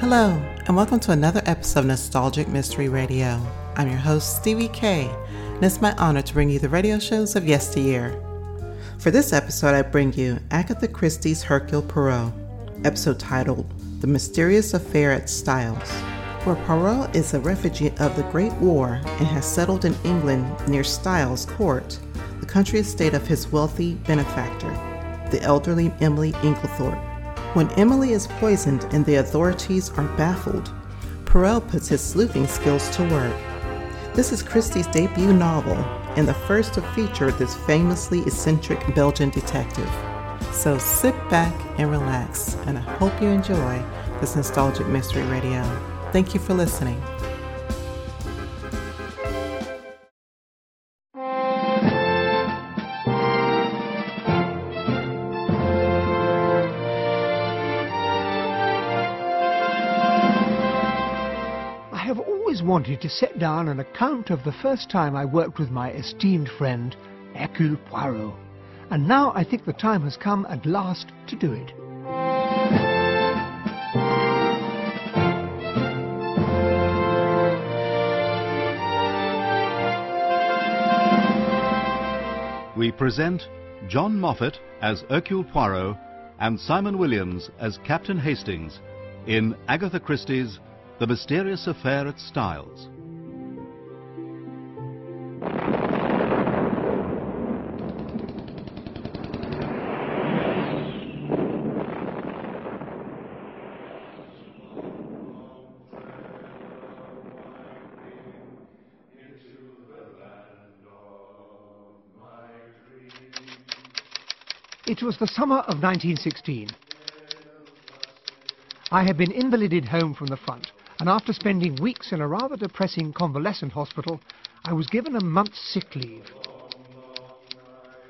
Hello, and welcome to another episode of Nostalgic Mystery Radio. I'm your host, Stevie K, and it's my honor to bring you the radio shows of yesteryear. For this episode, I bring you Agatha Christie's Hercule Poirot, episode titled The Mysterious Affair at Styles, where Poirot is a refugee of the Great War and has settled in England near Styles Court, the country estate of his wealthy benefactor, the elderly Emily Inglethorpe. When Emily is poisoned and the authorities are baffled, Poirot puts his sleuthing skills to work. This is Christie's debut novel and the first to feature this famously eccentric Belgian detective. So sit back and relax, and I hope you enjoy this nostalgic mystery radio. Thank you for listening. Wanted to set down an account of the first time I worked with my esteemed friend, Hercule Poirot. And now I think the time has come at last to do it. We present John Moffatt as Hercule Poirot and Simon Williams as Captain Hastings in Agatha Christie's the Mysterious Affair at Styles. It was the summer of 1916. I had been invalided home from the front and after spending weeks in a rather depressing convalescent hospital, I was given a month's sick leave.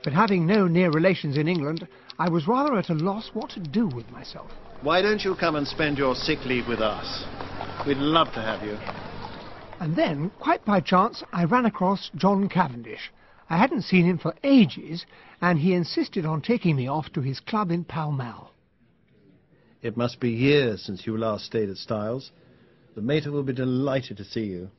But having no near relations in England, I was rather at a loss what to do with myself. Why don't you come and spend your sick leave with us? We'd love to have you. And then, quite by chance, I ran across John Cavendish. I hadn't seen him for ages, and he insisted on taking me off to his club in Pall Mall. It must be years since you last stayed at Styles. The mater will be delighted to see you.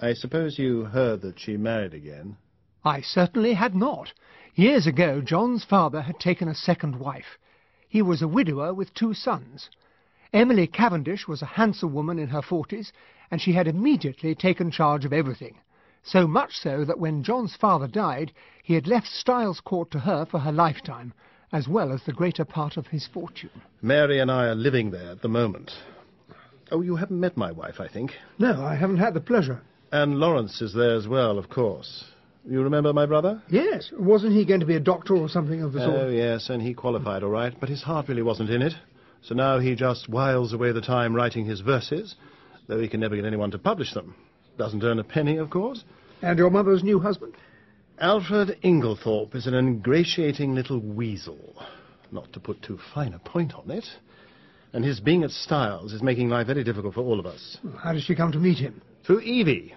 I suppose you heard that she married again? I certainly had not. Years ago, John's father had taken a second wife. He was a widower with two sons. Emily Cavendish was a handsome woman in her forties, and she had immediately taken charge of everything. So much so that when John's father died, he had left Styles Court to her for her lifetime, as well as the greater part of his fortune. Mary and I are living there at the moment. Oh, you haven't met my wife, I think. No, I haven't had the pleasure. And Lawrence is there as well, of course. You remember my brother? Yes. Wasn't he going to be a doctor or something of the sort? Oh, yes, and he qualified all right, but his heart really wasn't in it. So now he just whiles away the time writing his verses, though he can never get anyone to publish them. Doesn't earn a penny, of course. And your mother's new husband? Alfred Inglethorpe is an ingratiating little weasel. Not to put too fine a point on it and his being at Styles is making life very difficult for all of us. How did she come to meet him? Through Evie.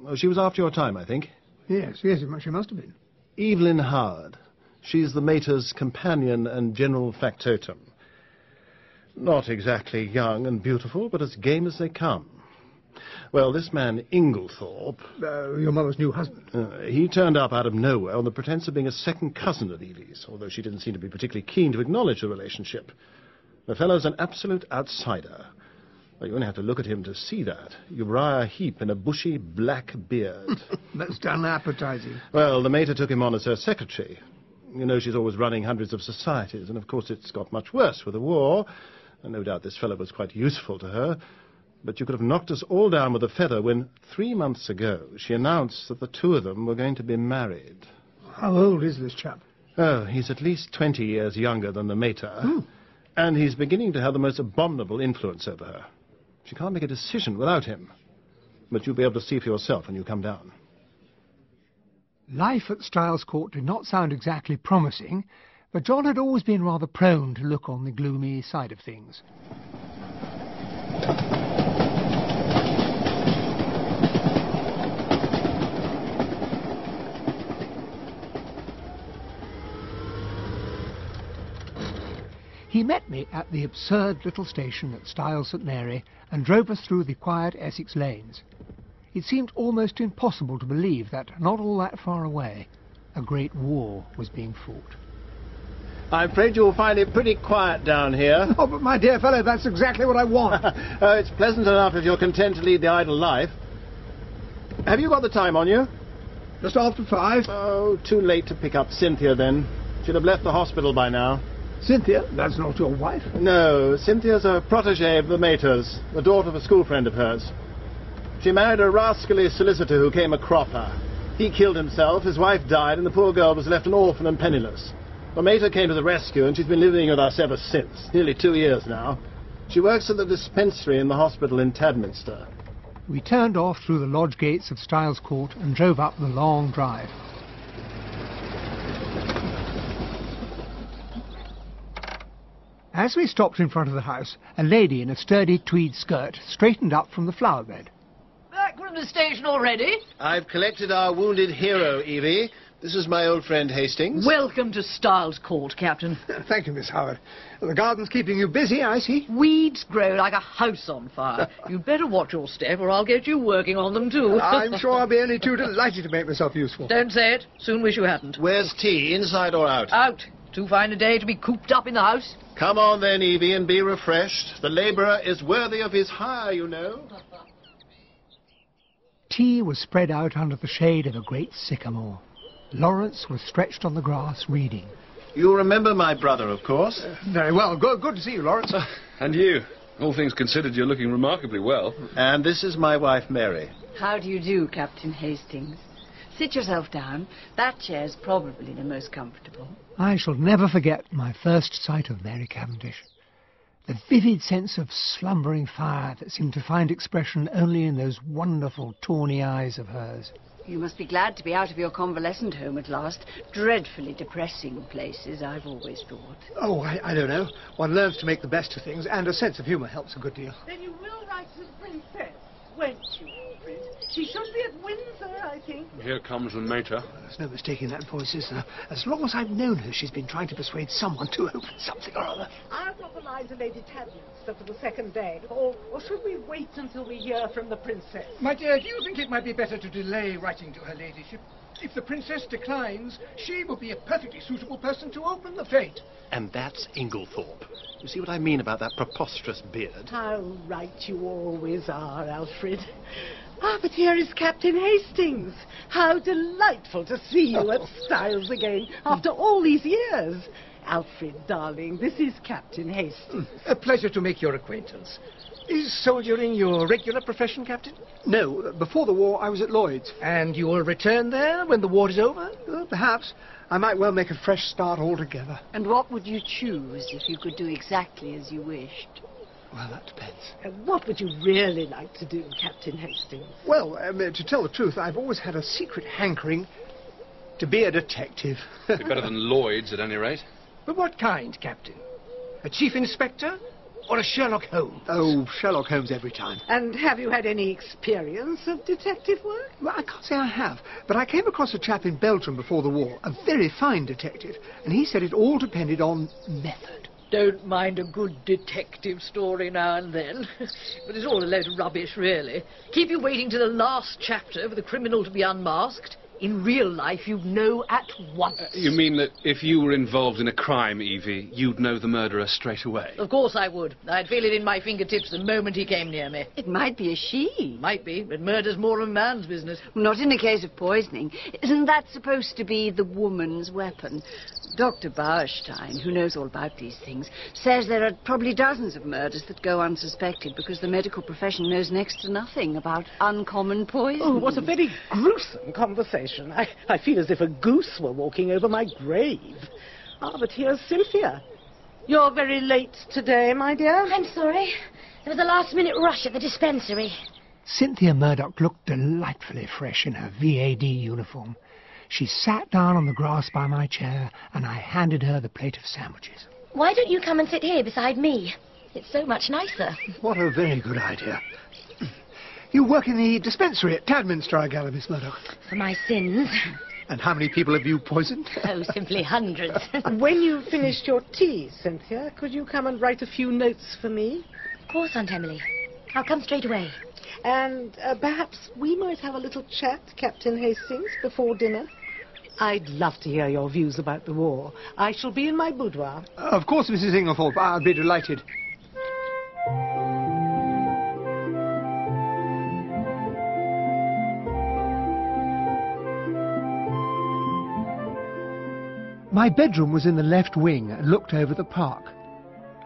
Well, she was after your time, I think. Yes, yes, she must have been. Evelyn Howard. She's the mater's companion and general factotum. Not exactly young and beautiful, but as game as they come. Well, this man Inglethorpe... Uh, your mother's new husband. Uh, he turned up out of nowhere on the pretense of being a second cousin of Evie's, although she didn't seem to be particularly keen to acknowledge the relationship. The fellow's an absolute outsider. Well, you only have to look at him to see that. Uriah Heep in a bushy black beard. Most unappetizing. Well, the mater took him on as her secretary. You know, she's always running hundreds of societies, and of course it's got much worse with the war. And no doubt this fellow was quite useful to her. But you could have knocked us all down with a feather when, three months ago, she announced that the two of them were going to be married. How old is this chap? Oh, he's at least 20 years younger than the mater. Hmm. And he's beginning to have the most abominable influence over her. She can't make a decision without him. But you'll be able to see for yourself when you come down. Life at Styles Court did not sound exactly promising, but John had always been rather prone to look on the gloomy side of things. He met me at the absurd little station at Styles St Mary and drove us through the quiet Essex lanes. It seemed almost impossible to believe that not all that far away a great war was being fought. I'm afraid you'll find it pretty quiet down here. Oh, but my dear fellow, that's exactly what I want. oh, it's pleasant enough if you're content to lead the idle life. Have you got the time on you? Just after five. Oh, too late to pick up Cynthia then. She'd have left the hospital by now. Cynthia? That's not your wife? No, Cynthia's a protege of the Maters, the daughter of a school friend of hers. She married a rascally solicitor who came a cropper. He killed himself, his wife died, and the poor girl was left an orphan and penniless. The mater came to the rescue, and she's been living with us ever since, nearly two years now. She works at the dispensary in the hospital in Tadminster. We turned off through the lodge gates of Styles Court and drove up the long drive. As we stopped in front of the house, a lady in a sturdy tweed skirt straightened up from the flower bed. Back from the station already? I've collected our wounded hero, Evie. This is my old friend Hastings. Welcome to Styles Court, Captain. Thank you, Miss Howard. The garden's keeping you busy, I see. Weeds grow like a house on fire. You'd better watch your step or I'll get you working on them too. I'm sure I'll be only too delighted to make myself useful. Don't say it. Soon wish you hadn't. Where's tea, inside or out? Out. Too fine a day to be cooped up in the house. Come on then, Evie, and be refreshed. The labourer is worthy of his hire, you know. Tea was spread out under the shade of a great sycamore. Lawrence was stretched on the grass reading. You remember my brother, of course. Uh, very well. Good, good to see you, Lawrence. Uh, and you. All things considered, you're looking remarkably well. And this is my wife, Mary. How do you do, Captain Hastings? Sit yourself down. That chair's probably the most comfortable. I shall never forget my first sight of Mary Cavendish. The vivid sense of slumbering fire that seemed to find expression only in those wonderful tawny eyes of hers. You must be glad to be out of your convalescent home at last. Dreadfully depressing places, I've always thought. Oh, I, I don't know. One learns to make the best of things, and a sense of humour helps a good deal. Then you will write to the princess, won't you, Alfred? She should be at Windsor, I think. Here comes the mater. There's no mistaking that voice, is there? As long as I've known her, she's been trying to persuade someone to open something or other. I'll drop a line to Lady Tadminster for the second day. Or, or should we wait until we hear from the princess? My dear, do you think it might be better to delay writing to her ladyship? If the princess declines, she will be a perfectly suitable person to open the fete. And that's Inglethorpe. You see what I mean about that preposterous beard? How right you always are, Alfred. Ah, but here is Captain Hastings. How delightful to see you at Styles again after all these years. Alfred, darling, this is Captain Hastings. A pleasure to make your acquaintance. Is soldiering your regular profession, Captain? No, before the war, I was at Lloyd's. And you will return there when the war is over? Well, perhaps. I might well make a fresh start altogether. And what would you choose if you could do exactly as you wished? Well, that depends. Uh, what would you really like to do, Captain Hastings? Well, um, uh, to tell the truth, I've always had a secret hankering to be a detective. Be better than Lloyd's, at any rate. But what kind, Captain? A chief inspector? Or a Sherlock Holmes? oh, Sherlock Holmes every time. And have you had any experience of detective work? Well, I can't say I have, but I came across a chap in Belgium before the war, a very fine detective, and he said it all depended on method. Don't mind a good detective story now and then. but it's all a load of rubbish, really. Keep you waiting to the last chapter for the criminal to be unmasked. In real life, you'd know at once. Uh, you mean that if you were involved in a crime, Evie, you'd know the murderer straight away? Of course I would. I'd feel it in my fingertips the moment he came near me. It might be a she. Might be, but murder's more of a man's business. Not in a case of poisoning. Isn't that supposed to be the woman's weapon? Dr. Bauerstein, who knows all about these things, says there are probably dozens of murders that go unsuspected because the medical profession knows next to nothing about uncommon poison. Oh, what a very gruesome conversation. I, I feel as if a goose were walking over my grave. Ah, but here's Cynthia. You're very late today, my dear. I'm sorry. There was a last minute rush at the dispensary. Cynthia Murdoch looked delightfully fresh in her VAD uniform. She sat down on the grass by my chair, and I handed her the plate of sandwiches. Why don't you come and sit here beside me? It's so much nicer. What a very good idea. You work in the dispensary at Tadminster, I gather, Miss Murdoch. For my sins. And how many people have you poisoned? Oh, simply hundreds. when you've finished your tea, Cynthia, could you come and write a few notes for me? of course, Aunt Emily. I'll come straight away. And uh, perhaps we might have a little chat, Captain Hastings, before dinner. I'd love to hear your views about the war. I shall be in my boudoir. Of course, Mrs. Inglethorpe. I'll be delighted. My bedroom was in the left wing and looked over the park.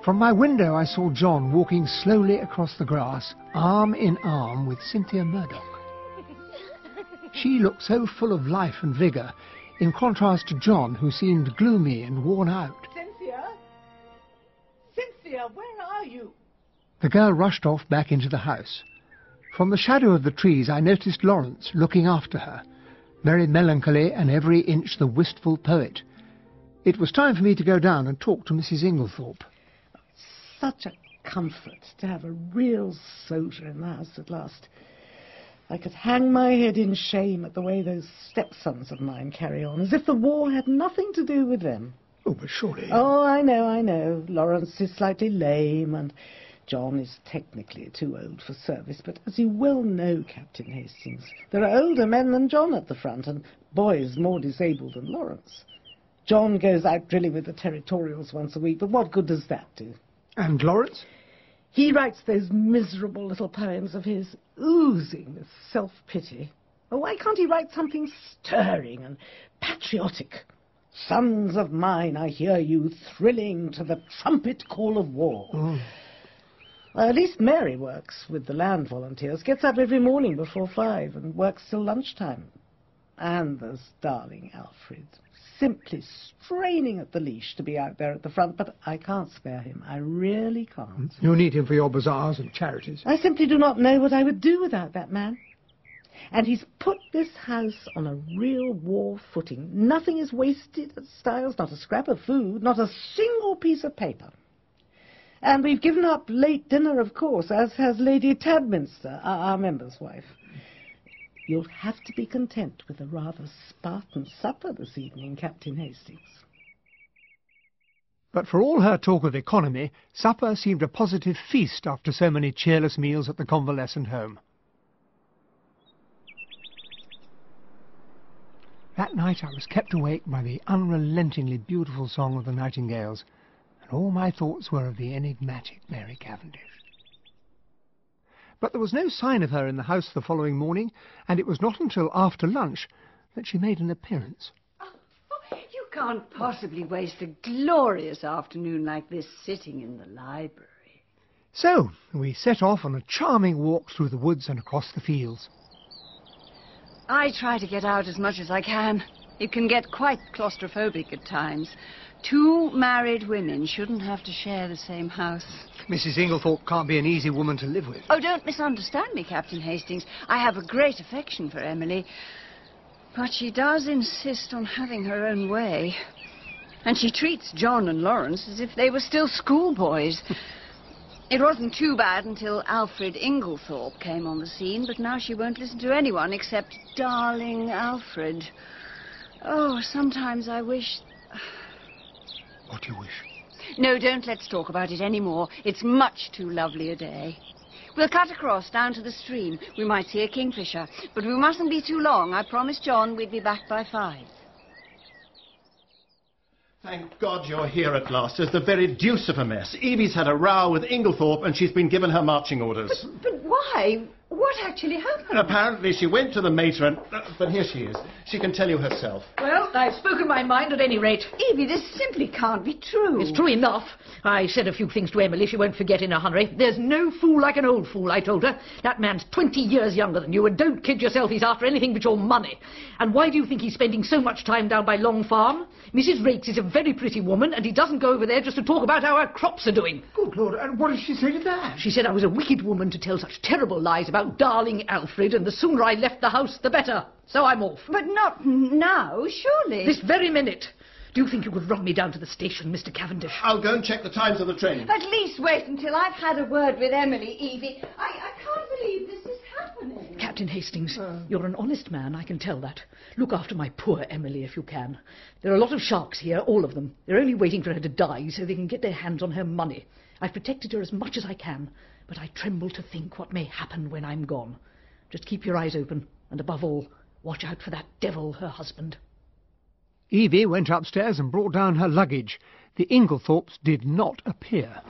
From my window I saw John walking slowly across the grass, arm in arm with Cynthia Murdoch. She looked so full of life and vigour, in contrast to John, who seemed gloomy and worn out. Cynthia? Cynthia, where are you? The girl rushed off back into the house. From the shadow of the trees I noticed Lawrence looking after her, very melancholy and every inch the wistful poet. It was time for me to go down and talk to Mrs. Inglethorpe. Such a comfort to have a real soldier in the house at last. I could hang my head in shame at the way those stepsons of mine carry on, as if the war had nothing to do with them. Oh, but surely... Oh, I know, I know. Lawrence is slightly lame, and John is technically too old for service. But as you well know, Captain Hastings, there are older men than John at the front, and boys more disabled than Lawrence. John goes out drilling with the territorials once a week, but what good does that do? And Lawrence? He writes those miserable little poems of his, oozing with self-pity. Oh, why can't he write something stirring and patriotic? Sons of mine, I hear you thrilling to the trumpet call of war. Oh. Well, at least Mary works with the land volunteers, gets up every morning before five and works till lunchtime. And there's darling Alfred, simply straining at the leash to be out there at the front, but I can't spare him. I really can't. Mm. You need him for your bazaars and charities. I simply do not know what I would do without that man. And he's put this house on a real war footing. Nothing is wasted at Styles, not a scrap of food, not a single piece of paper. And we've given up late dinner, of course, as has Lady Tadminster, our, our member's wife. You'll have to be content with a rather Spartan supper this evening, Captain Hastings. But for all her talk of economy, supper seemed a positive feast after so many cheerless meals at the convalescent home. That night I was kept awake by the unrelentingly beautiful song of the nightingales, and all my thoughts were of the enigmatic Mary Cavendish. But there was no sign of her in the house the following morning, and it was not until after lunch that she made an appearance. Oh, You can't possibly waste a glorious afternoon like this sitting in the library. So we set off on a charming walk through the woods and across the fields. I try to get out as much as I can. It can get quite claustrophobic at times. Two married women shouldn't have to share the same house. Mrs. Inglethorpe can't be an easy woman to live with. Oh, don't misunderstand me, Captain Hastings. I have a great affection for Emily. But she does insist on having her own way. And she treats John and Lawrence as if they were still schoolboys. it wasn't too bad until Alfred Inglethorpe came on the scene, but now she won't listen to anyone except darling Alfred. Oh, sometimes I wish. What do you wish? No, don't let's talk about it any more. It's much too lovely a day. We'll cut across down to the stream. We might see a kingfisher. But we mustn't be too long. I promised John we'd be back by five. Thank God you're here at last. It's the very deuce of a mess. Evie's had a row with Inglethorpe and she's been given her marching orders. But, But why? What actually happened? And apparently she went to the matron. Uh, but here she is. She can tell you herself. Well, I've spoken my mind at any rate. Evie, this simply can't be true. It's true enough. I said a few things to Emily she won't forget in a hurry. There's no fool like an old fool, I told her. That man's 20 years younger than you, and don't kid yourself he's after anything but your money. And why do you think he's spending so much time down by Long Farm? Mrs. Raikes is a very pretty woman, and he doesn't go over there just to talk about how our crops are doing. Good Lord, and what did she say to that? She said I was a wicked woman to tell such terrible lies about darling Alfred, and the sooner I left the house, the better. So I'm off. But not now, surely. This very minute. Do you think you could run me down to the station, Mr. Cavendish? I'll go and check the times of the train. At least wait until I've had a word with Emily, Evie. I, I can't believe this is happening. Captain Captain Hastings. Oh. You're an honest man, I can tell that. Look after my poor Emily if you can. There are a lot of sharks here, all of them. They're only waiting for her to die so they can get their hands on her money. I've protected her as much as I can, but I tremble to think what may happen when I'm gone. Just keep your eyes open, and above all, watch out for that devil, her husband. Evie went upstairs and brought down her luggage. The Inglethorpes did not appear.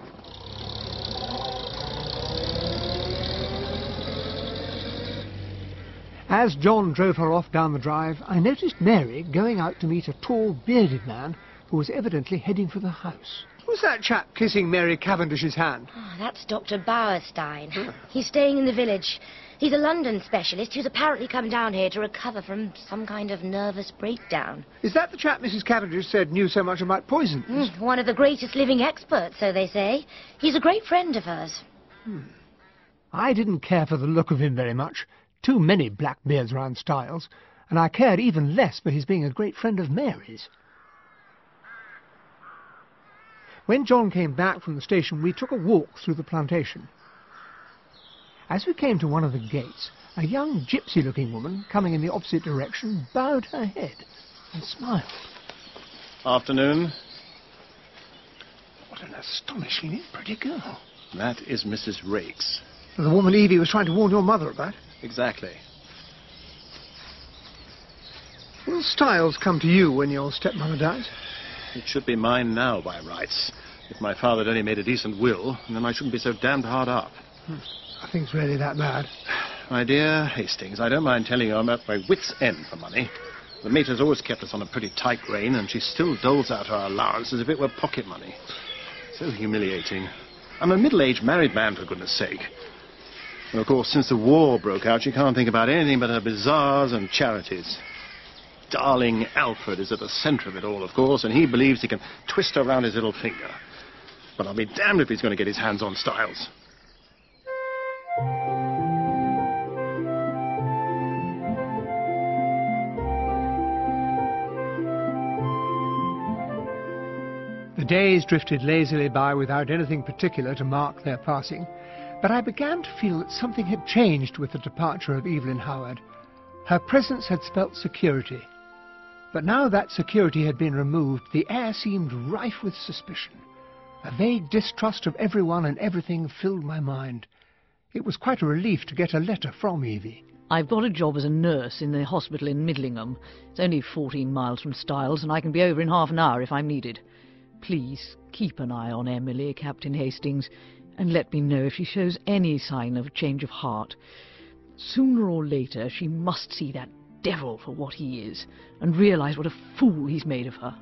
As John drove her off down the drive, I noticed Mary going out to meet a tall, bearded man who was evidently heading for the house. Was that chap kissing Mary Cavendish's hand? Oh, that's Dr. Bauerstein. He's staying in the village. He's a London specialist who's apparently come down here to recover from some kind of nervous breakdown. Is that the chap Mrs. Cavendish said knew so much about poisons? Mm, one of the greatest living experts, so they say. He's a great friend of hers. Hmm. I didn't care for the look of him very much. Too many Blackbeards round Styles, and I cared even less for his being a great friend of Mary's. When John came back from the station, we took a walk through the plantation. As we came to one of the gates, a young gypsy-looking woman, coming in the opposite direction, bowed her head and smiled. Afternoon. What an astonishingly pretty girl. That is Mrs. Raikes. The woman Evie was trying to warn your mother about. Exactly. Will Styles come to you when your stepmother dies? It should be mine now by rights. If my father had only made a decent will, then I shouldn't be so damned hard up. Hmm. I think it's really that bad. My dear Hastings, I don't mind telling you I'm at my wits' end for money. The mater's always kept us on a pretty tight rein, and she still doles out her allowance as if it were pocket money. So humiliating. I'm a middle-aged married man, for goodness sake. And of course, since the war broke out, she can't think about anything but her bazaars and charities. Darling Alfred is at the centre of it all, of course, and he believes he can twist her round his little finger. But I'll be damned if he's going to get his hands on Styles. The days drifted lazily by without anything particular to mark their passing, but I began to feel that something had changed with the departure of Evelyn Howard. Her presence had spelt security. But now that security had been removed, the air seemed rife with suspicion. A vague distrust of everyone and everything filled my mind. It was quite a relief to get a letter from Evie. I've got a job as a nurse in the hospital in Midlingham. It's only 14 miles from Styles, and I can be over in half an hour if I'm needed. Please keep an eye on Emily, Captain Hastings, and let me know if she shows any sign of a change of heart. Sooner or later, she must see that devil for what he is, and realize what a fool he's made of her.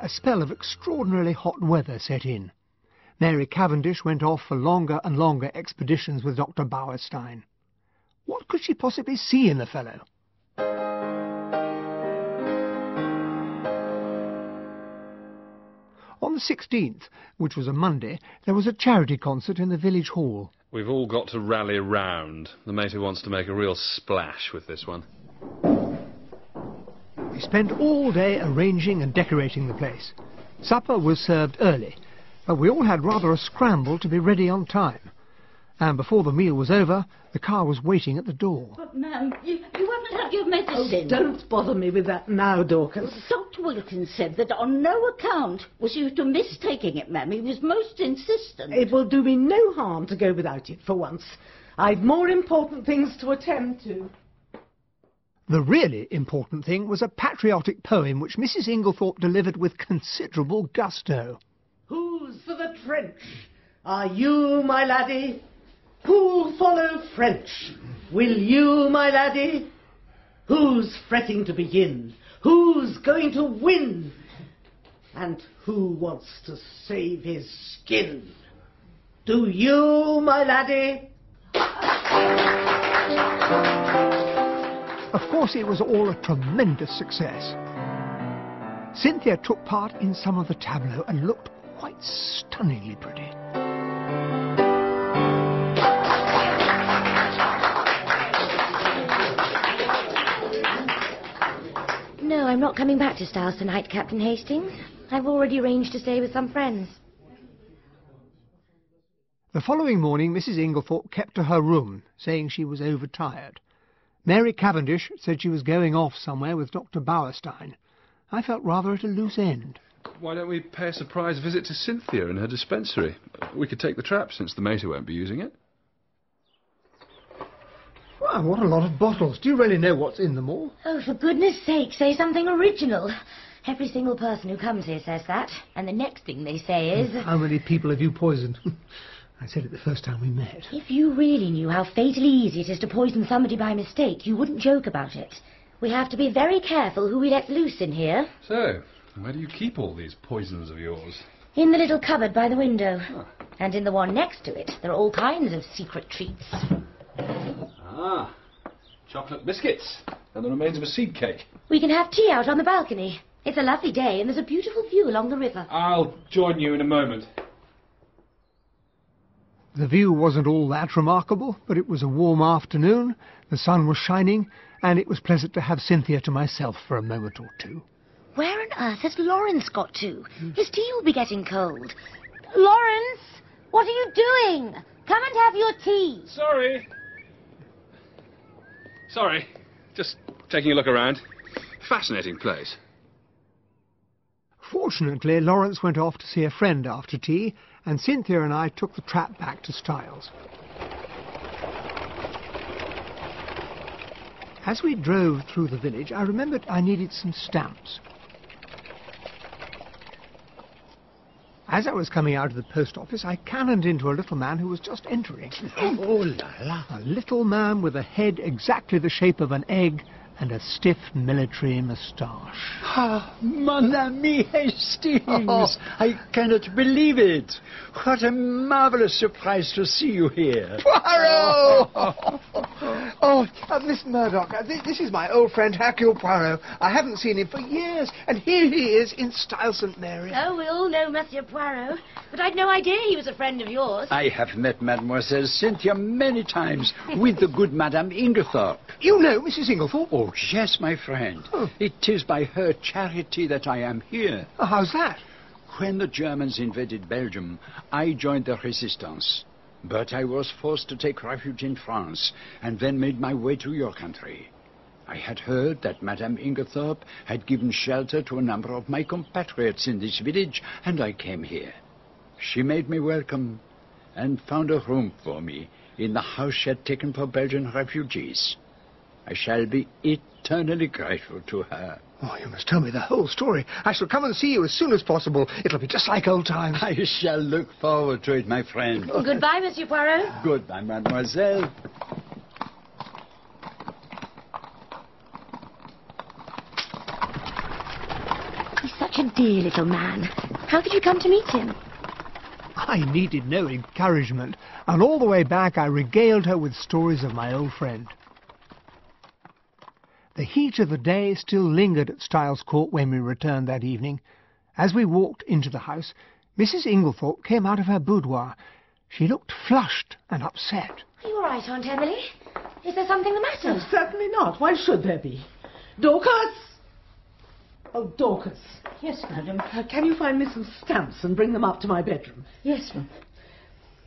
A spell of extraordinarily hot weather set in. Mary Cavendish went off for longer and longer expeditions with Dr. Bauerstein. What could she possibly see in the fellow? On the 16th, which was a Monday, there was a charity concert in the village hall. We've all got to rally round. The mater wants to make a real splash with this one. We spent all day arranging and decorating the place. Supper was served early, but we all had rather a scramble to be ready on time. And before the meal was over, the car was waiting at the door. But, ma'am, you, you haven't had your medicine. Oh, don't bother me with that now, Dorcas. Dr. Wilkins said that on no account was you to miss taking it, ma'am. He was most insistent. It will do me no harm to go without it for once. I've more important things to attend to. The really important thing was a patriotic poem which Mrs. Inglethorpe delivered with considerable gusto. Who's for the trench? Are you, my laddie? Who'll follow French? Will you, my laddie? Who's fretting to begin? Who's going to win? And who wants to save his skin? Do you, my laddie? Of course, it was all a tremendous success. Cynthia took part in some of the tableau and looked quite stunningly pretty. I'm not coming back to Styles tonight, Captain Hastings. I've already arranged to stay with some friends. The following morning, Mrs. Inglethorpe kept to her room, saying she was overtired. Mary Cavendish said she was going off somewhere with Dr. Bauerstein. I felt rather at a loose end. Why don't we pay a surprise visit to Cynthia in her dispensary? We could take the trap since the mater won't be using it. Wow, what a lot of bottles. Do you really know what's in them all? Oh, for goodness sake, say something original. Every single person who comes here says that. And the next thing they say is... How many people have you poisoned? I said it the first time we met. If you really knew how fatally easy it is to poison somebody by mistake, you wouldn't joke about it. We have to be very careful who we let loose in here. So, where do you keep all these poisons of yours? In the little cupboard by the window. And in the one next to it, there are all kinds of secret treats. Ah, chocolate biscuits and the remains of a seed cake. We can have tea out on the balcony. It's a lovely day and there's a beautiful view along the river. I'll join you in a moment. The view wasn't all that remarkable, but it was a warm afternoon, the sun was shining, and it was pleasant to have Cynthia to myself for a moment or two. Where on earth has Lawrence got to? His tea will be getting cold. Lawrence, what are you doing? Come and have your tea. Sorry. Sorry. Just taking a look around. Fascinating place. Fortunately, Lawrence went off to see a friend after tea, and Cynthia and I took the trap back to Styles. As we drove through the village, I remembered I needed some stamps. As I was coming out of the post office, I cannoned into a little man who was just entering. Oh, la la. A little man with a head exactly the shape of an egg and a stiff military moustache. Ah, mon ami Hastings! Oh. I cannot believe it. What a marvelous surprise to see you here. Poirot! oh, uh, Miss Murdoch, uh, this, this, is my old friend Hercule Poirot. I haven't seen him for years, and here he is in Styles St. Mary. Oh, we all know Monsieur Poirot, but I'd no idea he was a friend of yours. I have met Mademoiselle Cynthia many times with the good Madame Inglethorpe. You know Mrs. Inglethorpe? Yes, my friend. Oh. It is by her charity that I am here. Oh, how's that? When the Germans invaded Belgium, I joined the resistance. But I was forced to take refuge in France, and then made my way to your country. I had heard that Madame Inglethorpe had given shelter to a number of my compatriots in this village, and I came here. She made me welcome, and found a room for me in the house she had taken for Belgian refugees. I shall be eternally grateful to her. Oh, you must tell me the whole story. I shall come and see you as soon as possible. It'll be just like old times. I shall look forward to it, my friend. Goodbye, Monsieur Poirot. Goodbye, mademoiselle. He's such a dear little man. How did you come to meet him? I needed no encouragement, and all the way back I regaled her with stories of my old friend. The heat of the day still lingered at Styles Court when we returned that evening. As we walked into the house, Mrs. Inglethorpe came out of her boudoir. She looked flushed and upset. Are you all right, Aunt Emily? Is there something the matter? Oh, certainly not. Why should there be? Dorcas! Oh, Dorcas. Yes, madam. Uh, can you find me some stamps and bring them up to my bedroom? Yes, ma'am.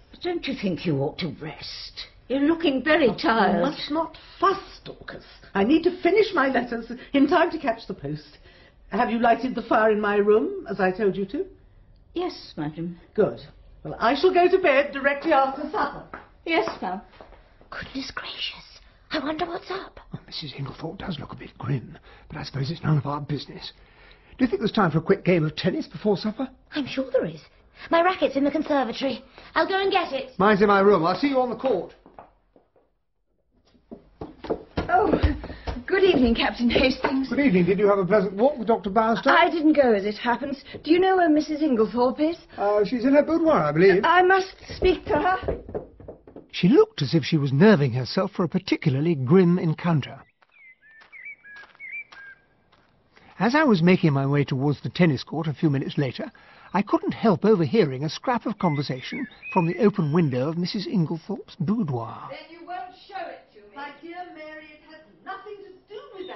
But don't you think you ought to rest? You're looking very tired. You must not fuss, Dorcas. I need to finish my letters in time to catch the post. Have you lighted the fire in my room, as I told you to? Yes, madam. Good. Well, I shall go to bed directly after supper. Yes, ma'am. Goodness gracious. I wonder what's up. Oh, Mrs. Inglethorpe does look a bit grim, but I suppose it's none of our business. Do you think there's time for a quick game of tennis before supper? I'm sure there is. My racket's in the conservatory. I'll go and get it. Mine's in my room. I'll see you on the court. Oh, good evening, Captain Hastings. Good evening. Did you have a pleasant walk with Dr. Bauerstein? I didn't go, as it happens. Do you know where Mrs. Inglethorpe is? Uh, she's in her boudoir, I believe. I must speak to her. She looked as if she was nerving herself for a particularly grim encounter. As I was making my way towards the tennis court a few minutes later, I couldn't help overhearing a scrap of conversation from the open window of Mrs. Inglethorpe's boudoir. Then you won't show it to me. My dear Mary, it has nothing to do with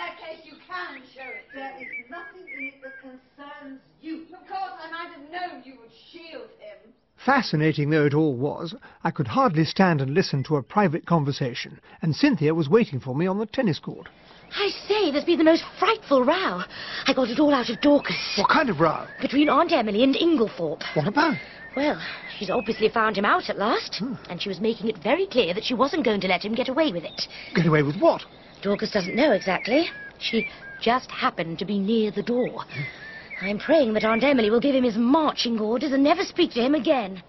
that. Case, you can show it. There is nothing in it that concerns you. Of course, I might have known you would shield him. Fascinating though it all was, I could hardly stand and listen to a private conversation, and Cynthia was waiting for me on the tennis court. I say, there's been the most frightful row. I got it all out of Dorcas. What kind of row? Between Aunt Emily and Inglethorpe. What about? Well, she's obviously found him out at last, hmm. and she was making it very clear that she wasn't going to let him get away with it. Get away with what? Dorcas doesn't know exactly. She just happened to be near the door. Hmm. I'm praying that Aunt Emily will give him his marching orders and never speak to him again.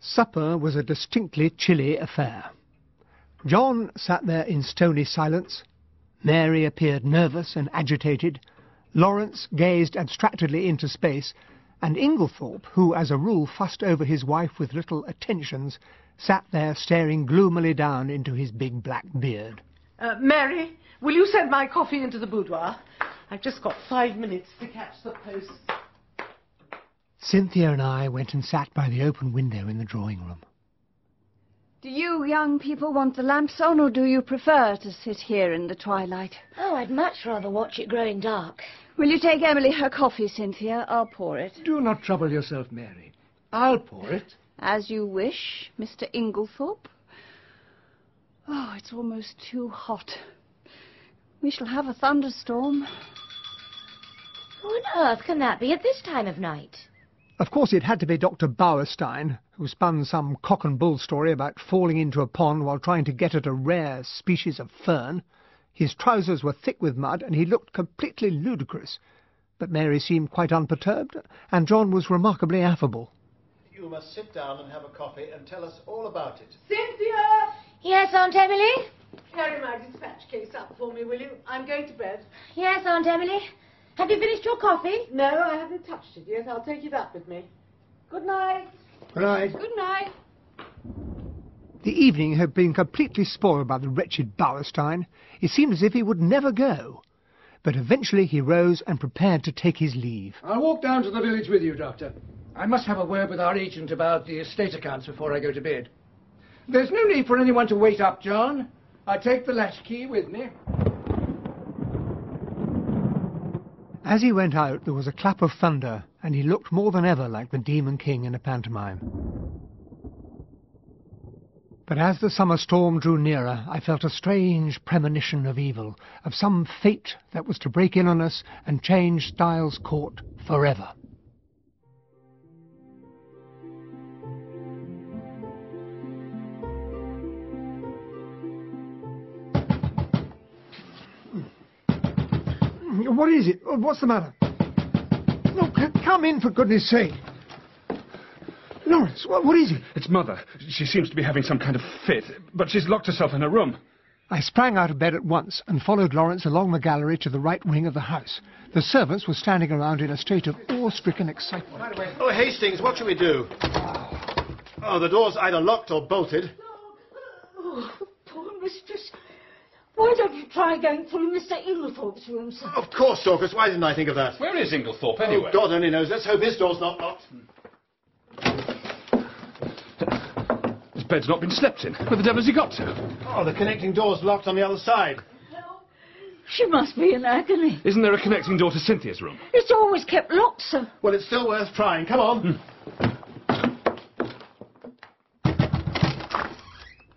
Supper was a distinctly chilly affair. John sat there in stony silence. Mary appeared nervous and agitated. Lawrence gazed abstractedly into space, and Inglethorpe, who as a rule fussed over his wife with little attentions, sat there staring gloomily down into his big black beard. Uh, Mary, will you send my coffee into the boudoir? I've just got five minutes to catch the post. Cynthia and I went and sat by the open window in the drawing room. Do you young people want the lamps on, or do you prefer to sit here in the twilight? Oh, I'd much rather watch it growing dark. Will you take Emily her coffee, Cynthia? I'll pour it. Do not trouble yourself, Mary. I'll pour it. As you wish, Mr. Inglethorpe. Oh, it's almost too hot. We shall have a thunderstorm. Who on earth can that be at this time of night? Of course, it had to be Dr. Bauerstein, who spun some cock and bull story about falling into a pond while trying to get at a rare species of fern. His trousers were thick with mud, and he looked completely ludicrous. But Mary seemed quite unperturbed, and John was remarkably affable. You must sit down and have a coffee and tell us all about it. Cynthia! Yes, Aunt Emily? Carry my dispatch case up for me, will you? I'm going to bed. Yes, Aunt Emily. Have you finished your coffee? No, I haven't touched it yet. I'll take it up with me. Good night. Good night. Good night. The evening had been completely spoiled by the wretched Bauerstein. It seemed as if he would never go. But eventually he rose and prepared to take his leave. I'll walk down to the village with you, Doctor. I must have a word with our agent about the estate accounts before I go to bed. There's no need for anyone to wait up, John. I take the latchkey with me. As he went out, there was a clap of thunder, and he looked more than ever like the Demon King in a pantomime. But as the summer storm drew nearer, I felt a strange premonition of evil, of some fate that was to break in on us and change Styles Court forever. What is it? What's the matter? No, c- come in for goodness sake. Lawrence, what, what is it? It's Mother. She seems to be having some kind of fit, but she's locked herself in her room. I sprang out of bed at once and followed Lawrence along the gallery to the right wing of the house. The servants were standing around in a state of awe-stricken excitement. Oh, Hastings, what shall we do? Oh, the door's either locked or bolted. Oh, poor mistress. Why don't you try going through Mr. Inglethorpe's room, sir? Of course, Dorcas. Why didn't I think of that? Where is Inglethorpe, anyway? Oh, God only knows. Let's hope his door's not locked. His bed's not been slept in. Where the devil's he got to? Oh, the connecting door's locked on the other side. She must be in agony. Isn't there a connecting door to Cynthia's room? It's always kept locked, sir. Well, it's still worth trying. Come on. Hmm.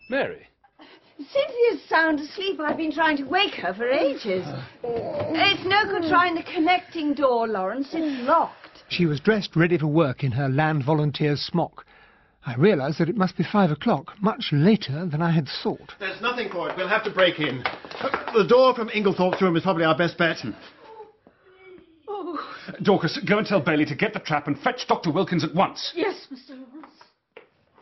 Mary? Cynthia's sound asleep. I've been trying to wake her for ages. It's no good trying the connecting door, Lawrence. It's locked. She was dressed ready for work in her land volunteer's smock. I realized that it must be five o'clock, much later than I had thought. There's nothing for it. We'll have to break in. The door from Inglethorpe's room is probably our best bet. Oh, Dorcas, go and tell Bailey to get the trap and fetch Dr. Wilkins at once. yes, Mr. Lawrence.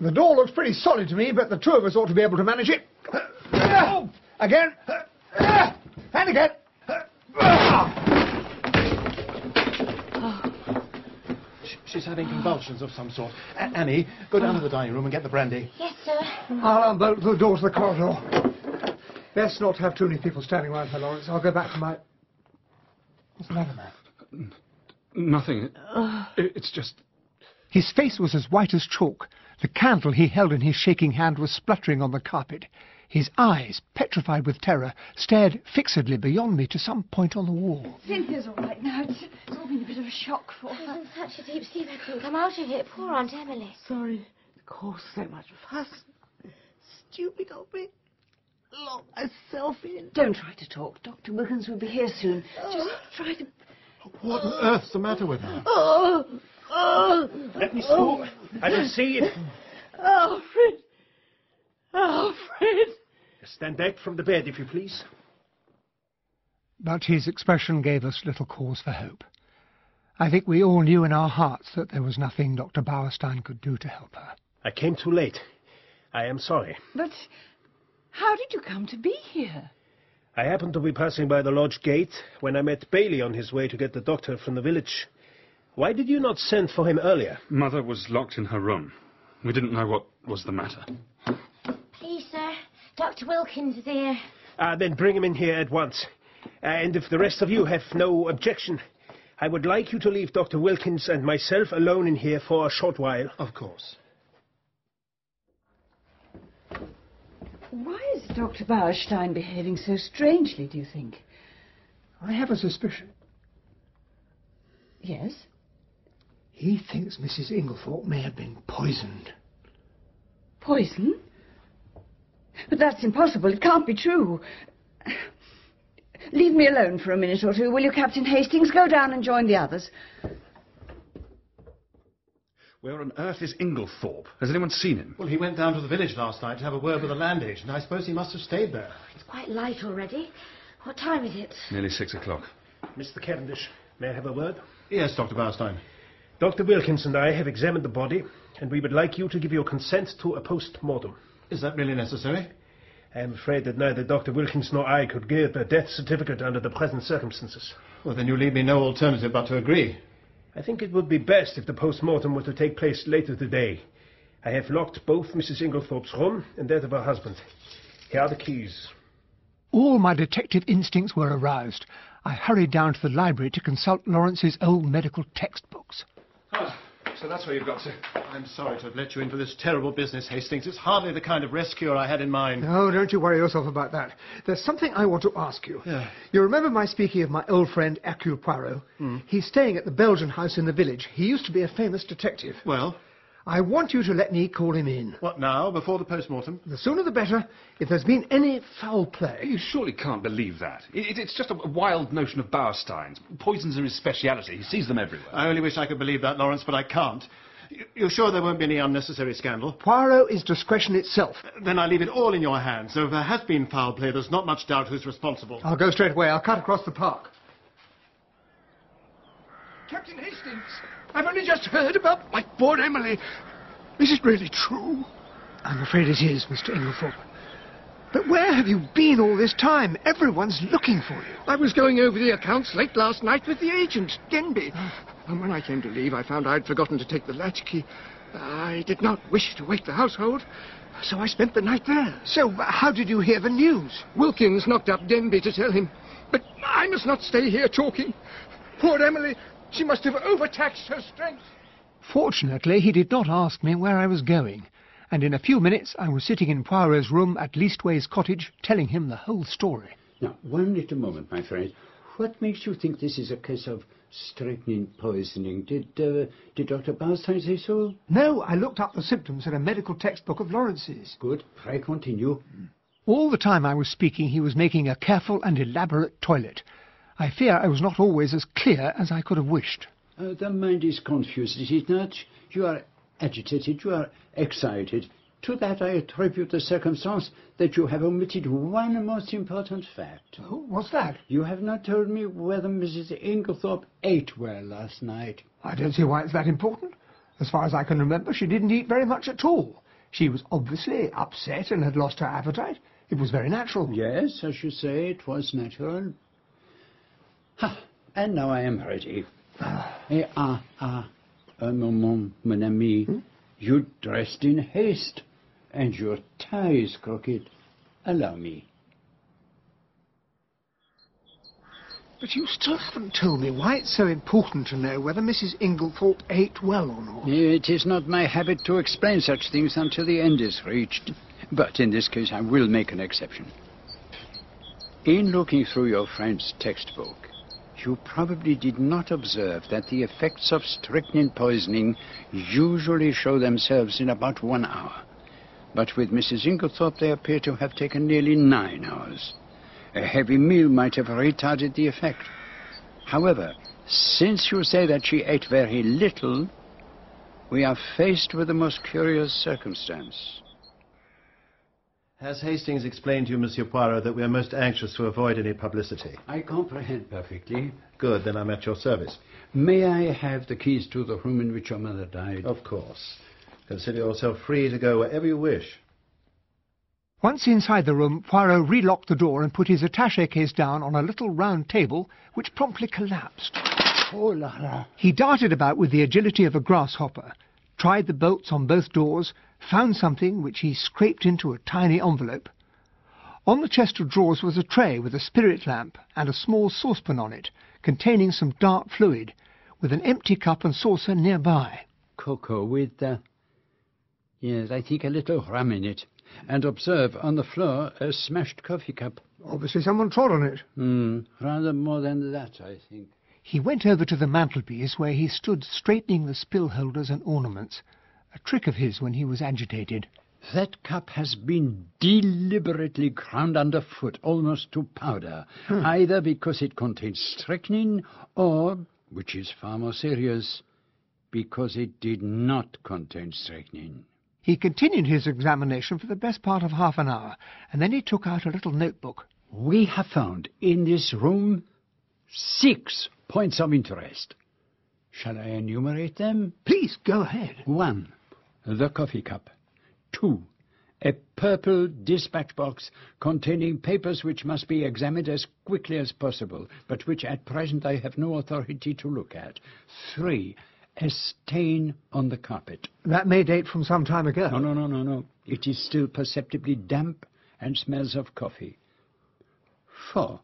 The door looks pretty solid to me, but the two of us ought to be able to manage it. Again. And again. She's having convulsions of some sort. A- Annie, go down to the dining room and get the brandy. Yes, sir. I'll unbolt the door to the corridor. Best not to have too many people standing around her, Lawrence. I'll go back to my... What's the matter, man? Nothing. It- It's just. His face was as white as chalk. The candle he held in his shaking hand was spluttering on the carpet. His eyes, petrified with terror, stared fixedly beyond me to some point on the wall. Cynthia's all right now. It's, it's all been a bit of a shock for She's her. in such a deep sleep I couldn't come out of it. Poor Aunt Emily. Sorry to cause so much fuss. Stupid of me. Lock myself in. Don't try to talk. Dr. Wilkins will be here soon. Just oh. try to... What on earth's the matter with her? Oh, oh. Let me through. I will see it. Oh. Alfred. Alfred. Stand back from the bed, if you please. But his expression gave us little cause for hope. I think we all knew in our hearts that there was nothing Dr. Bauerstein could do to help her. I came too late. I am sorry. But how did you come to be here? I happened to be passing by the lodge gate when I met Bailey on his way to get the doctor from the village. Why did you not send for him earlier? Mother was locked in her room. We didn't know what was the matter. Please, sir. Dr. Wilkins is here. Ah, then bring him in here at once. And if the rest of you have no objection, I would like you to leave Dr. Wilkins and myself alone in here for a short while. Of course. Why is Dr. Bauerstein behaving so strangely, do you think? I have a suspicion. Yes? He thinks Mrs. Inglethorpe may have been poisoned. Poison? But that's impossible. It can't be true. Leave me alone for a minute or two, will you, Captain Hastings? Go down and join the others. Where on earth is Inglethorpe? Has anyone seen him? Well, he went down to the village last night to have a word with the land agent. I suppose he must have stayed there. It's quite light already. What time is it? Nearly six o'clock. Mr. Cavendish, may I have a word? Yes, Dr. Bauerstein. Dr. Wilkins and I have examined the body, and we would like you to give your consent to a post-mortem. Is that really necessary? I am afraid that neither Dr. Wilkins nor I could give a death certificate under the present circumstances. Well, then you leave me no alternative but to agree. I think it would be best if the post-mortem were to take place later today. I have locked both Mrs. Inglethorpe's room and that of her husband. Here are the keys. All my detective instincts were aroused. I hurried down to the library to consult Lawrence's old medical textbooks. So that's where you've got to. I'm sorry to have let you in for this terrible business, Hastings. It's hardly the kind of rescue I had in mind. No, don't you worry yourself about that. There's something I want to ask you. Yeah. You remember my speaking of my old friend Hercule Poirot? Hmm. He's staying at the Belgian house in the village. He used to be a famous detective. Well? I want you to let me call him in. What now, before the post-mortem? The sooner the better. If there's been any foul play... You surely can't believe that. It, it, it's just a wild notion of Bauerstein's. Poisons are his speciality. He sees them everywhere. I only wish I could believe that, Lawrence, but I can't. You're sure there won't be any unnecessary scandal? Poirot is discretion itself. Then I leave it all in your hands. So if there has been foul play, there's not much doubt who's responsible. I'll go straight away. I'll cut across the park. Captain Hastings, I've only just heard about my poor Emily. Is it really true? I'm afraid it is, Mr. Inglethorpe. But where have you been all this time? Everyone's looking for you. I was going over the accounts late last night with the agent, Denby. And when I came to leave, I found I'd forgotten to take the latchkey. I did not wish to wake the household, so I spent the night there. So, how did you hear the news? Wilkins knocked up Denby to tell him. But I must not stay here talking. Poor Emily, she must have overtaxed her strength. Fortunately, he did not ask me where I was going, and in a few minutes I was sitting in Poirot's room at Leastways Cottage, telling him the whole story. Now, one little moment, my friend. What makes you think this is a case of strychnine poisoning? Did, uh, did Dr. Bauerstein say so? No, I looked up the symptoms in a medical textbook of Lawrence's. Good. Pray continue. All the time I was speaking, he was making a careful and elaborate toilet. I fear I was not always as clear as I could have wished. Uh, the mind is confused, is it not? You are agitated, you are excited. To that I attribute the circumstance that you have omitted one most important fact. Oh, what's that? You have not told me whether Mrs. Inglethorpe ate well last night. I don't see why it's that important. As far as I can remember, she didn't eat very much at all. She was obviously upset and had lost her appetite. It was very natural. Yes, as you say, it was natural. And now I am ready. Ah, ah, ah, un moment, mon ami. You dressed in haste, and your tie is crooked. Allow me. But you still haven't told me why it's so important to know whether Mrs. Inglethorpe ate well or not. It is not my habit to explain such things until the end is reached. But in this case, I will make an exception. In looking through your friend's textbook, you probably did not observe that the effects of strychnine poisoning usually show themselves in about one hour. But with Mrs. Inglethorpe, they appear to have taken nearly nine hours. A heavy meal might have retarded the effect. However, since you say that she ate very little, we are faced with a most curious circumstance. Has Hastings explained to you, Monsieur Poirot, that we are most anxious to avoid any publicity? I comprehend perfectly. Good, then I'm at your service. May I have the keys to the room in which your mother died? Of course. Consider yourself free to go wherever you wish. Once inside the room, Poirot relocked the door and put his attaché case down on a little round table, which promptly collapsed. Oh, la la. He darted about with the agility of a grasshopper, tried the bolts on both doors, found something which he scraped into a tiny envelope. On the chest of drawers was a tray with a spirit lamp and a small saucepan on it, containing some dark fluid, with an empty cup and saucer nearby. Cocoa with, uh, yes, I think a little rum in it. And observe, on the floor, a smashed coffee cup. Obviously someone trod on it. Hmm, rather more than that, I think. He went over to the mantelpiece where he stood straightening the spill holders and ornaments, a trick of his when he was agitated. That cup has been deliberately ground underfoot, almost to powder, Hmm. either because it contains strychnine or, which is far more serious, because it did not contain strychnine. He continued his examination for the best part of half an hour, and then he took out a little notebook. We have found in this room six points of interest. Shall I enumerate them? Please, go ahead. One, the coffee cup. Two, a purple dispatch box containing papers which must be examined as quickly as possible, but which at present I have no authority to look at. Three, a stain on the carpet. That may date from some time ago. No, no, no, no, no. It is still perceptibly damp and smells of coffee. Four,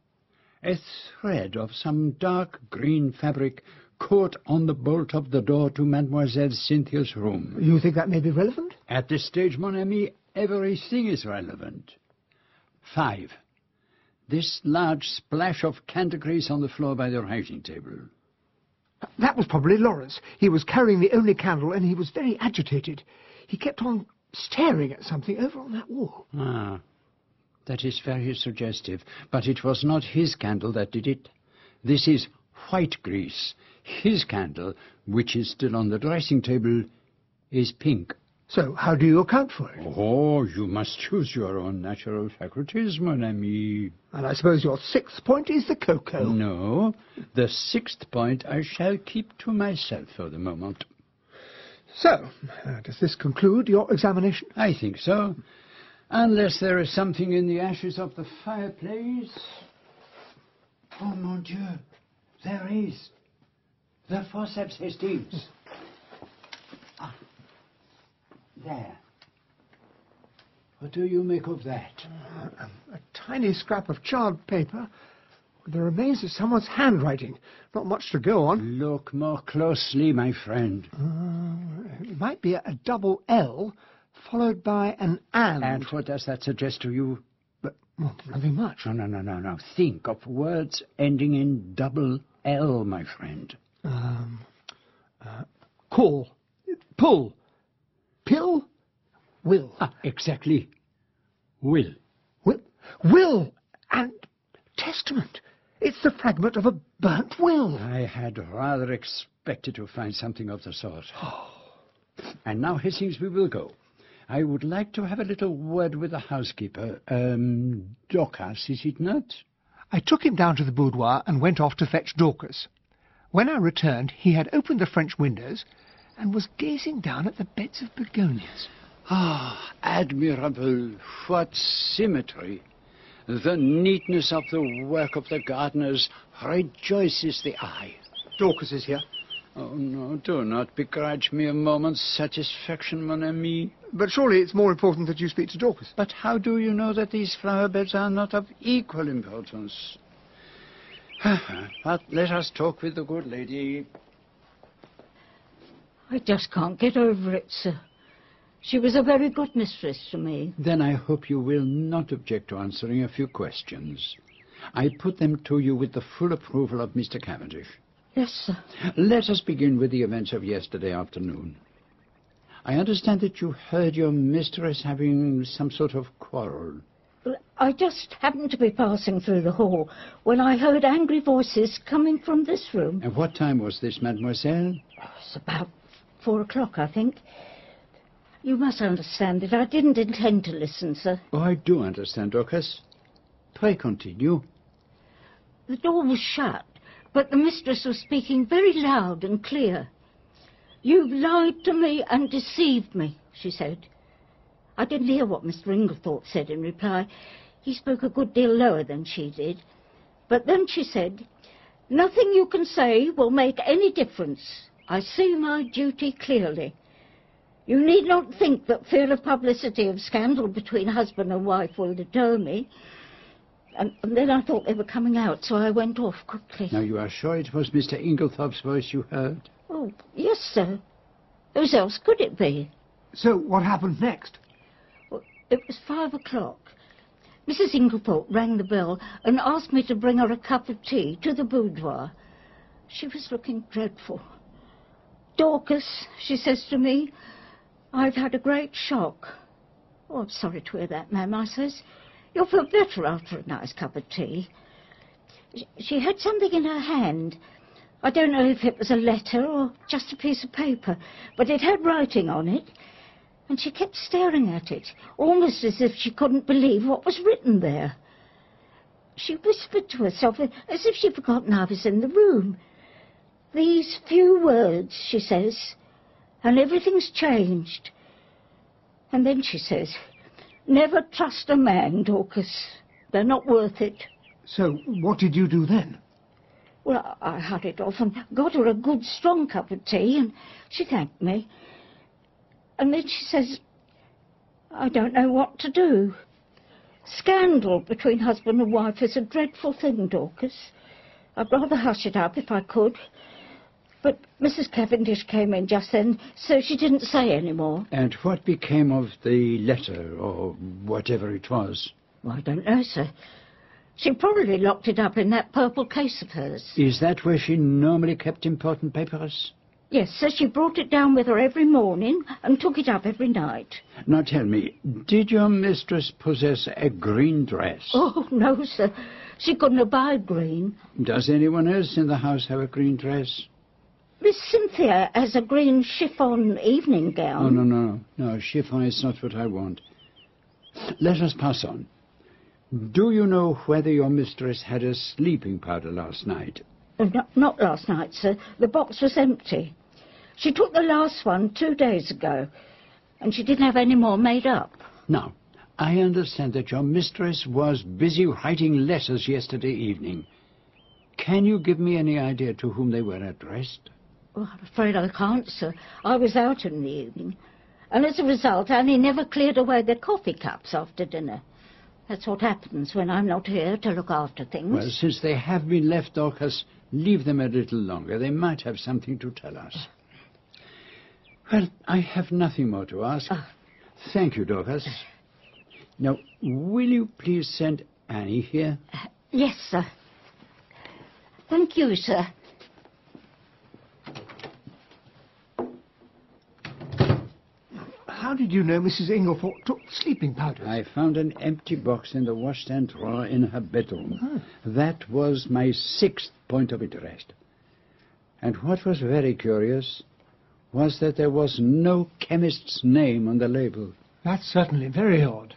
a thread of some dark green fabric caught on the bolt of the door to Mademoiselle Cynthia's room. You think that may be relevant? At this stage, mon ami, everything is relevant. Five, this large splash of candle grease on the floor by the writing table. That was probably Lawrence. He was carrying the only candle, and he was very agitated. He kept on staring at something over on that wall. Ah, that is very suggestive. But it was not his candle that did it. This is white grease. His candle, which is still on the dressing table, is pink. So, how do you account for it? Oh, you must use your own natural faculties, mon ami. And I suppose your sixth point is the cocoa. No, the sixth point I shall keep to myself for the moment. So, uh, does this conclude your examination? I think so. Unless there is something in the ashes of the fireplace. Oh, mon Dieu, there is. The forceps Hastings. Ah, there. What do you make of that? Uh, a tiny scrap of charred paper with the remains of someone's handwriting. Not much to go on. Look more closely, my friend. Uh, it might be a, a double L followed by an and. And what does that suggest to you? But well, nothing much. No, no, no, no, no. Think of words ending in double L, my friend. Um, uh, call, pull, pill, will. Ah, exactly. Will. Will, will, and testament. It's the fragment of a burnt will. I had rather expected to find something of the sort. and now, Hastings, we will go. I would like to have a little word with the housekeeper. Um, Dorcas, is it not? I took him down to the boudoir and went off to fetch Dorcas. When I returned, he had opened the French windows and was gazing down at the beds of begonias. Ah, admirable. What symmetry. The neatness of the work of the gardeners rejoices the eye. Dorcas is here. Oh, no, do not begrudge me a moment's satisfaction, mon ami. But surely it's more important that you speak to Dorcas. But how do you know that these flower beds are not of equal importance? but let us talk with the good lady. I just can't get over it, sir. She was a very good mistress to me. Then I hope you will not object to answering a few questions. I put them to you with the full approval of Mr. Cavendish. Yes, sir. Let us begin with the events of yesterday afternoon. I understand that you heard your mistress having some sort of quarrel. I just happened to be passing through the hall when I heard angry voices coming from this room. At what time was this, mademoiselle? Oh, it's about four o'clock, I think. You must understand that I didn't intend to listen, sir. Oh, I do understand, Dorcas. Pray continue. The door was shut, but the mistress was speaking very loud and clear. You've lied to me and deceived me, she said. I didn't hear what Mr. Inglethorpe said in reply. He spoke a good deal lower than she did. But then she said, Nothing you can say will make any difference. I see my duty clearly. You need not think that fear of publicity of scandal between husband and wife will deter me. And, and, then I thought they were coming out, so I went off quickly. Now, you are sure it was Mr. Inglethorpe's voice you heard? Oh, yes, sir. Whose else could it be? So, what happened next? Well, it was five o'clock. Mrs. Inglethorpe rang the bell and asked me to bring her a cup of tea to the boudoir. She was looking dreadful. Dorcas, she says to me, I've had a great shock. Oh, I'm sorry to hear that, ma'am, I says. You'll feel better after a nice cup of tea. She had something in her hand. I don't know if it was a letter or just a piece of paper, but it had writing on it. And she kept staring at it, almost as if she couldn't believe what was written there. She whispered to herself as if she'd forgotten I was in the room. These few words, she says, and everything's changed. And then she says, Never trust a man, Dorcas. They're not worth it. So, what did you do then? Well, I hurried off and got her a good strong cup of tea, and she thanked me. And then she says, I don't know what to do. Scandal between husband and wife is a dreadful thing, Dorcas. I'd rather hush it up if I could. But Mrs. Cavendish came in just then, so she didn't say any more. And what became of the letter, or whatever it was? Well, I don't know, sir. She probably locked it up in that purple case of hers. Is that where she normally kept important papers? Yes, sir. She brought it down with her every morning and took it up every night. Now tell me, did your mistress possess a green dress? Oh, no, sir. She couldn't abide green. Does anyone else in the house have a green dress? Miss Cynthia has a green chiffon evening gown. Oh, no, no, no. Chiffon is not what I want. Let us pass on. Do you know whether your mistress had a sleeping powder last night? Uh, not, not last night, sir. The box was empty. She took the last one two days ago, and she didn't have any more made up. Now, I understand that your mistress was busy writing letters yesterday evening. Can you give me any idea to whom they were addressed? Oh, I'm afraid I can't, sir. I was out in the evening. And as a result, Annie never cleared away the coffee cups after dinner. That's what happens when I'm not here to look after things. Well, since they have been left, Dorcas, leave them a little longer. They might have something to tell us. Well, I have nothing more to ask. Uh, Thank you, Dorcas. Now, will you please send Annie here? Uh, yes, sir. Thank you, sir. How did you know Mrs. Inglethorpe took sleeping powders? I found an empty box in the washstand drawer in her bedroom. Oh. That was my sixth point of interest. And what was very curious was that there was no chemist's name on the label. That's certainly very odd.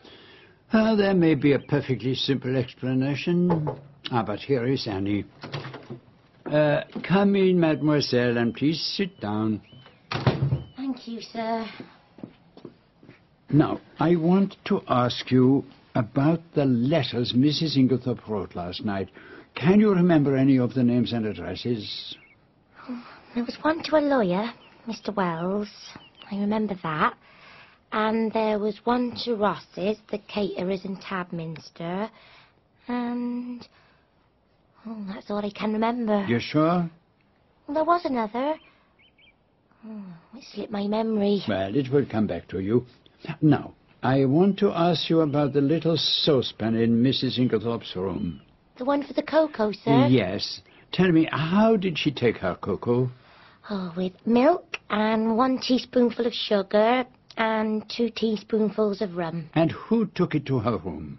Uh, there may be a perfectly simple explanation. Ah, but here is Annie. Uh, come in, mademoiselle, and please sit down. Thank you, sir. Now, I want to ask you about the letters Mrs. Inglethorpe wrote last night. Can you remember any of the names and addresses? Oh, there was one to a lawyer, Mr. Wells. I remember that. And there was one to Ross's, the caterers in Tadminster. And... Oh, that's all I can remember. You're sure? Well, there was another. Oh, it slipped my memory. Well, it will come back to you. Now, I want to ask you about the little saucepan in Mrs. Inglethorpe's room. The one for the cocoa, sir? Yes. Tell me, how did she take her cocoa? Oh, with milk and one teaspoonful of sugar and two teaspoonfuls of rum. And who took it to her room?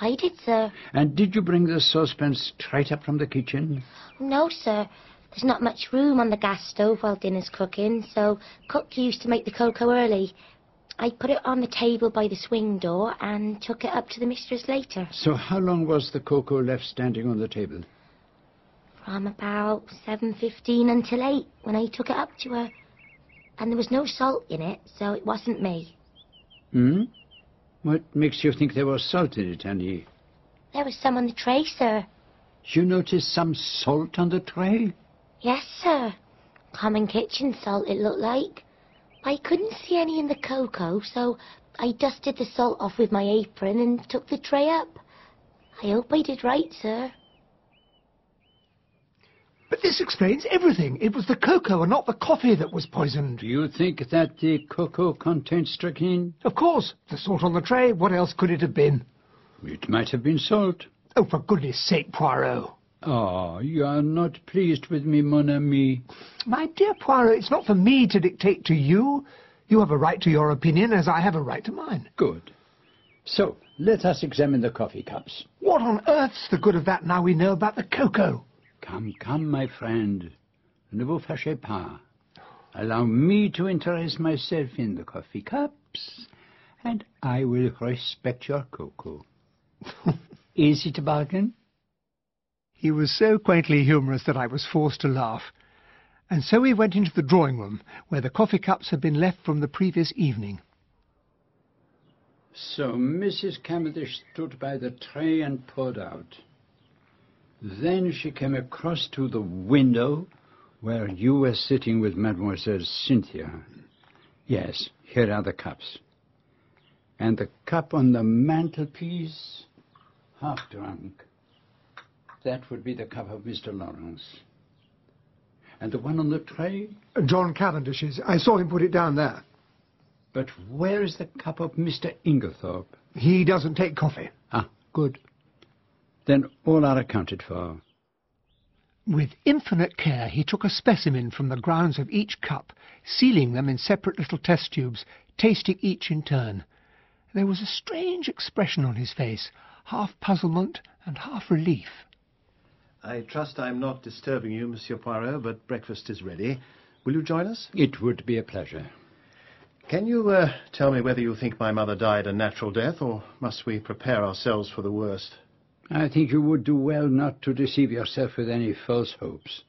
I did, sir. And did you bring the saucepan straight up from the kitchen? No, sir. There's not much room on the gas stove while dinner's cooking, so cook used to make the cocoa early. I put it on the table by the swing door and took it up to the mistress later. So how long was the cocoa left standing on the table? From about 7.15 until 8, when I took it up to her. And there was no salt in it, so it wasn't me. Hmm? What makes you think there was salt in it, Annie? There was some on the tray, sir. You noticed some salt on the tray? Yes, sir. Common kitchen salt, it looked like. I couldn't see any in the cocoa, so I dusted the salt off with my apron and took the tray up. I hope I did right, sir. But this explains everything. It was the cocoa and not the coffee that was poisoned. Do you think that the cocoa contained strychnine? Of course. The salt on the tray. What else could it have been? It might have been salt. Oh, for goodness sake, Poirot. Oh, you are not pleased with me, mon ami. My dear Poirot, it's not for me to dictate to you. You have a right to your opinion, as I have a right to mine. Good. So, let us examine the coffee cups. What on earth's the good of that now we know about the cocoa? Come, come, my friend. Ne vous fâchez pas. Allow me to interest myself in the coffee cups, and I will respect your cocoa. Is it a bargain? He was so quaintly humorous that I was forced to laugh. And so we went into the drawing room, where the coffee cups had been left from the previous evening. So Mrs. Cavendish stood by the tray and poured out. Then she came across to the window where you were sitting with Mademoiselle Cynthia. Yes, here are the cups. And the cup on the mantelpiece, half drunk. That would be the cup of Mr. Lawrence. And the one on the tray? John Cavendish's. I saw him put it down there. But where is the cup of Mr. Inglethorpe? He doesn't take coffee. Ah, good. Then all are accounted for. With infinite care, he took a specimen from the grounds of each cup, sealing them in separate little test tubes, tasting each in turn. There was a strange expression on his face, half puzzlement and half relief. I trust I'm not disturbing you, Monsieur Poirot, but breakfast is ready. Will you join us? It would be a pleasure. Can you uh, tell me whether you think my mother died a natural death, or must we prepare ourselves for the worst? I think you would do well not to deceive yourself with any false hopes.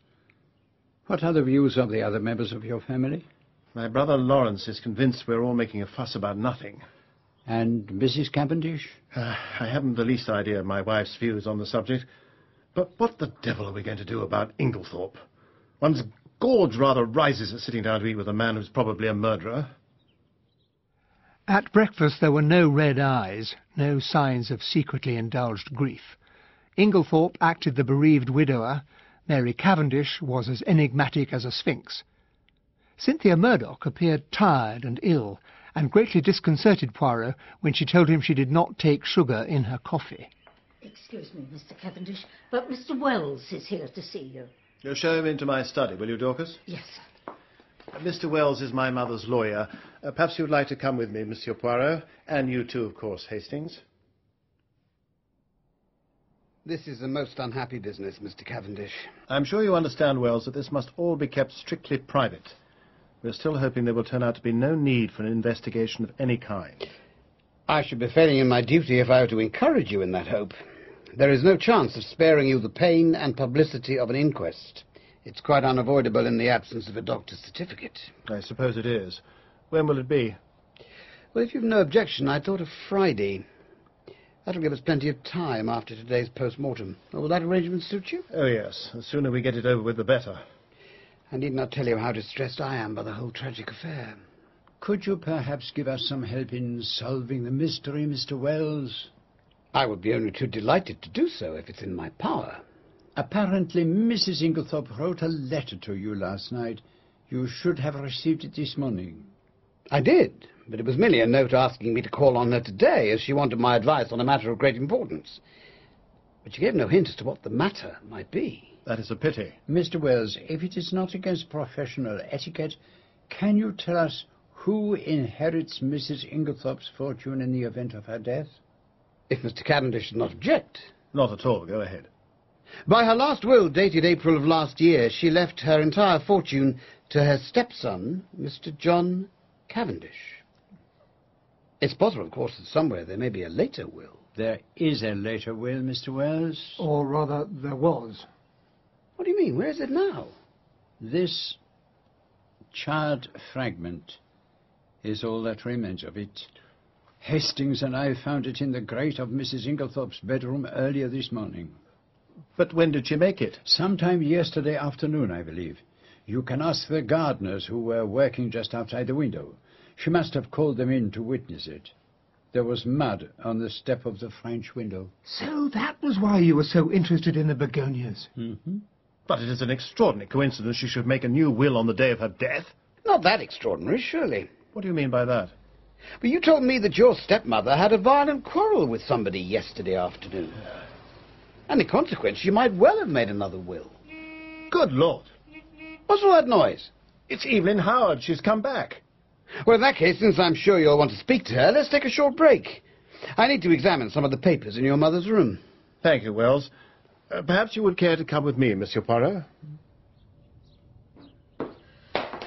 What are the views of the other members of your family? My brother Lawrence is convinced we're all making a fuss about nothing. And Mrs. Cavendish? Uh, I haven't the least idea of my wife's views on the subject. But what the devil are we going to do about Inglethorpe? One's gorge rather rises at sitting down to eat with a man who's probably a murderer. At breakfast there were no red eyes, no signs of secretly indulged grief. Inglethorpe acted the bereaved widower. Mary Cavendish was as enigmatic as a sphinx. Cynthia Murdoch appeared tired and ill, and greatly disconcerted Poirot when she told him she did not take sugar in her coffee. Excuse me, Mr. Cavendish, but Mr. Wells is here to see you. You'll show him into my study, will you, Dorcas? Yes, sir. Uh, Mr. Wells is my mother's lawyer. Uh, perhaps you'd like to come with me, Monsieur Poirot, and you too, of course, Hastings. This is a most unhappy business, Mr. Cavendish. I'm sure you understand, Wells, that this must all be kept strictly private. We're still hoping there will turn out to be no need for an investigation of any kind. I should be failing in my duty if I were to encourage you in that hope. There is no chance of sparing you the pain and publicity of an inquest. It's quite unavoidable in the absence of a doctor's certificate. I suppose it is. When will it be? Well, if you've no objection, I thought of Friday. That'll give us plenty of time after today's post-mortem. Will that arrangement suit you? Oh, yes. The sooner we get it over with, the better. I need not tell you how distressed I am by the whole tragic affair. Could you perhaps give us some help in solving the mystery, Mr. Wells? I would be only too delighted to do so if it's in my power. Apparently, Mrs. Inglethorpe wrote a letter to you last night. You should have received it this morning. I did, but it was merely a note asking me to call on her today as she wanted my advice on a matter of great importance. But she gave no hint as to what the matter might be. That is a pity. Mr. Wells, if it is not against professional etiquette, can you tell us who inherits Mrs. Inglethorpe's fortune in the event of her death? If Mr. Cavendish does not object. Not at all. Go ahead. By her last will, dated April of last year, she left her entire fortune to her stepson, Mr. John Cavendish. It's possible, of course, that somewhere there may be a later will. There is a later will, Mr. Wells. Or rather, there was. What do you mean? Where is it now? This charred fragment is all that remains of it. Hastings and I found it in the grate of Mrs. Inglethorpe's bedroom earlier this morning. But when did she make it? Sometime yesterday afternoon, I believe. You can ask the gardeners who were working just outside the window. She must have called them in to witness it. There was mud on the step of the French window. So that was why you were so interested in the begonias. Mm-hmm. But it is an extraordinary coincidence she should make a new will on the day of her death. Not that extraordinary, surely. What do you mean by that? But you told me that your stepmother had a violent quarrel with somebody yesterday afternoon. And in consequence, she might well have made another will. Good Lord. What's all that noise? It's Evelyn Howard. She's come back. Well, in that case, since I'm sure you'll want to speak to her, let's take a short break. I need to examine some of the papers in your mother's room. Thank you, Wells. Uh, perhaps you would care to come with me, Monsieur Poirot?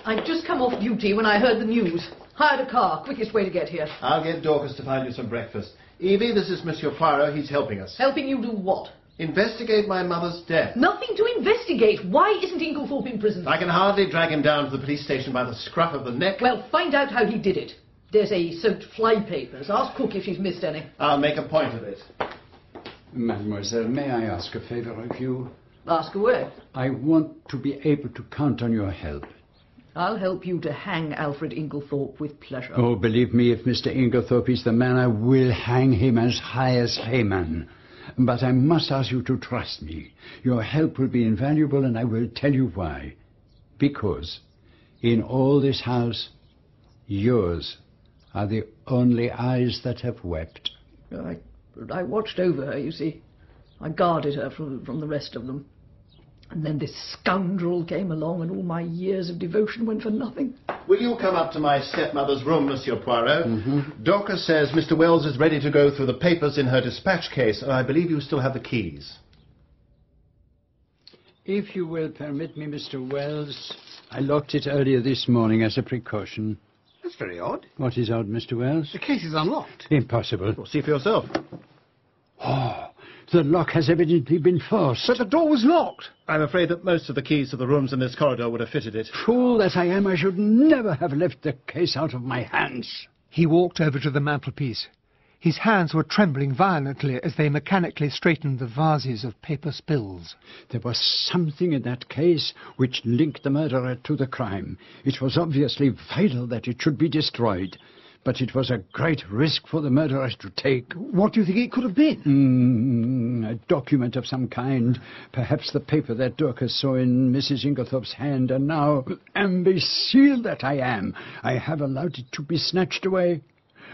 I'd just come off duty when I heard the news. Hired a car. Quickest way to get here. I'll get Dorcas to find you some breakfast. Evie, this is Monsieur Poirot. He's helping us. Helping you do what? Investigate my mother's death. Nothing to investigate. Why isn't Inglethorpe in prison? I can hardly drag him down to the police station by the scruff of the neck. Well, find out how he did it. There's a soaked fly papers. Ask Cook if she's missed any. I'll make a point of it. Mademoiselle, may I ask a favor of you? Ask away. I want to be able to count on your help. I'll help you to hang Alfred Inglethorpe with pleasure. Oh, believe me, if Mr. Inglethorpe is the man, I will hang him as high as Haman. But I must ask you to trust me. Your help will be invaluable, and I will tell you why. Because in all this house, yours are the only eyes that have wept. I, I watched over her, you see. I guarded her from, from the rest of them. And then this scoundrel came along, and all my years of devotion went for nothing. Will you come up to my stepmother's room, Monsieur Poirot? Mm-hmm. Dorcas says Mr. Wells is ready to go through the papers in her dispatch case, and I believe you still have the keys. If you will permit me, Mr. Wells, I locked it earlier this morning as a precaution. That's very odd. What is odd, Mr. Wells? The case is unlocked. Impossible. Well, see for yourself. Oh, the lock has evidently been forced. But the door was locked. I'm afraid that most of the keys to the rooms in this corridor would have fitted it. Fool that I am, I should never have left the case out of my hands. He walked over to the mantelpiece. His hands were trembling violently as they mechanically straightened the vases of paper spills. There was something in that case which linked the murderer to the crime. It was obviously vital that it should be destroyed. But it was a great risk for the murderer to take. What do you think it could have been? Mm, a document of some kind. Perhaps the paper that Dorcas saw in Mrs. Inglethorpe's hand, and now, imbecile that I am, I have allowed it to be snatched away.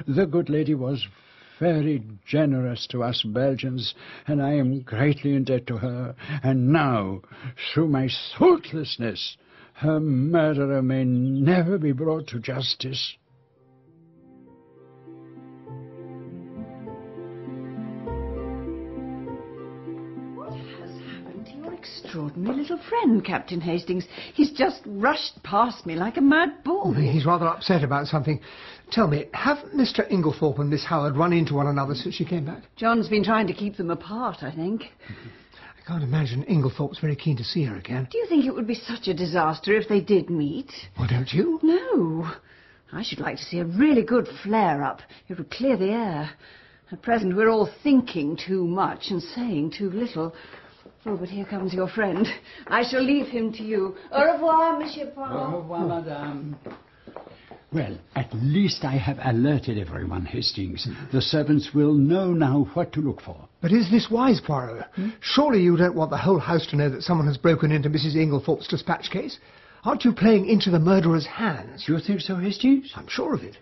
The good lady was very generous to us Belgians, and I am greatly in debt to her. And now, through my thoughtlessness, her murderer may never be brought to justice. Extraordinary little friend, Captain Hastings? He's just rushed past me like a mad bull. He's rather upset about something. Tell me, have Mr. Inglethorpe and Miss Howard run into one another since she came back? John's been trying to keep them apart, I think. I can't imagine Inglethorpe's very keen to see her again. Do you think it would be such a disaster if they did meet? Well, don't you? No. I should like to see a really good flare-up. It would clear the air. At present, we're all thinking too much and saying too little. Oh, but here comes your friend. I shall leave him to you. Au revoir, Monsieur Poirot. Au revoir, madame. Well, at least I have alerted everyone, Hastings. The servants will know now what to look for. But is this wise, Poirot? Surely you don't want the whole house to know that someone has broken into Mrs. Inglethorpe's dispatch case? Aren't you playing into the murderer's hands? You think so, Hastings? I'm sure of it.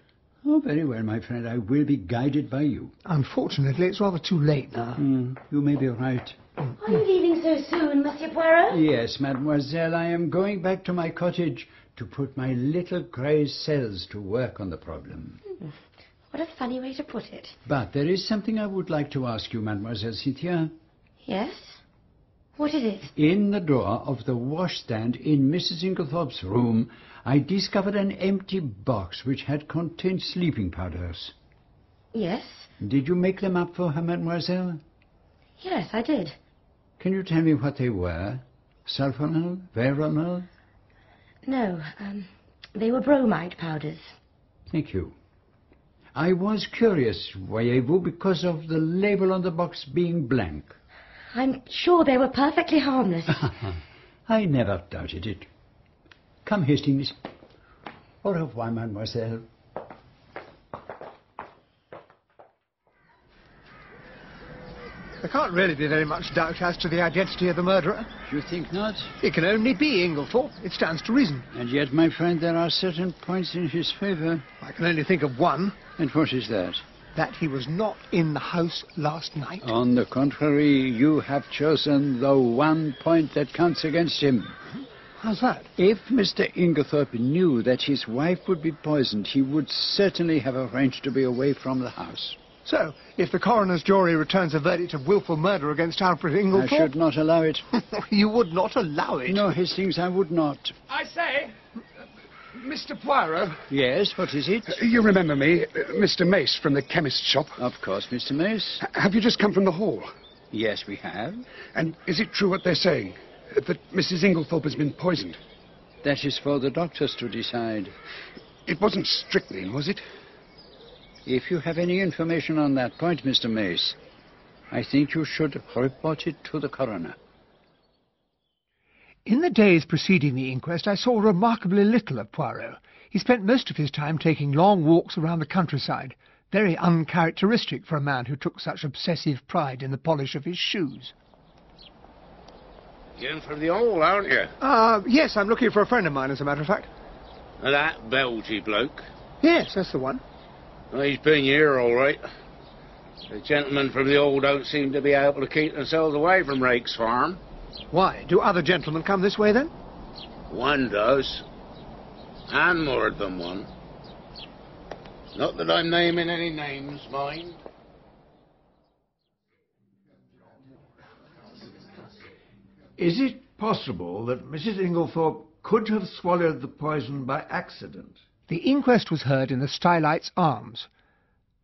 Oh, very well, my friend. I will be guided by you. Unfortunately, it's rather too late now. Hmm, you may be right. Are you leaving so soon, Monsieur Poirot? Yes, mademoiselle, I am going back to my cottage to put my little grey cells to work on the problem. Hmm. What a funny way to put it. But there is something I would like to ask you, mademoiselle Cynthia. Yes? What is it? In the drawer of the washstand in Mrs. Inglethorpe's room, I discovered an empty box which had contained sleeping powders. Yes? Did you make them up for her, mademoiselle? Yes, I did. Can you tell me what they were? Sulfonal? Veronal? No, um, they were bromide powders. Thank you. I was curious, voyez-vous, because of the label on the box being blank. I'm sure they were perfectly harmless. I never doubted it. Come, Hastings. Au revoir, mademoiselle. There can't really be very much doubt as to the identity of the murderer. You think not? It can only be Inglethorpe. It stands to reason. And yet, my friend, there are certain points in his favor. I can only think of one. And what is that? That he was not in the house last night. On the contrary, you have chosen the one point that counts against him. How's that? If Mr. Inglethorpe knew that his wife would be poisoned, he would certainly have arranged to be away from the house. So, if the coroner's jury returns a verdict of willful murder against Alfred Inglethorpe... I should not allow it. you would not allow it? No, Hastings, I would not. I say, Mr. Poirot. Yes, what is it? You remember me, uh, Mr. Mace from the chemist's shop? Of course, Mr. Mace. H- have you just come from the hall? Yes, we have. And is it true what they're saying? That Mrs. Inglethorpe has been poisoned? That is for the doctors to decide. It wasn't strychnine, was it? If you have any information on that point, Mr. Mace, I think you should report it to the coroner. In the days preceding the inquest, I saw remarkably little of Poirot. He spent most of his time taking long walks around the countryside, very uncharacteristic for a man who took such obsessive pride in the polish of his shoes. You're in from the hall, aren't you? Uh, yes, I'm looking for a friend of mine, as a matter of fact. That Belgy bloke. Yes, that's the one. Well, he's been here, all right. The gentlemen from the old don't seem to be able to keep themselves away from Raikes' farm. Why? Do other gentlemen come this way, then? One does. And more than one. Not that I'm naming any names, mind. Is it possible that Mrs. Inglethorpe could have swallowed the poison by accident? The inquest was heard in the Stylites Arms.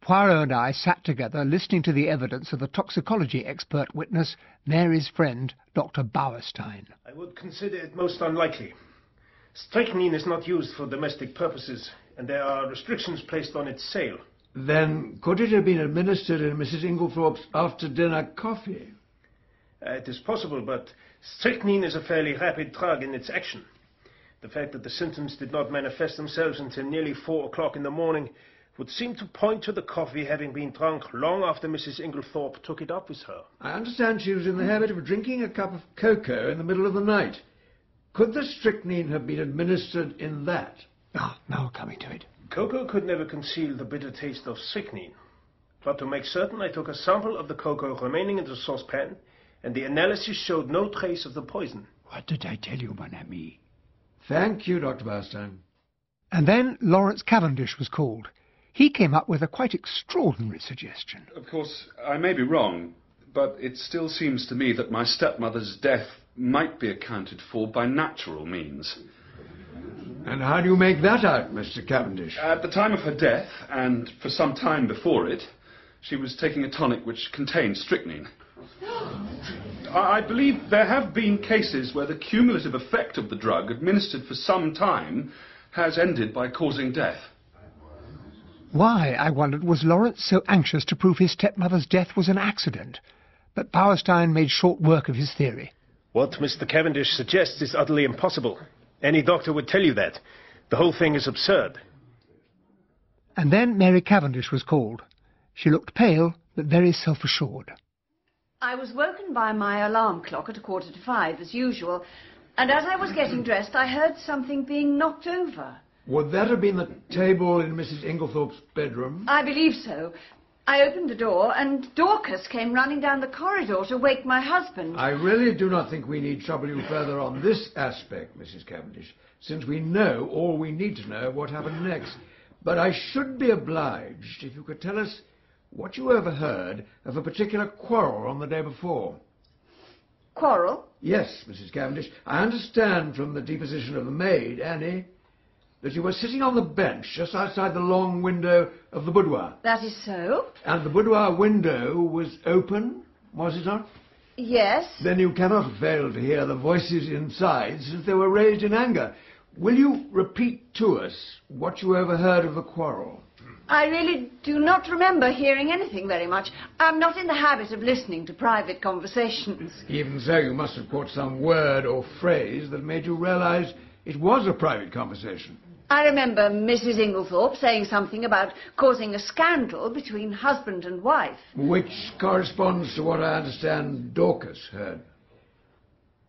Poirot and I sat together listening to the evidence of the toxicology expert witness, Mary's friend, Dr. Bauerstein. I would consider it most unlikely. Strychnine is not used for domestic purposes, and there are restrictions placed on its sale. Then could it have been administered in Mrs. Inglethorpe's after-dinner coffee? Uh, it is possible, but strychnine is a fairly rapid drug in its action. The fact that the symptoms did not manifest themselves until nearly four o'clock in the morning would seem to point to the coffee having been drunk long after Mrs. Inglethorpe took it up with her. I understand she was in the habit of drinking a cup of cocoa in the middle of the night. Could the strychnine have been administered in that? Ah, now coming to it. Cocoa could never conceal the bitter taste of strychnine. But to make certain, I took a sample of the cocoa remaining in the saucepan, and the analysis showed no trace of the poison. What did I tell you, mon ami? Thank you, Dr. Bauerstein. And then Lawrence Cavendish was called. He came up with a quite extraordinary suggestion. Of course, I may be wrong, but it still seems to me that my stepmother's death might be accounted for by natural means. And how do you make that out, Mr. Cavendish? At the time of her death, and for some time before it, she was taking a tonic which contained strychnine. I I believe there have been cases where the cumulative effect of the drug administered for some time has ended by causing death. Why, I wondered, was Lawrence so anxious to prove his stepmother's death was an accident? But Bauerstein made short work of his theory. What Mr. Cavendish suggests is utterly impossible. Any doctor would tell you that. The whole thing is absurd. And then Mary Cavendish was called. She looked pale, but very self-assured. I was woken by my alarm clock at a quarter to five, as usual, and as I was getting dressed, I heard something being knocked over. Would that have been the table in Mrs. Inglethorpe's bedroom? I believe so. I opened the door, and Dorcas came running down the corridor to wake my husband. I really do not think we need trouble you further on this aspect, Mrs. Cavendish, since we know all we need to know what happened next. But I should be obliged if you could tell us what you overheard of a particular quarrel on the day before. Quarrel? Yes, Mrs. Cavendish. I understand from the deposition of the maid, Annie, that you were sitting on the bench just outside the long window of the boudoir. That is so. And the boudoir window was open, was it not? Yes. Then you cannot fail to hear the voices inside, since they were raised in anger. Will you repeat to us what you overheard of the quarrel? I really do not remember hearing anything very much. I'm not in the habit of listening to private conversations. Even so, you must have caught some word or phrase that made you realize it was a private conversation. I remember Mrs. Inglethorpe saying something about causing a scandal between husband and wife. Which corresponds to what I understand Dorcas heard.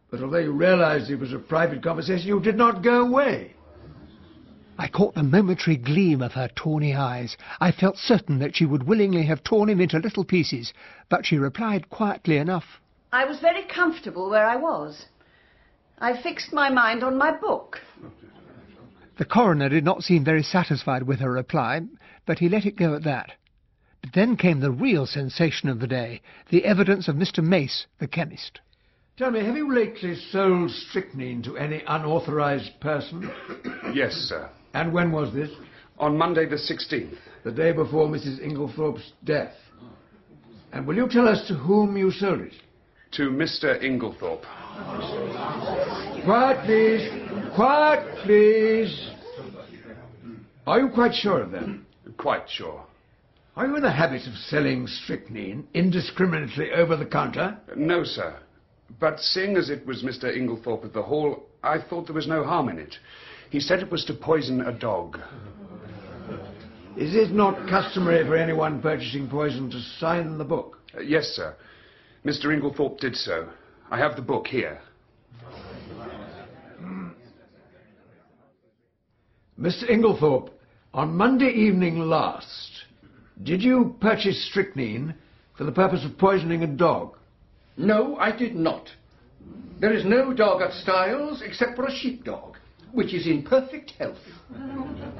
But although you realized it was a private conversation, you did not go away. I caught the momentary gleam of her tawny eyes. I felt certain that she would willingly have torn him into little pieces, but she replied quietly enough. I was very comfortable where I was. I fixed my mind on my book. The coroner did not seem very satisfied with her reply, but he let it go at that. But then came the real sensation of the day, the evidence of Mr. Mace, the chemist. Tell me, have you lately sold strychnine to any unauthorized person? Yes, sir. And when was this? On Monday the 16th. The day before Mrs. Inglethorpe's death. And will you tell us to whom you sold it? To Mr. Inglethorpe. Quiet, please. Quiet, please. Are you quite sure of that? Quite sure. Are you in the habit of selling strychnine indiscriminately over the counter? No, sir. But seeing as it was Mr. Inglethorpe at the Hall, I thought there was no harm in it. He said it was to poison a dog. Is it not customary for anyone purchasing poison to sign the book? Uh, yes, sir. Mr. Inglethorpe did so. I have the book here. Mr. Inglethorpe, on Monday evening last, did you purchase strychnine for the purpose of poisoning a dog? No, I did not. There is no dog at Styles except for a sheepdog, which is in perfect health.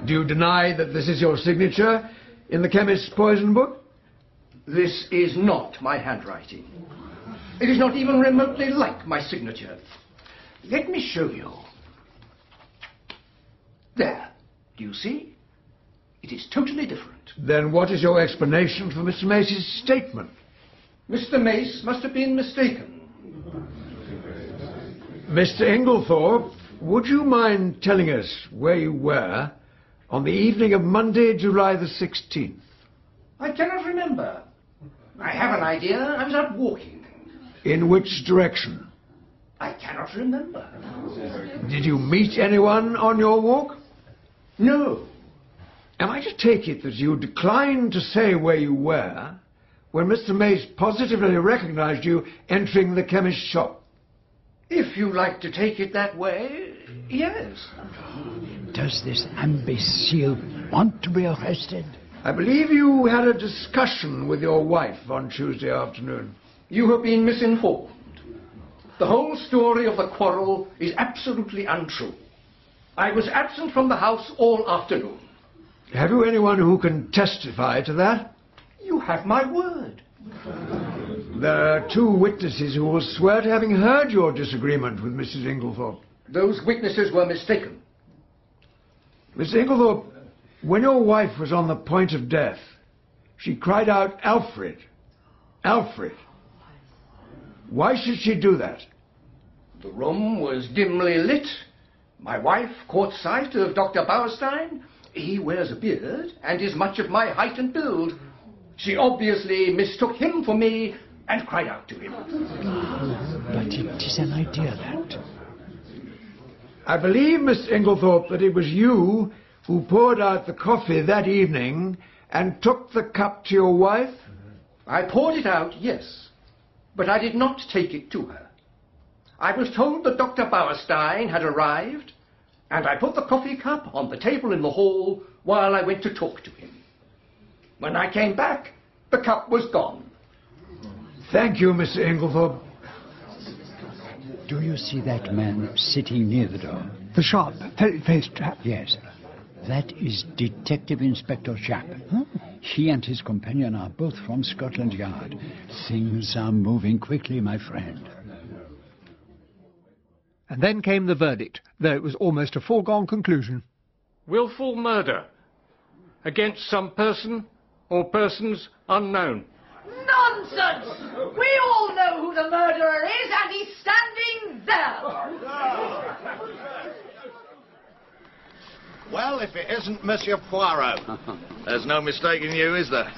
Do you deny that this is your signature in the chemist's poison book? This is not my handwriting. It is not even remotely like my signature. Let me show you. There. Do you see? It is totally different. Then what is your explanation for Mr. Mace's statement? Mr. Mace must have been mistaken. Mr. Inglethorpe, would you mind telling us where you were on the evening of Monday, July the 16th? I cannot remember. I have an idea. I was out walking. In which direction? I cannot remember. Did you meet anyone on your walk? No. Am I to take it that you declined to say where you were when Mr. Mace positively recognized you entering the chemist's shop? If you like to take it that way, yes. Does this imbecile want to be arrested? I believe you had a discussion with your wife on Tuesday afternoon. You have been misinformed. The whole story of the quarrel is absolutely untrue. I was absent from the house all afternoon. Have you anyone who can testify to that? You have my word. There are two witnesses who will swear to having heard your disagreement with Mrs. Inglethorpe. Those witnesses were mistaken. Mr. Inglethorpe, when your wife was on the point of death, she cried out, Alfred! Alfred! Why should she do that? The room was dimly lit. My wife caught sight of Dr. Bauerstein. He wears a beard and is much of my height and build. She obviously mistook him for me and cried out to him. But it is an idea that. I believe, Mr. Inglethorpe, that it was you who poured out the coffee that evening and took the cup to your wife? I poured it out, yes, but I did not take it to her. I was told that Dr. Bauerstein had arrived, and I put the coffee cup on the table in the hall while I went to talk to him. When I came back, the cup was gone. Thank you, Mr. Inglethorpe. Do you see that man sitting near the door? The sharp, ferret-faced chap? Yes. That is Detective Inspector Japp. Huh? He and his companion are both from Scotland Yard. Things are moving quickly, my friend. And then came the verdict, though it was almost a foregone conclusion. Wilful murder against some person or persons unknown. Nonsense! We all know who the murderer is, and he's standing there. Well, if it isn't Monsieur Poirot. There's no mistaking you, is there?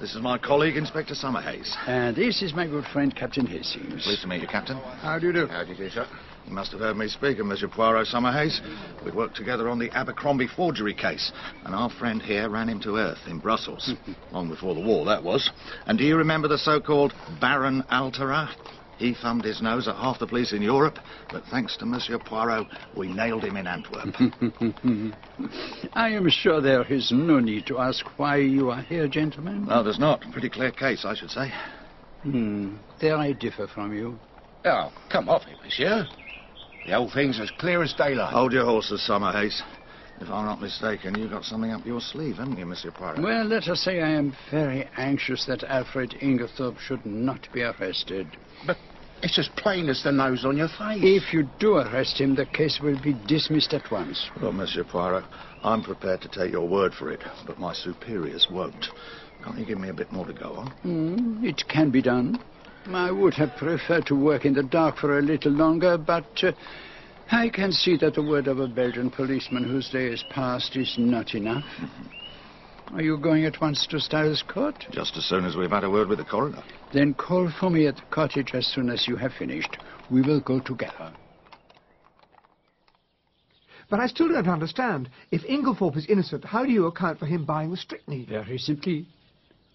This is my colleague, Inspector Summerhays. And this is my good friend, Captain Hastings. Pleased to meet you, Captain. How do you do? How do you do, sir? You must have heard me speak of Monsieur Poirot Summerhays. We worked together on the Abercrombie forgery case, and our friend here ran him to earth in Brussels. Long before the war, that was. And do you remember the so-called Baron Alterat? He thumbed his nose at half the police in Europe, but thanks to Monsieur Poirot, we nailed him in Antwerp. I am sure there is no need to ask why you are here, gentlemen. no, there's not. Pretty clear case, I should say. Hmm. There I differ from you. Oh, come off it, monsieur. The whole thing's as clear as daylight. Hold your horses, Summerhays. If I'm not mistaken, you've got something up your sleeve, haven't you, Monsieur Poirot? Well, let us say I am very anxious that Alfred Inglethorpe should not be arrested. But it's as plain as the nose on your face. If you do arrest him, the case will be dismissed at once. Well, Monsieur Poirot, I'm prepared to take your word for it, but my superiors won't. Can't you give me a bit more to go on? Hmm, it can be done. I would have preferred to work in the dark for a little longer, but uh, I can see that the word of a Belgian policeman whose day is past is not enough. Are you going at once to Styles Court? Just as soon as we've had a word with the coroner. Then call for me at the cottage as soon as you have finished. We will go together. But I still don't understand. If Inglethorpe is innocent, how do you account for him buying the strychnine? Very simply.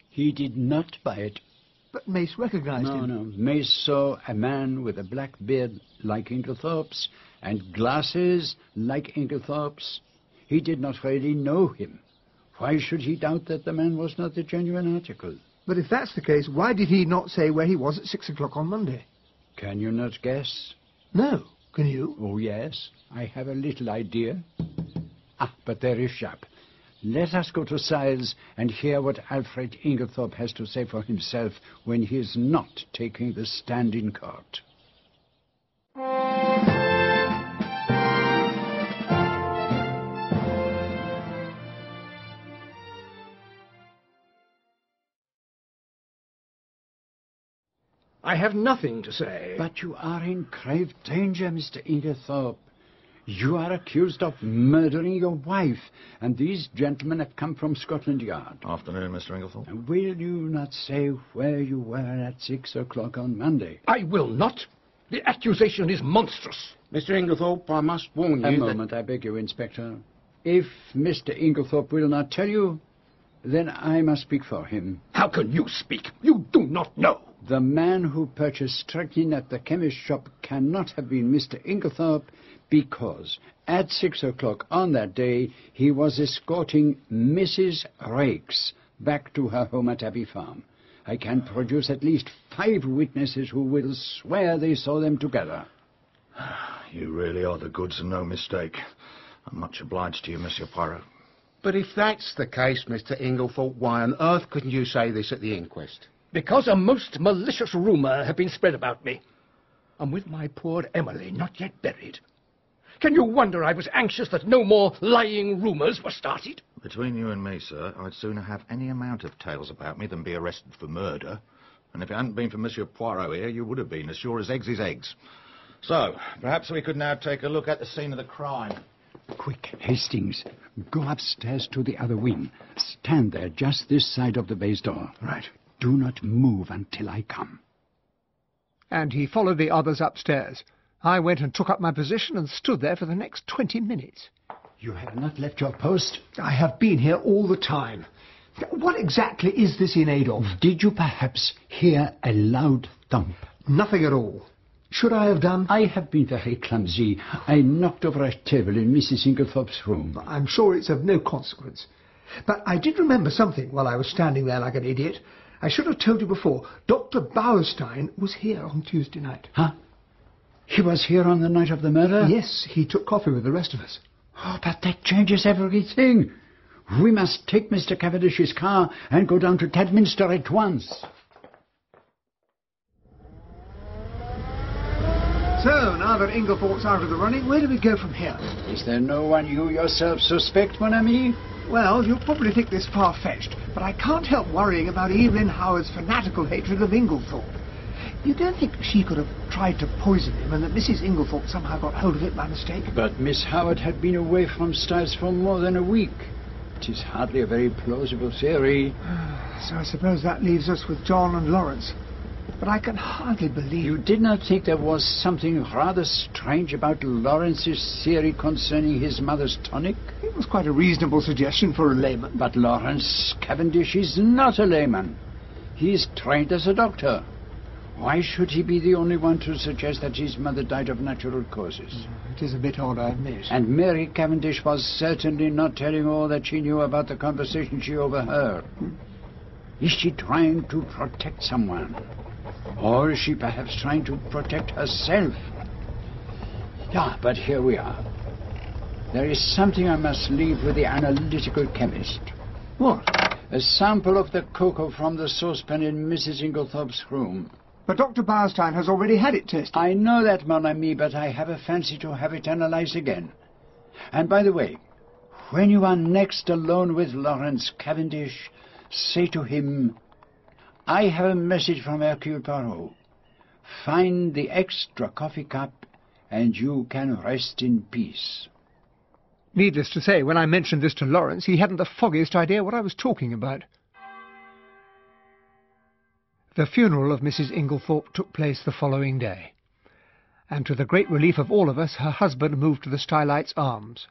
He did not buy it. But Mace recognized no, him. No, no. Mace saw a man with a black beard like Inglethorpe's and glasses like Inglethorpe's. He did not really know him. Why should he doubt that the man was not the genuine article? But if that's the case, why did he not say where he was at six o'clock on Monday? Can you not guess? No. Can you? Oh, yes. I have a little idea. Ah, but there is Sharp. Let us go to Styles and hear what Alfred Inglethorpe has to say for himself when he is not taking the stand in court. I have nothing to say. But you are in grave danger, Mr. Inglethorpe. You are accused of murdering your wife, and these gentlemen have come from Scotland Yard. Afternoon, Mr. Inglethorpe. Will you not say where you were at six o'clock on Monday? I will not. The accusation is monstrous. Mr. Inglethorpe, I must warn you A that... moment, I beg you, Inspector. If Mr. Inglethorpe will not tell you, then I must speak for him. How can you speak? You do not know. The man who purchased strychnine at the chemist shop cannot have been Mr. Inglethorpe because at six o'clock on that day he was escorting Mrs. Raikes back to her home at Abbey Farm. I can produce at least five witnesses who will swear they saw them together. You really are the goods and no mistake. I'm much obliged to you, Monsieur Poirot. But if that's the case, Mr. Inglethorpe, why on earth couldn't you say this at the inquest? Because a most malicious rumour had been spread about me. And with my poor Emily not yet buried. Can you wonder I was anxious that no more lying rumours were started? Between you and me, sir, I'd sooner have any amount of tales about me than be arrested for murder. And if it hadn't been for Monsieur Poirot here, you would have been as sure as eggs is eggs. So, perhaps we could now take a look at the scene of the crime. Quick, Hastings. Go upstairs to the other wing. Stand there just this side of the base door. Right. Do not move until I come. And he followed the others upstairs. I went and took up my position and stood there for the next twenty minutes. You have not left your post? I have been here all the time. What exactly is this in aid of? Did you perhaps hear a loud thump? Nothing at all. Should I have done? I have been very clumsy. I knocked over a table in Mrs. Inglethorpe's room. I'm sure it's of no consequence. But I did remember something while I was standing there like an idiot. I should have told you before. Dr. Bauerstein was here on Tuesday night. Huh? He was here on the night of the murder? Yes, he took coffee with the rest of us. Oh, but that changes everything. We must take Mr. Cavendish's car and go down to Tadminster at once. So, now that Inglethorpe's out of the running, where do we go from here? Is there no one you yourself suspect, mon ami? Well, you'll probably think this far-fetched, but I can't help worrying about Evelyn Howard's fanatical hatred of Inglethorpe. You don't think she could have tried to poison him and that Mrs. Inglethorpe somehow got hold of it by mistake? But Miss Howard had been away from Styles for more than a week. It is hardly a very plausible theory. So I suppose that leaves us with John and Lawrence. But I can hardly believe... You did not think there was something rather strange about Lawrence's theory concerning his mother's tonic? It was quite a reasonable suggestion for a layman. But Lawrence Cavendish is not a layman. He is trained as a doctor. Why should he be the only one to suggest that his mother died of natural causes? It is a bit odd, I admit. And Mary Cavendish was certainly not telling all that she knew about the conversation she overheard. Hmm. Is she trying to protect someone? Or is she perhaps trying to protect herself? Yeah, but here we are. There is something I must leave with the analytical chemist. What? A sample of the cocoa from the saucepan in Mrs. Inglethorpe's room. But Dr. Bauerstein has already had it tested. I know that, mon ami, but I have a fancy to have it analyzed again. And by the way, when you are next alone with Lawrence Cavendish, say to him, I have a message from Hercule Poirot. Find the extra coffee cup, and you can rest in peace. Needless to say, when I mentioned this to Lawrence, he hadn't the foggiest idea what I was talking about. The funeral of Mrs. Inglethorpe took place the following day, and to the great relief of all of us, her husband moved to the Stylites Arms.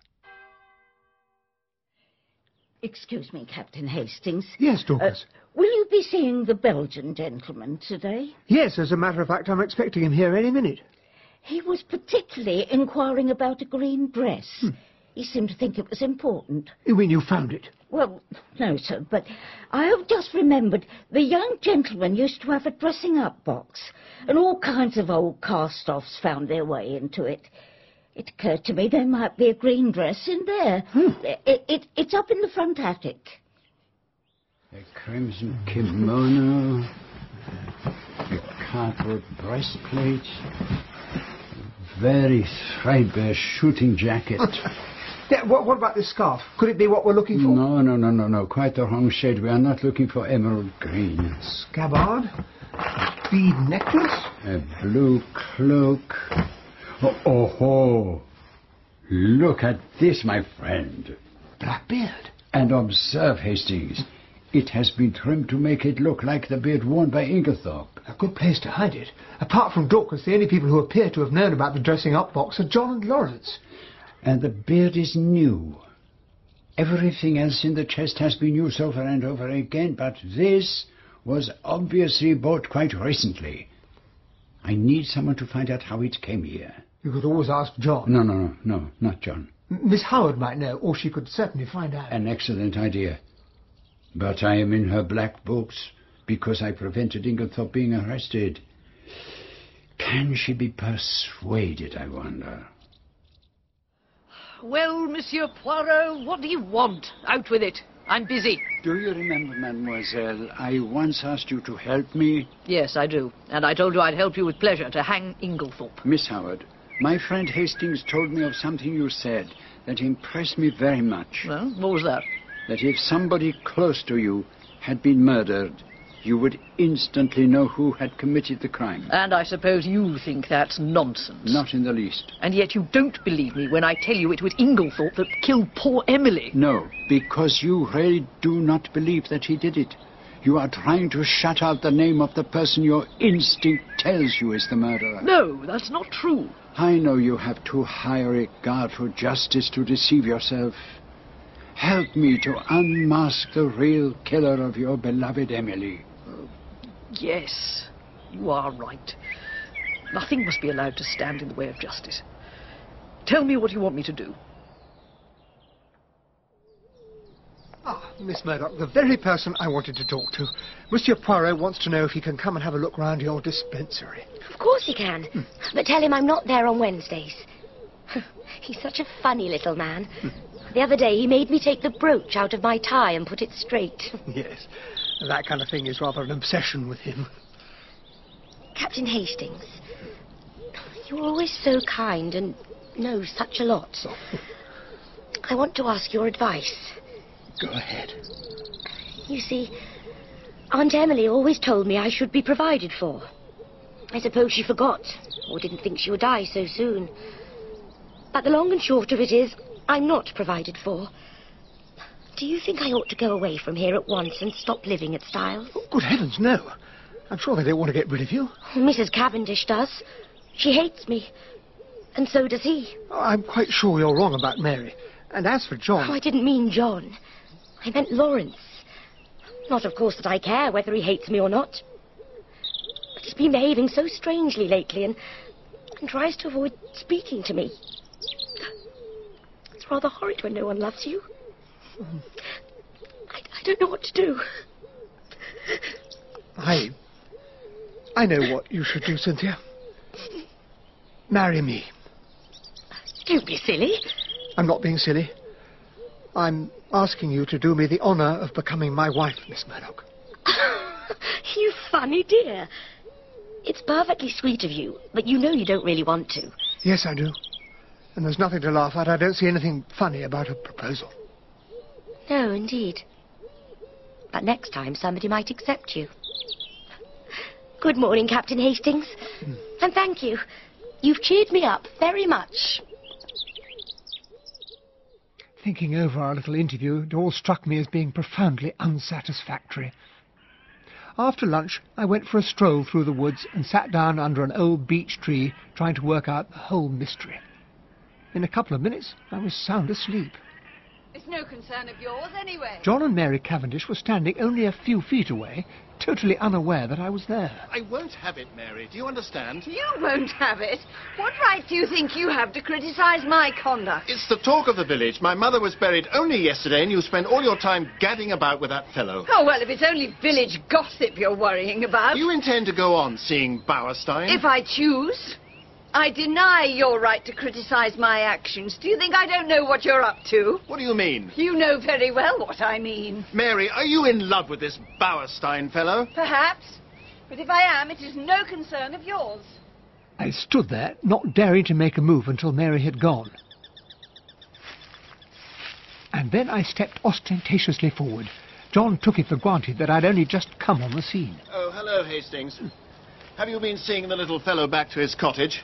Excuse me, Captain Hastings. Yes, Dorcas. Uh, will you be seeing the Belgian gentleman today? Yes, as a matter of fact, I'm expecting him here any minute. He was particularly inquiring about a green dress. Hmm. He seemed to think it was important. You mean you found it? Well, no, sir, but I have just remembered the young gentleman used to have a dressing-up box, and all kinds of old cast-offs found their way into it. It occurred to me there might be a green dress in there. Hmm. It, it, it's up in the front attic. A crimson kimono, a cardboard breastplate, a very threadbare shooting jacket. Yeah, what, what about this scarf? Could it be what we're looking for? No, no, no, no, no. Quite the wrong shade. We are not looking for emerald green. Scabbard? A bead necklace? A blue cloak. Oh, oh, oh. Look at this, my friend. Black beard. And observe, Hastings. It has been trimmed to make it look like the beard worn by Inglethorpe. A good place to hide it. Apart from Dorcas, the only people who appear to have known about the dressing-up box are John and Lawrence. And the beard is new. Everything else in the chest has been used over and over again, but this was obviously bought quite recently. I need someone to find out how it came here. You could always ask John. No, no, no, no, not John. M- Miss Howard might know, or she could certainly find out. An excellent idea. But I am in her black books because I prevented Inglethorpe being arrested. Can she be persuaded, I wonder? Well, Monsieur Poirot, what do you want? Out with it. I'm busy. Do you remember, mademoiselle, I once asked you to help me? Yes, I do. And I told you I'd help you with pleasure to hang Inglethorpe. Miss Howard, my friend Hastings told me of something you said that impressed me very much. Well, what was that? That if somebody close to you had been murdered, you would instantly know who had committed the crime. And I suppose you think that's nonsense. Not in the least. And yet you don't believe me when I tell you it was Inglethorpe that killed poor Emily. No, because you really do not believe that he did it. You are trying to shut out the name of the person your instinct tells you is the murderer. No, that's not true. I know you have too high a regard for justice to deceive yourself. Help me to unmask the real killer of your beloved Emily. Yes, you are right. Nothing must be allowed to stand in the way of justice. Tell me what you want me to do. Ah, Miss Murdoch, the very person I wanted to talk to. Monsieur Poirot wants to know if he can come and have a look round your dispensary. Of course he can. But tell him I'm not there on Wednesdays. He's such a funny little man. The other day he made me take the brooch out of my tie and put it straight. yes, that kind of thing is rather an obsession with him. Captain Hastings, you're always so kind and know such a lot. I want to ask your advice. Go ahead. You see, Aunt Emily always told me I should be provided for. I suppose she forgot, or didn't think she would die so soon. But the long and short of it is, I'm not provided for. Do you think I ought to go away from here at once and stop living at Styles? Oh, good heavens, no. I'm sure they don't want to get rid of you. Mrs. Cavendish does. She hates me. And so does he. Oh, I'm quite sure you're wrong about Mary. And as for John... Oh, I didn't mean John. I meant Lawrence. Not, of course, that I care whether he hates me or not. But he's been behaving so strangely lately and, and tries to avoid speaking to me. It's rather horrid when no one loves you. I, I don't know what to do. I... I know what you should do, Cynthia. Marry me. Don't be silly. I'm not being silly. I'm asking you to do me the honour of becoming my wife, Miss Murdoch. you funny dear. It's perfectly sweet of you, but you know you don't really want to. Yes, I do. And there's nothing to laugh at. I don't see anything funny about a proposal. No, indeed. But next time somebody might accept you. Good morning, Captain Hastings. Hmm. And thank you. You've cheered me up very much. Thinking over our little interview, it all struck me as being profoundly unsatisfactory. After lunch, I went for a stroll through the woods and sat down under an old beech tree trying to work out the whole mystery. In a couple of minutes, I was sound asleep. It's no concern of yours, anyway. John and Mary Cavendish were standing only a few feet away, totally unaware that I was there. I won't have it, Mary. Do you understand? You won't have it. What right do you think you have to criticize my conduct? It's the talk of the village. My mother was buried only yesterday, and you spend all your time gadding about with that fellow. Oh, well, if it's only village gossip you're worrying about. You intend to go on seeing Bauerstein? If I choose. I deny your right to criticize my actions. Do you think I don't know what you're up to? What do you mean? You know very well what I mean. Mary, are you in love with this Bauerstein fellow? Perhaps. But if I am, it is no concern of yours. I stood there, not daring to make a move until Mary had gone. And then I stepped ostentatiously forward. John took it for granted that I'd only just come on the scene. Oh, hello, Hastings. Have you been seeing the little fellow back to his cottage?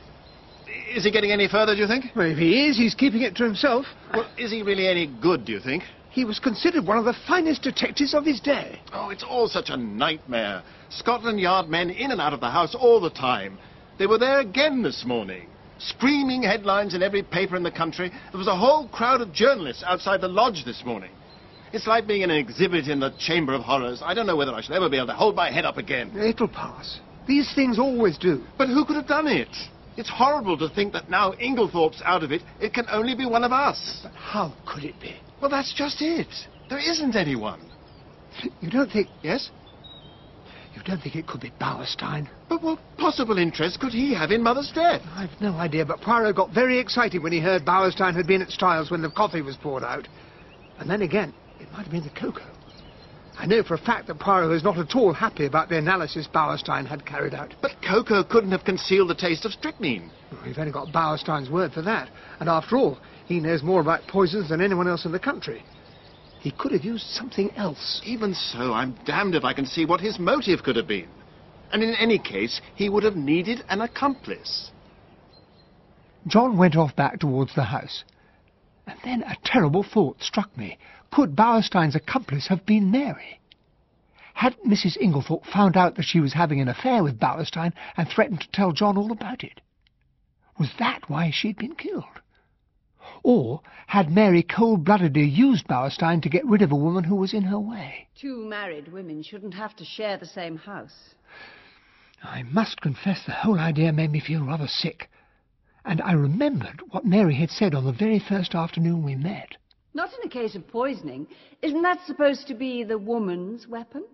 Is he getting any further, do you think? Well, if he is, he's keeping it to himself. Well, is he really any good, do you think? He was considered one of the finest detectives of his day. Oh, it's all such a nightmare. Scotland Yard men in and out of the house all the time. They were there again this morning. Screaming headlines in every paper in the country. There was a whole crowd of journalists outside the lodge this morning. It's like being in an exhibit in the Chamber of Horrors. I don't know whether I shall ever be able to hold my head up again. It'll pass. These things always do. But who could have done it? It's horrible to think that now Inglethorpe's out of it, it can only be one of us. But how could it be? Well, that's just it. There isn't anyone. You don't think... Yes? You don't think it could be Bauerstein? But what possible interest could he have in Mother's death? I've no idea, but Poirot got very excited when he heard Bauerstein had been at Styles when the coffee was poured out. And then again, it might have been the cocoa. I know for a fact that Poirot is not at all happy about the analysis Bauerstein had carried out. But cocoa couldn't have concealed the taste of strychnine. We've only got Bauerstein's word for that. And after all, he knows more about poisons than anyone else in the country. He could have used something else. Even so, I'm damned if I can see what his motive could have been. And in any case, he would have needed an accomplice. John went off back towards the house. And then a terrible thought struck me. Could Bauerstein's accomplice have been Mary? Had Mrs. Inglethorpe found out that she was having an affair with Bauerstein and threatened to tell John all about it? Was that why she'd been killed? Or had Mary cold-bloodedly used Bauerstein to get rid of a woman who was in her way? Two married women shouldn't have to share the same house. I must confess the whole idea made me feel rather sick. And I remembered what Mary had said on the very first afternoon we met. Not in a case of poisoning. Isn't that supposed to be the woman's weapon?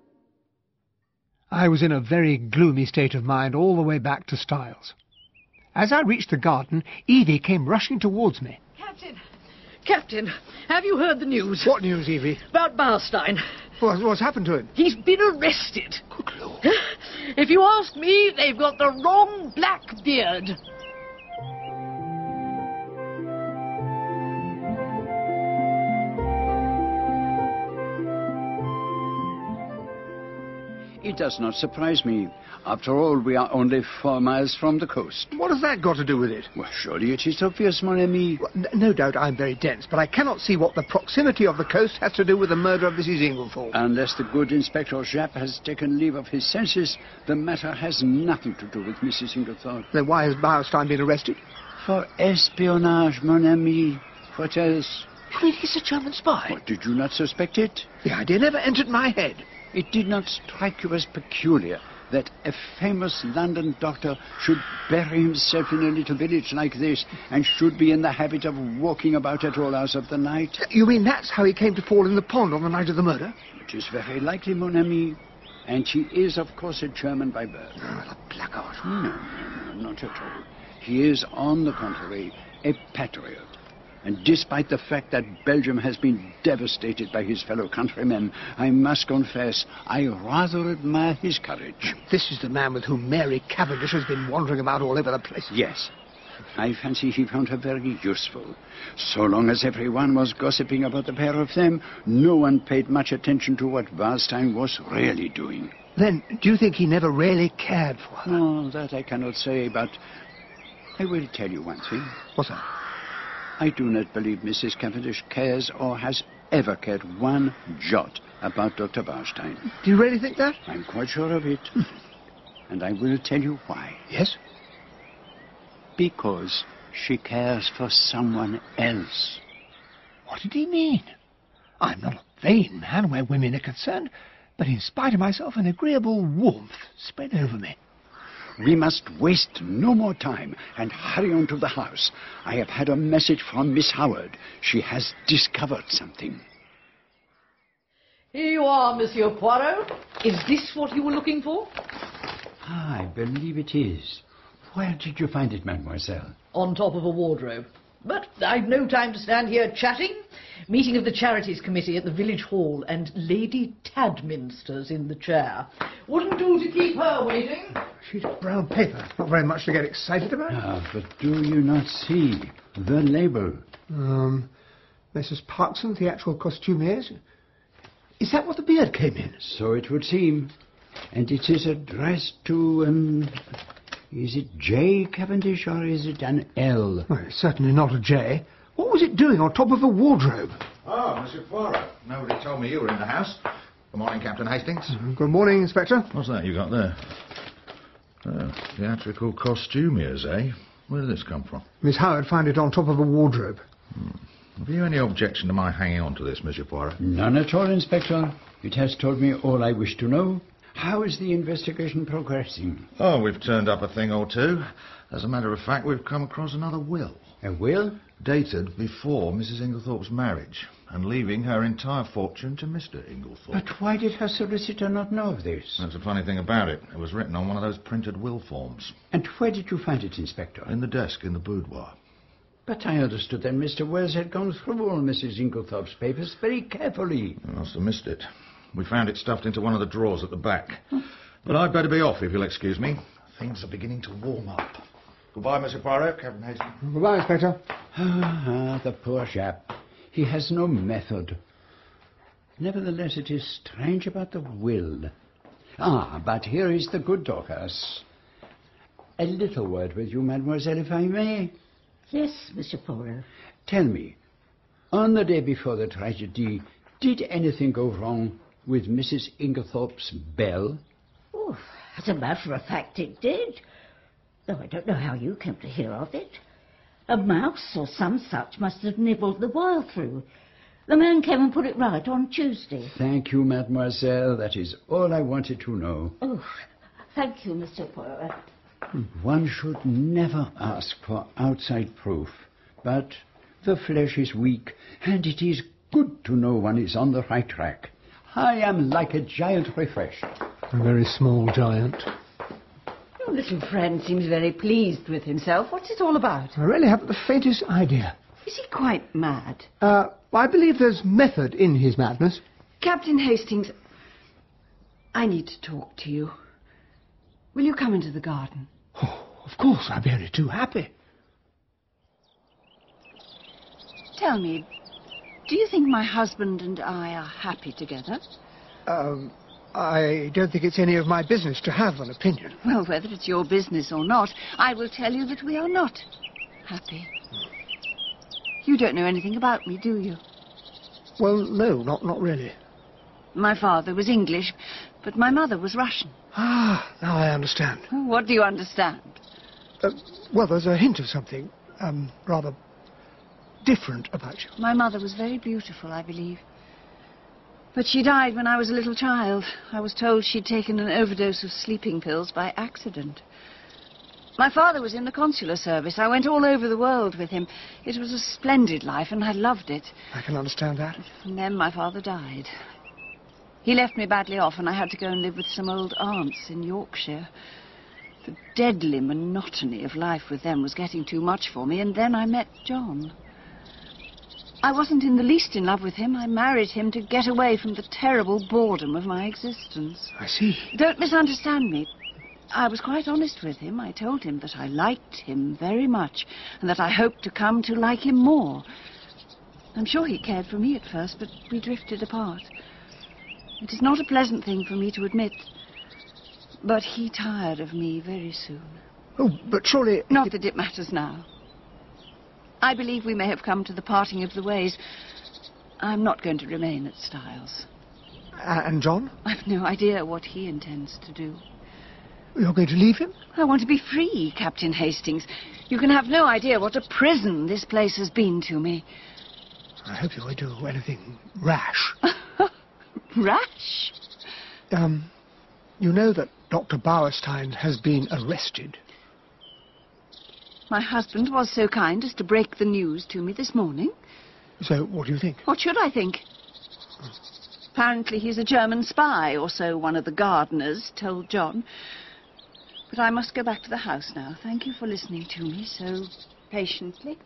I was in a very gloomy state of mind all the way back to Styles. As I reached the garden, Evie came rushing towards me. Captain, Captain, have you heard the news? What news, Evie? About Bauerstein. What, what's happened to him? He's been arrested. Good Lord. If you ask me, they've got the wrong black beard. It does not surprise me. After all, we are only four miles from the coast. What has that got to do with it? Well, surely it is obvious, mon ami. Well, n- no doubt I'm very dense, but I cannot see what the proximity of the coast has to do with the murder of Mrs. Inglethorpe. Unless the good Inspector Japp has taken leave of his senses, the matter has nothing to do with Mrs. Inglethorpe. Then why has Bauerstein been arrested? For espionage, mon ami. What else? You mean he's a German spy? What, did you not suspect it? The idea never entered my head. It did not strike you as peculiar that a famous London doctor should bury himself in a little village like this and should be in the habit of walking about at all hours of the night? You mean that's how he came to fall in the pond on the night of the murder? It is very likely, mon ami. And he is, of course, a German by birth. Oh, the blackguard. No, no, no, not at all. He is, on the contrary, a patriot. And despite the fact that Belgium has been devastated by his fellow countrymen, I must confess I rather admire his courage. This is the man with whom Mary Cavendish has been wandering about all over the place. Yes. I fancy he found her very useful. So long as everyone was gossiping about the pair of them, no one paid much attention to what Bauerstein was really doing. Then, do you think he never really cared for her? No, that I cannot say, but I will tell you one thing. What's that? I do not believe Mrs. Cavendish cares or has ever cared one jot about Dr. Bauerstein. Do you really think that? I'm quite sure of it. Hmm. and I will tell you why. Yes? Because she cares for someone else. What did he mean? I'm not a vain man where women are concerned, but in spite of myself, an agreeable warmth spread over me. We must waste no more time and hurry on to the house. I have had a message from Miss Howard. She has discovered something. Here you are, Monsieur Poirot. Is this what you were looking for? Ah, I believe it is. Where did you find it, mademoiselle? On top of a wardrobe. But I've no time to stand here chatting. Meeting of the Charities Committee at the village hall, and Lady Tadminster's in the chair. Wouldn't do to keep her waiting. She's brown paper. Not very much to get excited about. Ah, but do you not see the label? Um, Mrs. Parkson, theatrical costumiers. Is Is that what the beard came in? So it would seem. And it is addressed to, um, is it J. Cavendish or is it an L? Well, it's certainly not a J. What was it doing on top of a wardrobe? Oh, Monsieur Poirot. Nobody told me you were in the house. Good morning, Captain Hastings. Good morning, Inspector. What's that you got there? Uh, theatrical costumiers, eh? Where did this come from? Miss Howard found it on top of a wardrobe. Have you any objection to my hanging on to this, Monsieur Poirot? None at all, Inspector. It has told me all I wish to know. How is the investigation progressing? Oh, we've turned up a thing or two. As a matter of fact, we've come across another will. A will? Dated before Mrs. Inglethorpe's marriage, and leaving her entire fortune to Mr. Inglethorpe. But why did her solicitor not know of this? That's the funny thing about it. It was written on one of those printed will forms. And where did you find it, Inspector? In the desk in the boudoir. But I understood that Mr. Wells had gone through all Mrs. Inglethorpe's papers very carefully. You must have missed it. We found it stuffed into one of the drawers at the back. But I'd better be off, if you'll excuse me. Things are beginning to warm up. Goodbye, Mr. Poirot, Captain Hastings. Goodbye, Inspector. Ah, the poor chap. He has no method. Nevertheless, it is strange about the will. Ah, but here is the good Dorcas. A little word with you, mademoiselle, if I may. Yes, Mr. Poirot. Tell me, on the day before the tragedy, did anything go wrong with Mrs. Inglethorpe's bell? Oh, as a matter of fact, it did. Though I don't know how you came to hear of it. A mouse or some such must have nibbled the wire through. The man came and put it right on Tuesday. Thank you, mademoiselle. That is all I wanted to know. Oh, thank you, Mr. Poirot. One should never ask for outside proof. But the flesh is weak, and it is good to know one is on the right track. I am like a giant refreshed. A very small giant. Your little friend seems very pleased with himself. What's it all about? I really haven't the faintest idea. Is he quite mad? Uh, I believe there's method in his madness. Captain Hastings, I need to talk to you. Will you come into the garden? Of course, I'd be only too happy. Tell me, do you think my husband and I are happy together? Um, I don't think it's any of my business to have an opinion. Well, whether it's your business or not, I will tell you that we are not happy. You don't know anything about me, do you? Well, no, not, not really. My father was English, but my mother was Russian. Ah, now I understand. What do you understand? Uh, well, there's a hint of something um, rather different about you. My mother was very beautiful, I believe. But she died when I was a little child. I was told she'd taken an overdose of sleeping pills by accident. My father was in the consular service. I went all over the world with him. It was a splendid life, and I loved it. I can understand that. And then my father died. He left me badly off, and I had to go and live with some old aunts in Yorkshire. The deadly monotony of life with them was getting too much for me, and then I met John. I wasn't in the least in love with him. I married him to get away from the terrible boredom of my existence. I see. Don't misunderstand me. I was quite honest with him. I told him that I liked him very much and that I hoped to come to like him more. I'm sure he cared for me at first, but we drifted apart. It is not a pleasant thing for me to admit, but he tired of me very soon. Oh, but surely... Not that it matters now. I believe we may have come to the parting of the ways. I'm not going to remain at Styles. Uh, and John? I've no idea what he intends to do. You're going to leave him? I want to be free, Captain Hastings. You can have no idea what a prison this place has been to me. I hope you won't do anything rash. Rash? Um, you know that Dr. Bauerstein has been arrested. My husband was so kind as to break the news to me this morning. So, what do you think? What should I think? Apparently he's a German spy, or so one of the gardeners told John. But I must go back to the house now. Thank you for listening to me so patiently.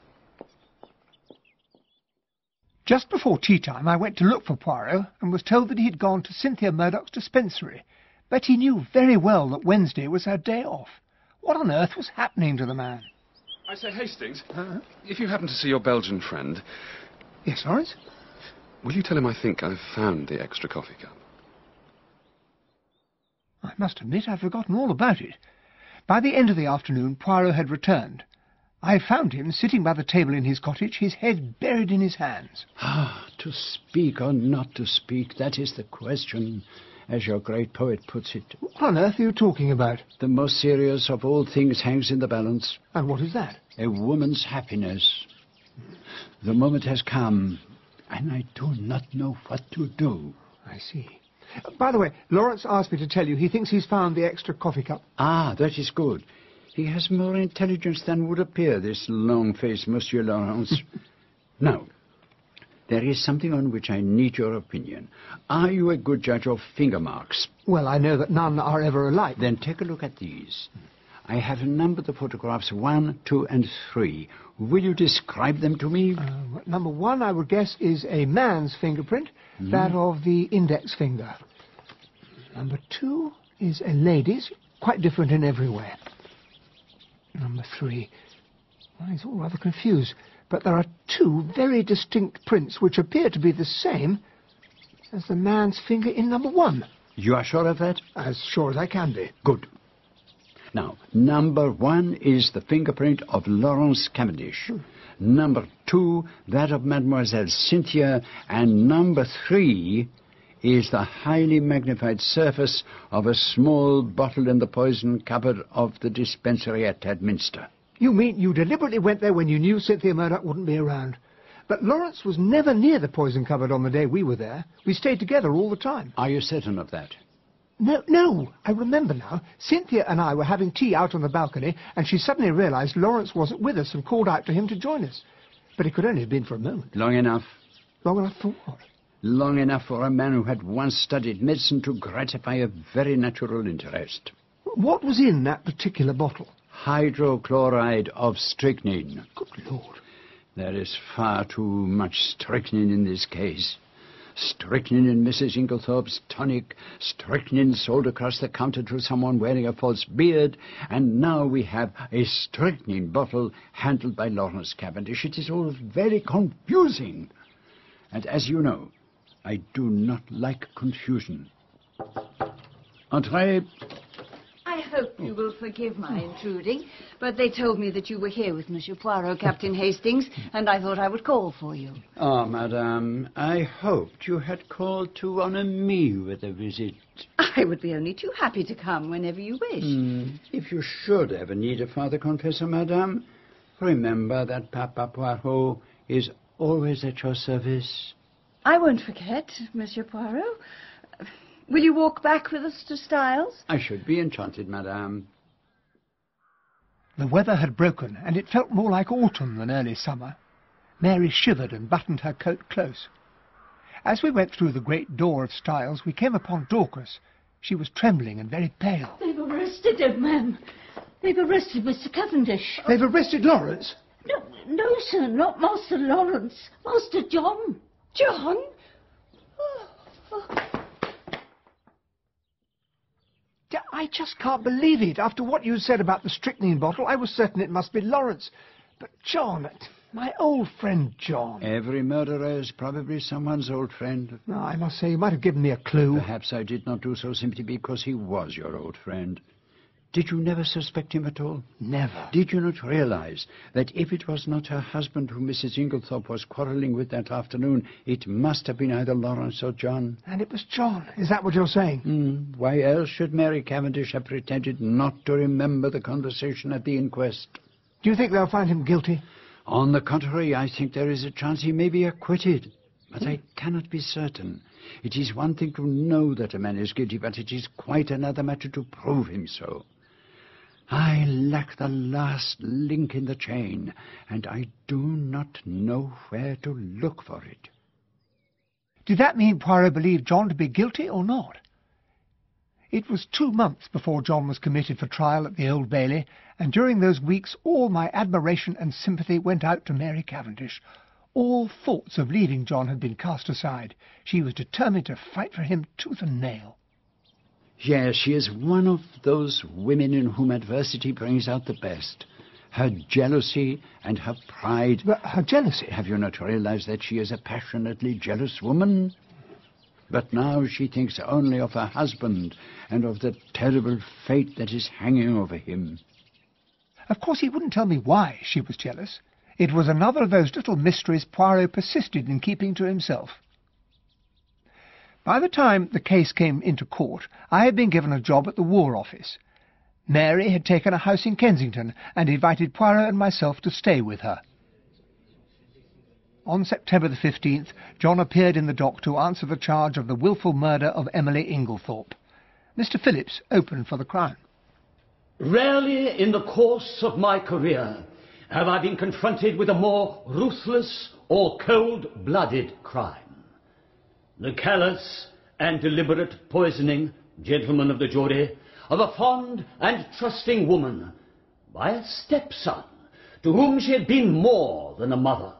Just before tea time, I went to look for Poirot and was told that he had gone to Cynthia Murdoch's dispensary. Betty knew very well that Wednesday was her day off. What on earth was happening to the man? I say, Hastings, Uh, if you happen to see your Belgian friend, yes, Horace? will you tell him I think I've found the extra coffee cup? I must admit I'd forgotten all about it. By the end of the afternoon, Poirot had returned. I found him sitting by the table in his cottage, his head buried in his hands. Ah, to speak or not to speak, that is the question, as your great poet puts it. What on earth are you talking about? The most serious of all things hangs in the balance. And what is that? A woman's happiness. The moment has come, and I do not know what to do. I see. By the way, Lawrence asked me to tell you he thinks he's found the extra coffee cup. Ah, that is good. He has more intelligence than would appear, this long-faced Monsieur Lawrence. now, there is something on which I need your opinion. Are you a good judge of finger marks? Well, I know that none are ever alike. Then take a look at these. I have numbered the photographs one, two, and three. Will you describe them to me? Uh, number one, I would guess, is a man's fingerprint, that of the index finger. Number two is a lady's, quite different in every way. Number three, well, he's all rather confused, but there are two very distinct prints which appear to be the same as the man's finger in number one. You are sure of that? As sure as I can be. Good. Now, number one is the fingerprint of Lawrence Cavendish. Hmm. Number two, that of Mademoiselle Cynthia. And number three is the highly magnified surface of a small bottle in the poison cupboard of the dispensary at Tadminster. You mean you deliberately went there when you knew Cynthia Murdoch wouldn't be around? But Lawrence was never near the poison cupboard on the day we were there. We stayed together all the time. Are you certain of that? No, no, I remember now. Cynthia and I were having tea out on the balcony, and she suddenly realized Lawrence wasn't with us and called out to him to join us. But it could only have been for a moment. Long enough. Long enough for what? Long enough for a man who had once studied medicine to gratify a very natural interest. What was in that particular bottle? Hydrochloride of strychnine. Good Lord. There is far too much strychnine in this case. Strychnine in Mrs. Inglethorpe's tonic, strychnine sold across the counter to someone wearing a false beard, and now we have a strychnine bottle handled by Lawrence Cavendish. It is all very confusing. And as you know, I do not like confusion. Entrez. You will forgive my intruding, but they told me that you were here with Monsieur Poirot, Captain Hastings, and I thought I would call for you. Ah, madame, I hoped you had called to honour me with a visit. I would be only too happy to come whenever you wish. Hmm, If you should ever need a father confessor, madame, remember that Papa Poirot is always at your service. I won't forget, Monsieur Poirot. Will you walk back with us to Styles? I should be enchanted, madame. The weather had broken, and it felt more like autumn than early summer. Mary shivered and buttoned her coat close. As we went through the great door of Styles, we came upon Dorcas. She was trembling and very pale. They've arrested him, ma'am. They've arrested Mr. Cavendish. They've arrested Lawrence? No, no, sir, not Master Lawrence. Master John. John? D- I just can't believe it. After what you said about the strychnine bottle, I was certain it must be Lawrence. But John, my old friend John. Every murderer is probably someone's old friend. No, I must say, you might have given me a clue. Perhaps I did not do so simply because he was your old friend. Did you never suspect him at all? Never. Did you not realize that if it was not her husband whom Mrs. Inglethorpe was quarrelling with that afternoon, it must have been either Lawrence or John? And it was John. Is that what you're saying? Hmm. Why else should Mary Cavendish have pretended not to remember the conversation at the inquest? Do you think they'll find him guilty? On the contrary, I think there is a chance he may be acquitted. But I cannot be certain. It is one thing to know that a man is guilty, but it is quite another matter to prove him so. I lack the last link in the chain, and I do not know where to look for it. Did that mean Poirot believed John to be guilty or not? It was two months before John was committed for trial at the Old Bailey, and during those weeks all my admiration and sympathy went out to Mary Cavendish. All thoughts of leaving John had been cast aside. She was determined to fight for him tooth and nail. Yes, she is one of those women in whom adversity brings out the best. Her jealousy and her pride. But her jealousy? Have you not realized that she is a passionately jealous woman? But now she thinks only of her husband and of the terrible fate that is hanging over him. Of course, he wouldn't tell me why she was jealous. It was another of those little mysteries Poirot persisted in keeping to himself. By the time the case came into court, I had been given a job at the War Office. Mary had taken a house in Kensington and invited Poirot and myself to stay with her. On September the 15th, John appeared in the dock to answer the charge of the wilful murder of Emily Inglethorpe. Mr. Phillips opened for the Crown. Rarely in the course of my career have I been confronted with a more ruthless or cold-blooded crime. The callous and deliberate poisoning, gentlemen of the jury, of a fond and trusting woman by a stepson to whom she had been more than a mother,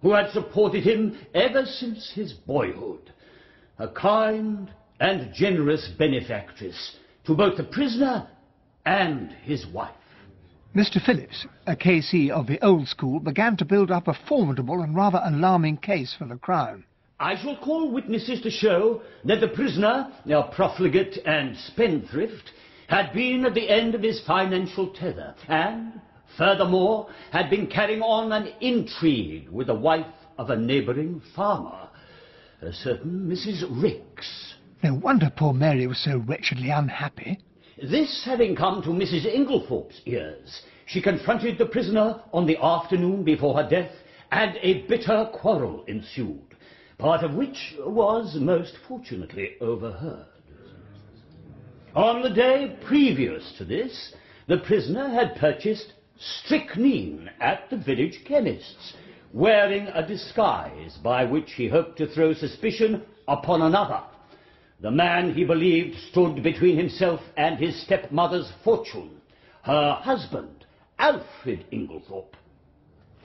who had supported him ever since his boyhood, a kind and generous benefactress to both the prisoner and his wife. Mr. Phillips, a KC of the old school, began to build up a formidable and rather alarming case for the Crown. I shall call witnesses to show that the prisoner, a profligate and spendthrift, had been at the end of his financial tether, and, furthermore, had been carrying on an intrigue with the wife of a neighbouring farmer. a certain Mrs. Raikes. No wonder poor Mary was so wretchedly unhappy. This having come to Mrs. Inglethorpe's ears, she confronted the prisoner on the afternoon before her death, and a bitter quarrel ensued, part of which was most fortunately overheard. On the day previous to this, the prisoner had purchased strychnine at the village chemist's, wearing a disguise by which he hoped to throw suspicion upon another. The man he believed stood between himself and his stepmother's fortune, her husband, Alfred Inglethorpe.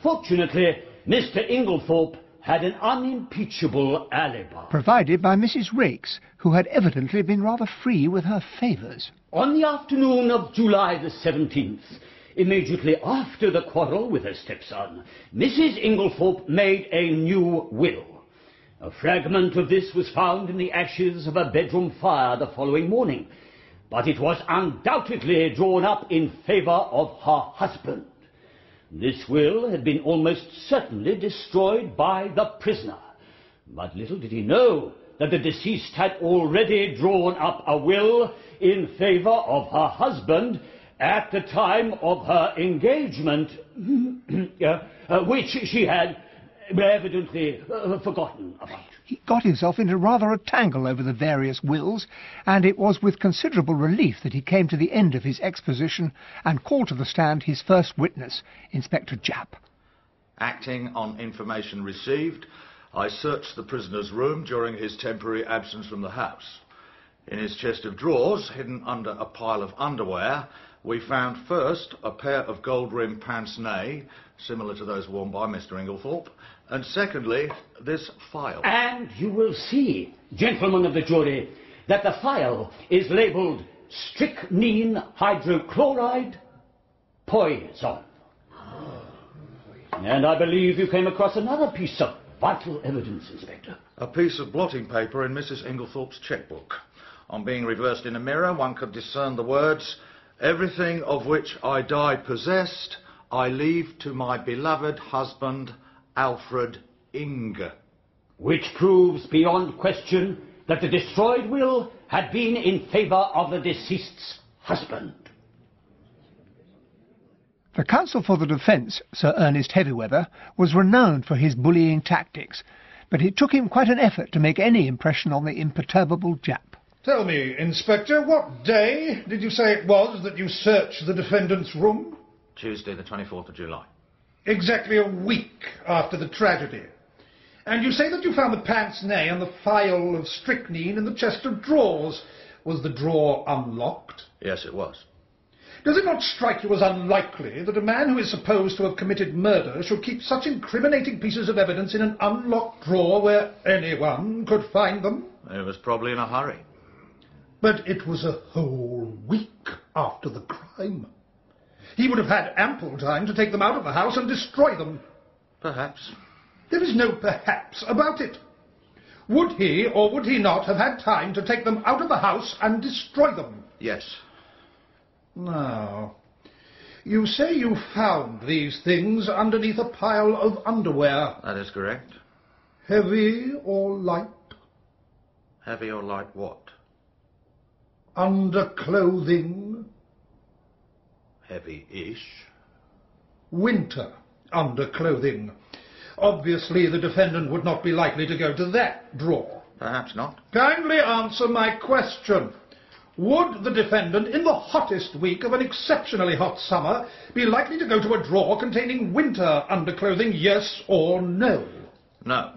Fortunately, Mr. Inglethorpe had an unimpeachable alibi. Provided by Mrs. Raikes, who had evidently been rather free with her favours. On the afternoon of July the 17th, immediately after the quarrel with her stepson, Mrs. Inglethorpe made a new will. A fragment of this was found in the ashes of a bedroom fire the following morning, but it was undoubtedly drawn up in favour of her husband. This will had been almost certainly destroyed by the prisoner, but little did he know that the deceased had already drawn up a will in favour of her husband at the time of her engagement, uh, which she had evidently uh, forgotten about. He got himself into rather a tangle over the various wills, and it was with considerable relief that he came to the end of his exposition and called to the stand his first witness, Inspector Japp. Acting on information received, I searched the prisoner's room during his temporary absence from the house. In his chest of drawers, hidden under a pile of underwear, we found first a pair of gold-rimmed pince-nez, similar to those worn by Mr. Inglethorpe, and secondly, this phial. And you will see, gentlemen of the jury, that the phial is labelled strychnine hydrochloride poison. And I believe you came across another piece of vital evidence, Inspector. A piece of blotting paper in Mrs. Inglethorpe's checkbook. On being reversed in a mirror, one could discern the words, Everything of which I die possessed, I leave to my beloved husband, Alfred Inge. Which proves beyond question that the destroyed will had been in favour of the deceased's husband. The counsel for the defence, Sir Ernest Heavyweather, was renowned for his bullying tactics, but it took him quite an effort to make any impression on the imperturbable Japp. Tell me, Inspector, what day did you say it was that you searched the defendant's room? Tuesday, the 24th of July. Exactly a week after the tragedy. And you say that you found the pince-nez and the phial of strychnine in the chest of drawers. Was the drawer unlocked? Yes, it was. Does it not strike you as unlikely that a man who is supposed to have committed murder should keep such incriminating pieces of evidence in an unlocked drawer where anyone could find them? He was probably in a hurry. But it was a whole week after the crime. He would have had ample time to take them out of the house and destroy them. Perhaps. There is no perhaps about it. Would he or would he not have had time to take them out of the house and destroy them? Yes. Now, you say you found these things underneath a pile of underwear. That is correct. Heavy or light? Heavy or light what? Underclothing? Heavy-ish. Winter underclothing. Obviously, the defendant would not be likely to go to that drawer. Perhaps not. Kindly answer my question. Would the defendant, in the hottest week of an exceptionally hot summer, be likely to go to a drawer containing winter underclothing, yes or no? No.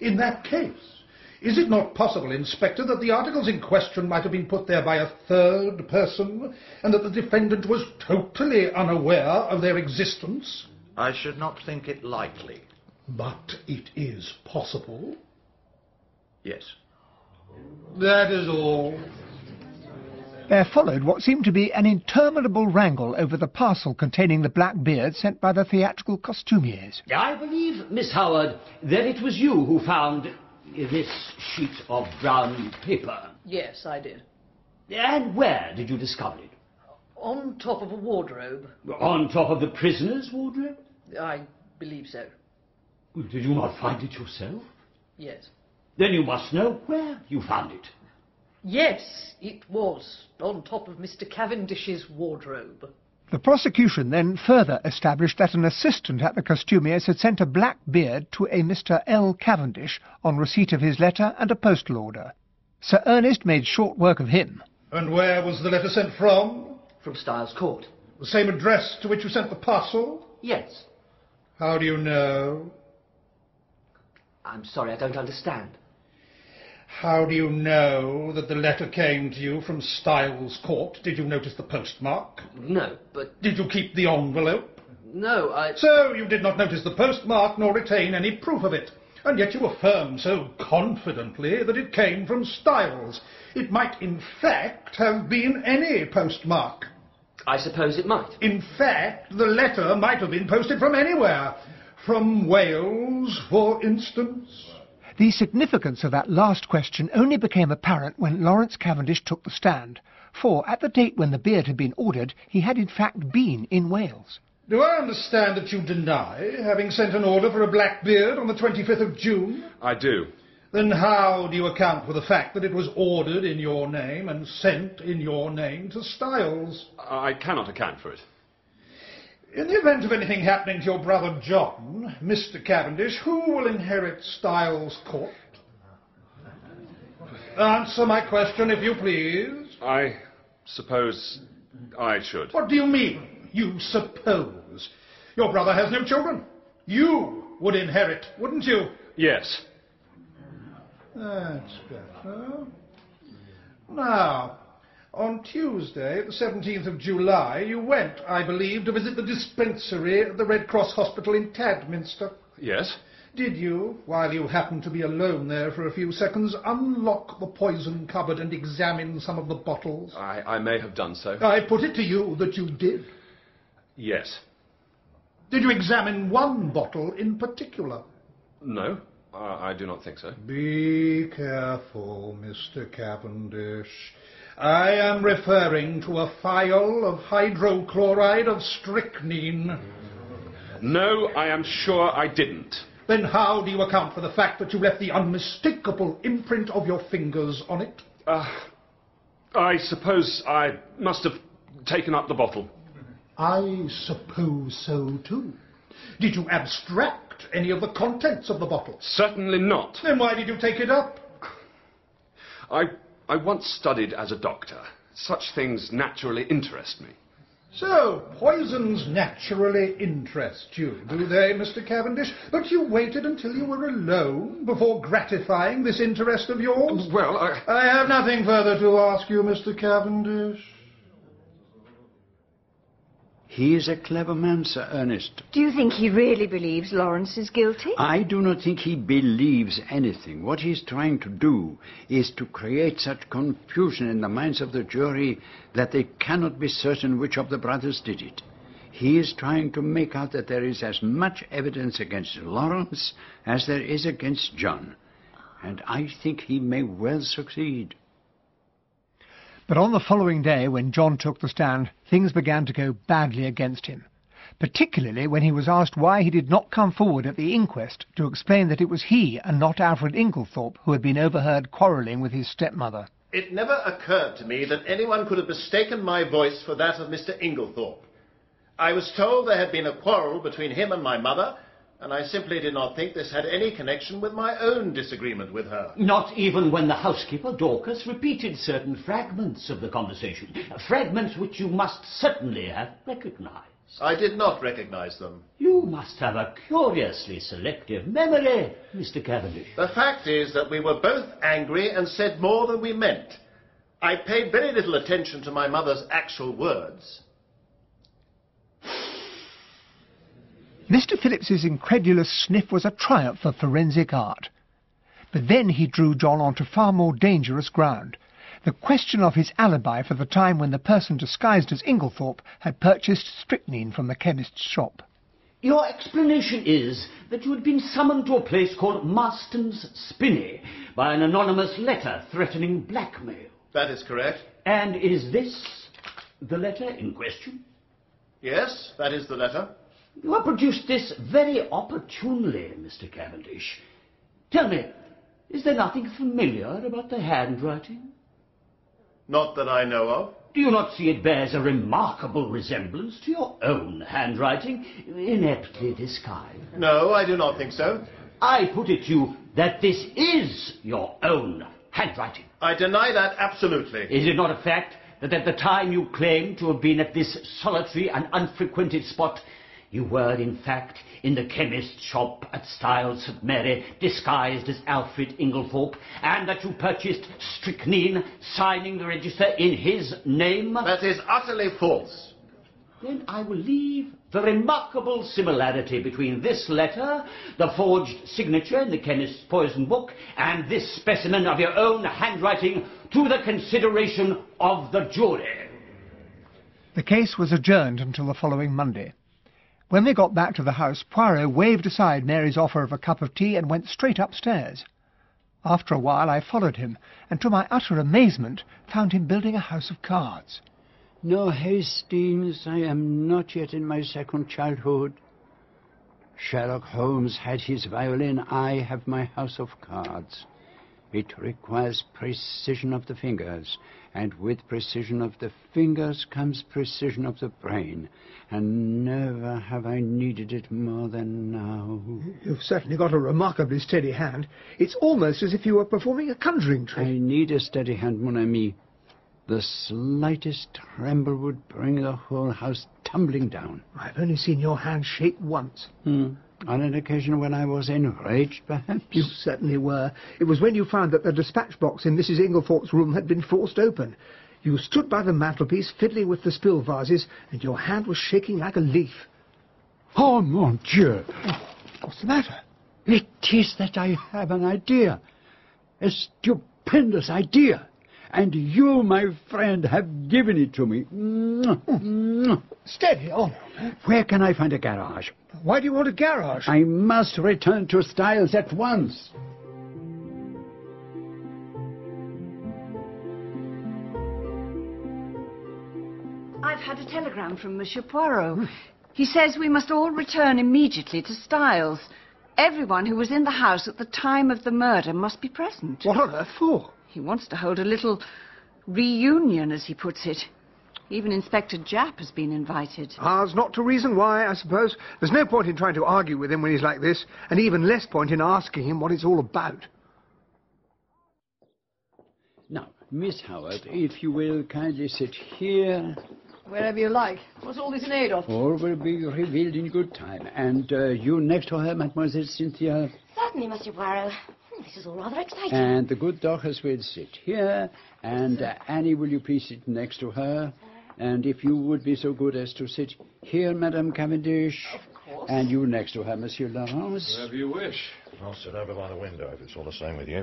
In that case, is it not possible, Inspector, that the articles in question might have been put there by a third person, and that the defendant was totally unaware of their existence? I should not think it likely. But it is possible. Yes. That is all. There followed what seemed to be an interminable wrangle over the parcel containing the black beard sent by the theatrical costumiers. I believe, Miss Howard, that it was you who found this sheet of brown paper. Yes, I did. And where did you discover it? On top of a wardrobe. On top of the prisoner's wardrobe? I believe so. Did you not find it yourself? Yes. Then you must know where you found it. Yes, it was on top of Mr. Cavendish's wardrobe. The prosecution then further established that an assistant at the costumier's had sent a black beard to a Mr. L. Cavendish on receipt of his letter and a postal order. Sir Ernest made short work of him. And where was the letter sent from? From Styles Court. The same address to which you sent the parcel? Yes. How do you know? I'm sorry, I don't understand. How do you know that the letter came to you from Styles Court? Did you notice the postmark? No, but... Did you keep the envelope? No, I... So you did not notice the postmark nor retain any proof of it. And yet you affirm so confidently that it came from Styles. It might, in fact, have been any postmark. I suppose it might. In fact, the letter might have been posted from anywhere. From Wales, for instance. The significance of that last question only became apparent when Lawrence Cavendish took the stand, for at the date when the beard had been ordered, he had in fact been in Wales. Do I understand that you deny having sent an order for a black beard on the 25th of June? I do. Then how do you account for the fact that it was ordered in your name and sent in your name to Styles? I cannot account for it. In the event of anything happening to your brother John, Mr. Cavendish, who will inherit Styles Court? Answer my question, if you please. I suppose I should. What do you mean, you suppose? Your brother has no children. You would inherit, wouldn't you? Yes. That's better. Now, on Tuesday, the 17th of July, you went, I believe, to visit the dispensary at the Red Cross Hospital in Tadminster. Yes. Did you, while you happened to be alone there for a few seconds, unlock the poison cupboard and examine some of the bottles? I, I may have done so. I put it to you that you did. Yes. Did you examine one bottle in particular? No, I, I do not think so. Be careful, Mr. Cavendish. I am referring to a phial of hydrochloride of strychnine. No, I am sure I didn't. Then how do you account for the fact that you left the unmistakable imprint of your fingers on it? Uh, I suppose I must have taken up the bottle. I suppose so too. Did you abstract any of the contents of the bottle? Certainly not. Then why did you take it up? I, I once studied as a doctor. Such things naturally interest me. So, poisons naturally interest you, do they, Mr. Cavendish? But you waited until you were alone before gratifying this interest of yours? Well, I... I have nothing further to ask you, Mr. Cavendish. He is a clever man, Sir Ernest. Do you think he really believes Lawrence is guilty? I do not think he believes anything. What he is trying to do is to create such confusion in the minds of the jury that they cannot be certain which of the brothers did it. He is trying to make out that there is as much evidence against Lawrence as there is against John. And I think he may well succeed. But on the following day, when John took the stand, things began to go badly against him, particularly when he was asked why he did not come forward at the inquest to explain that it was he and not Alfred Inglethorpe who had been overheard quarrelling with his stepmother. It never occurred to me that anyone could have mistaken my voice for that of Mr. Inglethorpe. I was told there had been a quarrel between him and my mother, and I simply did not think this had any connection with my own disagreement with her. Not even when the housekeeper, Dorcas, repeated certain fragments of the conversation. Fragments which you must certainly have recognized. I did not recognize them. You must have a curiously selective memory, Mr. Cavendish. The fact is that we were both angry and said more than we meant. I paid very little attention to my mother's actual words. Mr. Phillips's incredulous sniff was a triumph of forensic art. But then he drew John onto far more dangerous ground. The question of his alibi for the time when the person disguised as Inglethorpe had purchased strychnine from the chemist's shop. Your explanation is that you had been summoned to a place called Marston's Spinney by an anonymous letter threatening blackmail. That is correct. And is this the letter in question? Yes, that is the letter. You have produced this very opportunely, Mr. Cavendish. Tell me, Is there nothing familiar about the handwriting? Not that I know of. Do you not see it bears a remarkable resemblance to your own handwriting, ineptly disguised? No, I do not think so. I put it to you that this is your own handwriting. I deny that absolutely. Is it not a fact that at the time you claim to have been at this solitary and unfrequented spot, you were, in fact, in the chemist's shop at Styles St. Mary, disguised as Alfred Inglethorpe, and that you purchased strychnine, signing the register in his name? That is utterly false. Then I will leave the remarkable similarity between this letter, the forged signature in the chemist's poison book, and this specimen of your own handwriting to the consideration of the jury. The case was adjourned until the following Monday. When they got back to the house, Poirot waved aside Mary's offer of a cup of tea and went straight upstairs. After a while I followed him, and to my utter amazement found him building a house of cards. No, Hastings, I am not yet in my second childhood. Sherlock Holmes had his violin, I have my house of cards. It requires precision of the fingers, and with precision of the fingers comes precision of the brain, and never have I needed it more than now. You've certainly got a remarkably steady hand. It's almost as if you were performing a conjuring trick. I need a steady hand, mon ami. The slightest tremble would bring the whole house tumbling down. I've only seen your hand shake once. Hmm. On an occasion when I was enraged, perhaps? You certainly were. It was when you found that the dispatch box in Mrs. Inglethorpe's room had been forced open. You stood by the mantelpiece fiddling with the spill vases, and your hand was shaking like a leaf. Oh, mon Dieu! What's the matter? It is that I have an idea. A stupendous idea. And you, my friend, have given it to me. Hmm. Steady oh on. Where can I find a garage? Why do you want a garage? I must return to Styles at once. I've had a telegram from Monsieur Poirot. He says we must all return immediately to Styles. Everyone who was in the house at the time of the murder must be present. What on earth for? He wants to hold a little reunion, as he puts it. Even Inspector Japp has been invited. Ours not to reason why, I suppose. There's no point in trying to argue with him when he's like this, and even less point in asking him what it's all about. Now, Miss Howard, if you will kindly sit here. Wherever you like. What's all this in aid of? All will be revealed in good time. And uh, you next to her, Mademoiselle Cynthia. Certainly, Monsieur Poirot. Hmm, This is all rather exciting. And the good Dorcas will sit here. And uh, Annie, will you please sit next to her? And if you would be so good as to sit here, Madame Cavendish. Of course. And you next to her, Monsieur Lawrence. Wherever you wish. I'll sit over by the window if it's all the same with you.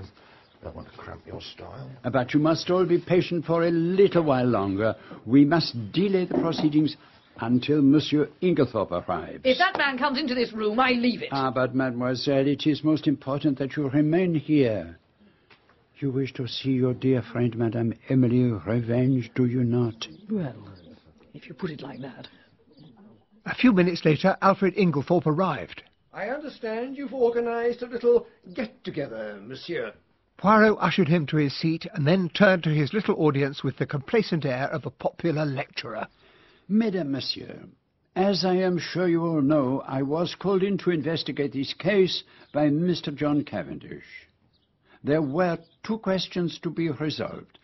I don't want to cramp your style. But you must all be patient for a little while longer. We must delay the proceedings until Monsieur Inglethorpe arrives. If that man comes into this room, I leave it. Ah, but mademoiselle, it is most important that you remain here. You wish to see your dear friend, Madame Emily Revenge, do you not? Well, if you put it like that. A few minutes later, Alfred Inglethorpe arrived. I understand you've organized a little get-together, monsieur. Poirot ushered him to his seat and then turned to his little audience with the complacent air of a popular lecturer. Mesdames, Monsieur, as I am sure you all know, I was called in to investigate this case by Mr. John Cavendish. There were two questions to be resolved.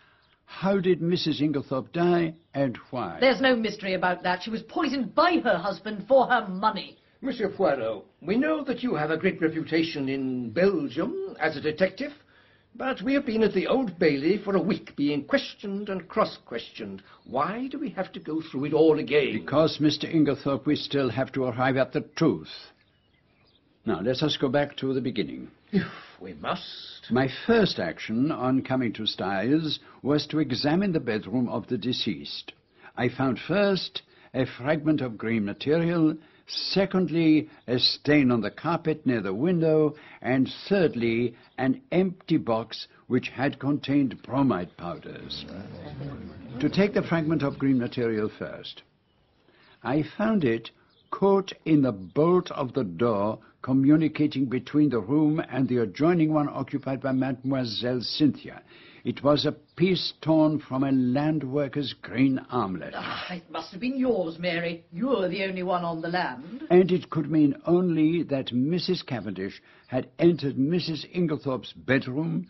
How did Mrs. Inglethorpe die, and why? There's no mystery about that. She was poisoned by her husband for her money. Monsieur Poirot, we know that you have a great reputation in Belgium as a detective, but we have been at the Old Bailey for a week being questioned and cross-questioned. Why do we have to go through it all again? Because, Mr. Inglethorpe, we still have to arrive at the truth. Now, let us go back to the beginning. If we must. My first action on coming to Styles was to examine the bedroom of the deceased. I found first a fragment of green material, secondly a stain on the carpet near the window, and thirdly an empty box which had contained bromide powders. To take the fragment of green material first. I found it caught in the bolt of the door communicating between the room and the adjoining one occupied by Mademoiselle Cynthia. It was a piece torn from a land worker's green armlet. Ah, it must have been yours, Mary. You're the only one on the land. And it could mean only that Mrs. Cavendish had entered Mrs. Inglethorpe's bedroom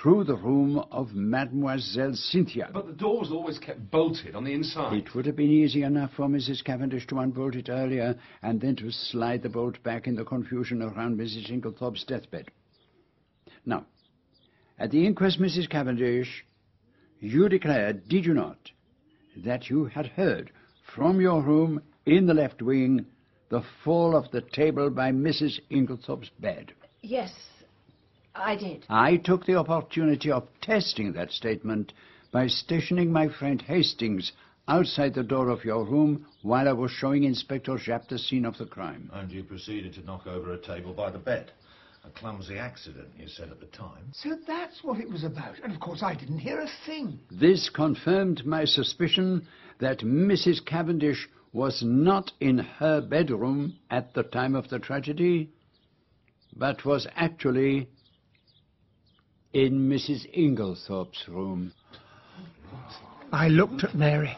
through the room of Mademoiselle Cynthia. But the door was always kept bolted on the inside. It would have been easy enough for Mrs. Cavendish to unbolt it earlier and then to slide the bolt back in the confusion around Mrs. Inglethorpe's deathbed. Now, at the inquest, Mrs. Cavendish, you declared, did you not, that you had heard from your room in the left wing the fall of the table by Mrs. Inglethorpe's bed? Yes, I did. I took the opportunity of testing that statement by stationing my friend Hastings outside the door of your room while I was showing Inspector Japp the scene of the crime. And you proceeded to knock over a table by the bed. A clumsy accident, you said at the time. So that's what it was about. And of course I didn't hear a thing. This confirmed my suspicion that Mrs. Cavendish was not in her bedroom at the time of the tragedy, but was actually in Mrs. Inglethorpe's room. I looked at Mary.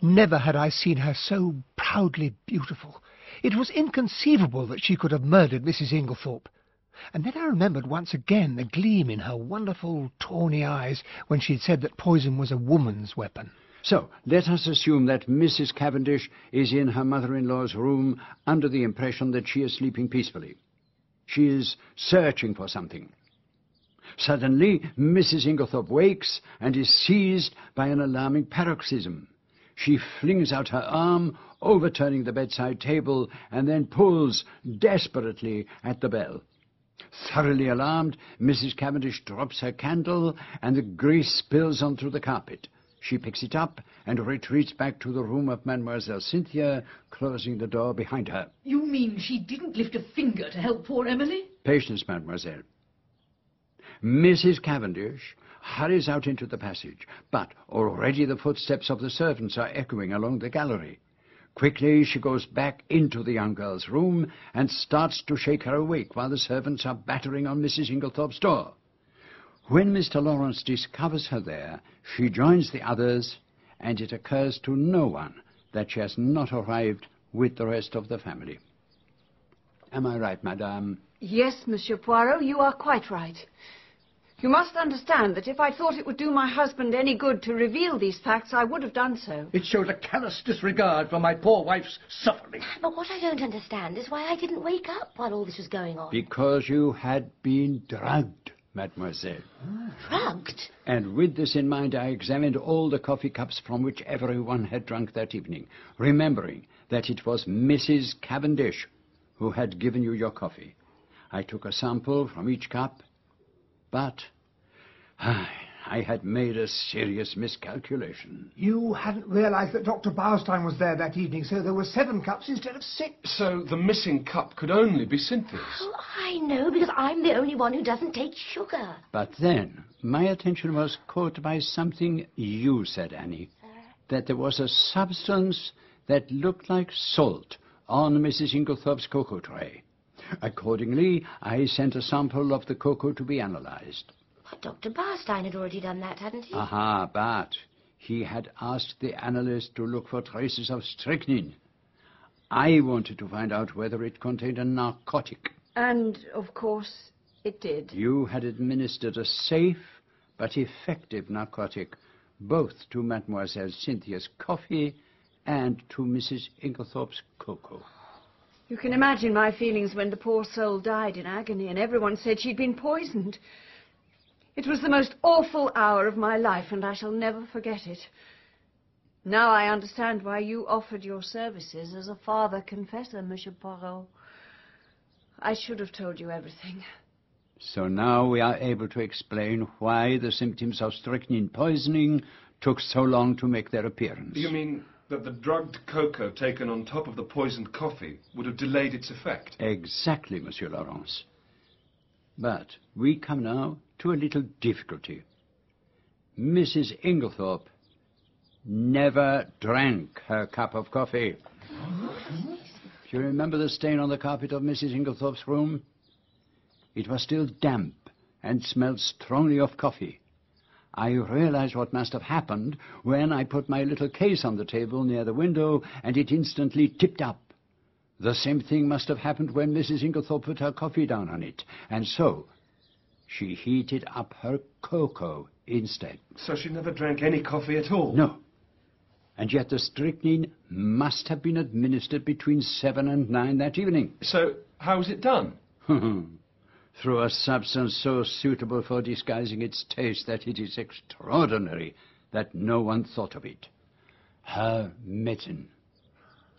Never had I seen her so proudly beautiful. It was inconceivable that she could have murdered Mrs. Inglethorpe. And then I remembered once again the gleam in her wonderful tawny eyes when she had said that poison was a woman's weapon. So, let us assume that Mrs. Cavendish is in her mother-in-law's room under the impression that she is sleeping peacefully. She is searching for something. Suddenly, Mrs. Inglethorpe wakes and is seized by an alarming paroxysm. She flings out her arm, overturning the bedside table, and then pulls desperately at the bell. Thoroughly alarmed, Mrs. Cavendish drops her candle, and the grease spills onto the carpet. She picks it up and retreats back to the room of Mademoiselle Cynthia, closing the door behind her. You mean she didn't lift a finger to help poor Emily? Patience, mademoiselle. Mrs. Cavendish hurries out into the passage, but already the footsteps of the servants are echoing along the gallery. Quickly she goes back into the young girl's room and starts to shake her awake while the servants are battering on Mrs. Inglethorpe's door. When Mr. Lawrence discovers her there, she joins the others, and it occurs to no one that she has not arrived with the rest of the family. Am I right, madame? Yes, Monsieur Poirot, you are quite right. You must understand that if I thought it would do my husband any good to reveal these facts, I would have done so. It shows a callous disregard for my poor wife's suffering. But what I don't understand is why I didn't wake up while all this was going on. Because you had been drugged, mademoiselle. Drugged? And with this in mind, I examined all the coffee cups from which everyone had drunk that evening, remembering that it was Mrs. Cavendish who had given you your coffee. I took a sample from each cup, but I had made a serious miscalculation. You hadn't realized that Dr. Bauerstein was there that evening, so there were seven cups instead of six. So the missing cup could only be Cynthia's. Oh, I know, because I'm the only one who doesn't take sugar. But then my attention was caught by something you said, Annie, that there was a substance that looked like salt on Mrs. Inglethorpe's cocoa tray. Accordingly, I sent a sample of the cocoa to be analyzed. But Dr. Bauerstein had already done that, hadn't he? Aha, but he had asked the analyst to look for traces of strychnine. I wanted to find out whether it contained a narcotic. And, of course, it did. You had administered a safe but effective narcotic both to Mademoiselle Cynthia's coffee and to Mrs. Inglethorpe's cocoa. You can imagine my feelings when the poor soul died in agony and everyone said she'd been poisoned. It was the most awful hour of my life, and I shall never forget it. Now I understand why you offered your services as a father confessor, Monsieur Poirot. I should have told you everything. So now we are able to explain why the symptoms of strychnine poisoning took so long to make their appearance. You mean that the drugged cocoa taken on top of the poisoned coffee would have delayed its effect? Exactly, Monsieur Lawrence. But we come now to a little difficulty. Mrs. Inglethorpe never drank her cup of coffee. Do you remember the stain on the carpet of Mrs. Inglethorpe's room? It was still damp and smelled strongly of coffee. I realized what must have happened when I put my little case on the table near the window and it instantly tipped up. The same thing must have happened when Mrs. Inglethorpe put her coffee down on it, and so she heated up her cocoa instead. So she never drank any coffee at all? No. And yet the strychnine must have been administered between seven and nine that evening. So how was it done? Through a substance so suitable for disguising its taste that it is extraordinary that no one thought of it. Her medicine.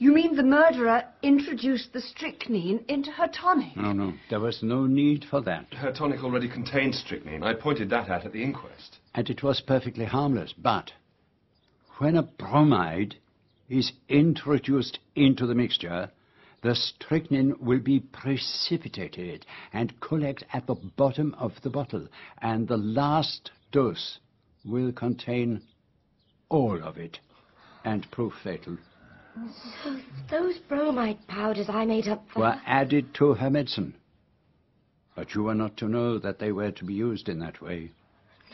You mean the murderer introduced the strychnine into her tonic? No, no, there was no need for that. Her tonic already contained strychnine. I pointed that out at the inquest. And it was perfectly harmless. But when a bromide is introduced into the mixture, the strychnine will be precipitated and collect at the bottom of the bottle, and the last dose will contain all of it and prove fatal. So those bromide powders I made up for... Were added to her medicine. But you were not to know that they were to be used in that way.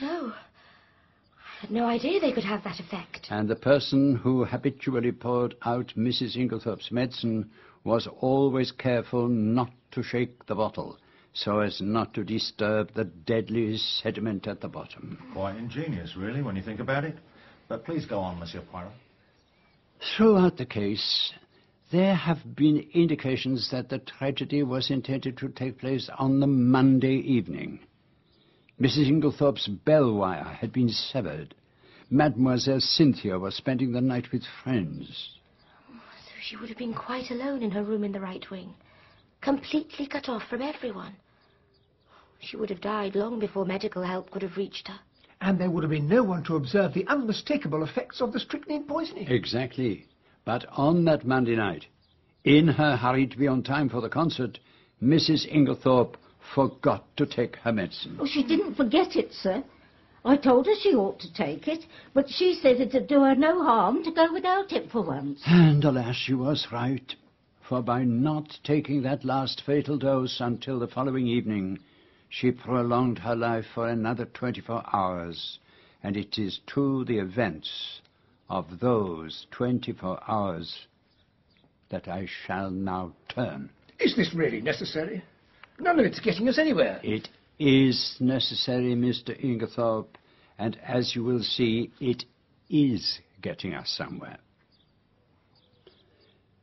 No. I had no idea they could have that effect. And the person who habitually poured out Mrs. Inglethorpe's medicine was always careful not to shake the bottle, so as not to disturb the deadly sediment at the bottom. Quite ingenious, really, when you think about it. But please go on, Monsieur Poirot. Throughout the case, there have been indications that the tragedy was intended to take place on the Monday evening. Mrs. Inglethorpe's bell wire had been severed. Mademoiselle Cynthia was spending the night with friends. So she would have been quite alone in her room in the right wing, completely cut off from everyone. She would have died long before medical help could have reached her. And there would have been no one to observe the unmistakable effects of the strychnine poisoning. Exactly. But on that Monday night, in her hurry to be on time for the concert, Mrs. Inglethorpe forgot to take her medicine. Oh, she didn't forget it, sir. I told her she ought to take it, but she said it'd do her no harm to go without it for once. And alas, she was right. For by not taking that last fatal dose until the following evening, she prolonged her life for another 24 hours. And it is to the events of those 24 hours that I shall now turn. Is this really necessary? None of it's getting us anywhere. It is necessary, Mr. Inglethorpe, and as you will see, it is getting us somewhere.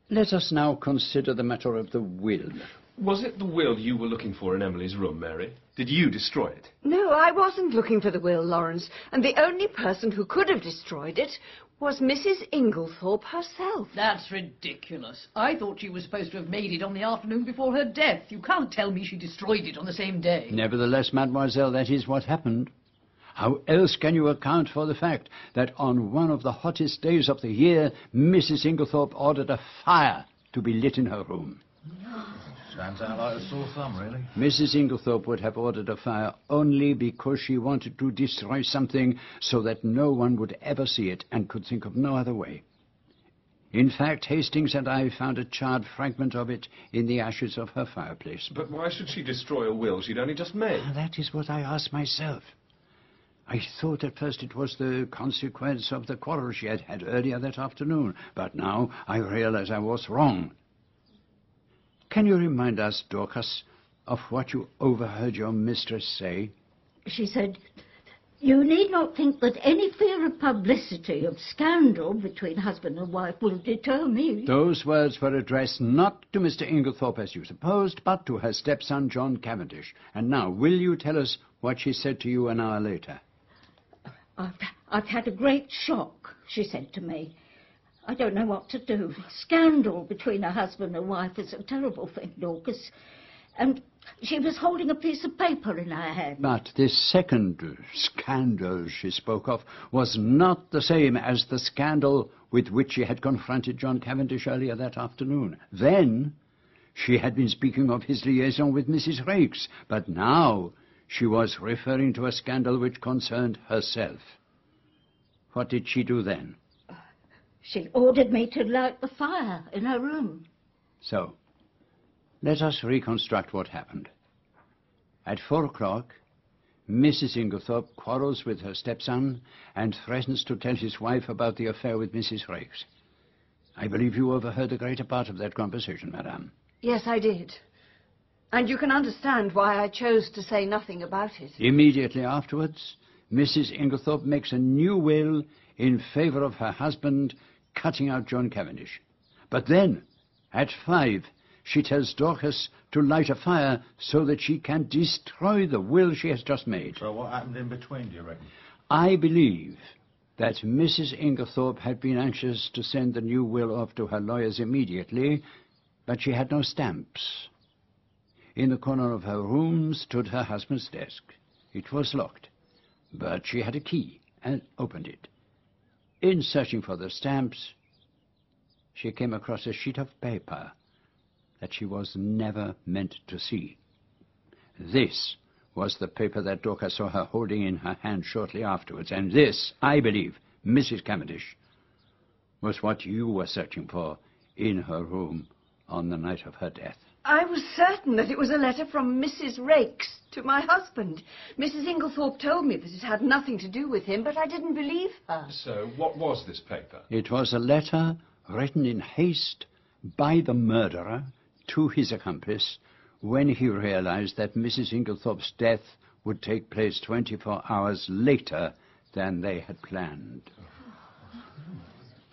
Let us now consider the matter of the will. Was it the will you were looking for in Emily's room, Mary? Did you destroy it? No, I wasn't looking for the will, Lawrence. And the only person who could have destroyed it was Mrs. Inglethorpe herself. That's ridiculous. I thought she was supposed to have made it on the afternoon before her death. You can't tell me she destroyed it on the same day. Nevertheless, mademoiselle, that is what happened. How else can you account for the fact that on one of the hottest days of the year, Mrs. Inglethorpe ordered a fire to be lit in her room? Sounds out like a sore thumb, really. Mrs. Inglethorpe would have ordered a fire only because she wanted to destroy something so that no one would ever see it and could think of no other way. In fact, Hastings and I found a charred fragment of it in the ashes of her fireplace. But why should she destroy a will she'd only just made? Ah, that is what I asked myself. I thought at first it was the consequence of the quarrel she had had earlier that afternoon, but now I realize I was wrong. Can you remind us, Dorcas, of what you overheard your mistress say? She said, You need not think that any fear of publicity, of scandal between husband and wife will deter me. Those words were addressed not to Mr. Inglethorpe as you supposed, but to her stepson, John Cavendish. And now, will you tell us what she said to you an hour later? I've, I've had a great shock, she said to me. I don't know what to do. Scandal between a husband and wife is a terrible thing, Dorcas. And she was holding a piece of paper in her hand. But this second scandal she spoke of was not the same as the scandal with which she had confronted John Cavendish earlier that afternoon. Then she had been speaking of his liaison with Mrs. Raikes, but now she was referring to a scandal which concerned herself. What did she do then? She ordered me to light the fire in her room. So, let us reconstruct what happened. At four o'clock, Mrs. Inglethorpe quarrels with her stepson and threatens to tell his wife about the affair with Mrs. Raikes. I believe you overheard the greater part of that conversation, madame. Yes, I did. And you can understand why I chose to say nothing about it. Immediately afterwards, Mrs. Inglethorpe makes a new will in favor of her husband, cutting out John Cavendish. But then, at five, she tells Dorcas to light a fire so that she can destroy the will she has just made. So what happened in between, do you reckon? I believe that Mrs. Inglethorpe had been anxious to send the new will off to her lawyers immediately, but she had no stamps. In the corner of her room stood her husband's desk. It was locked, but she had a key and opened it. In searching for the stamps, she came across a sheet of paper that she was never meant to see. This was the paper that Dorcas saw her holding in her hand shortly afterwards, and this, I believe, Mrs. Cavendish, was what you were searching for in her room on the night of her death. I was certain that it was a letter from Mrs. Raikes to my husband. Mrs. Inglethorpe told me that it had nothing to do with him, but I didn't believe her. So, what was this paper? It was a letter written in haste by the murderer to his accomplice when he realized that Mrs. Inglethorpe's death would take place 24 hours later than they had planned.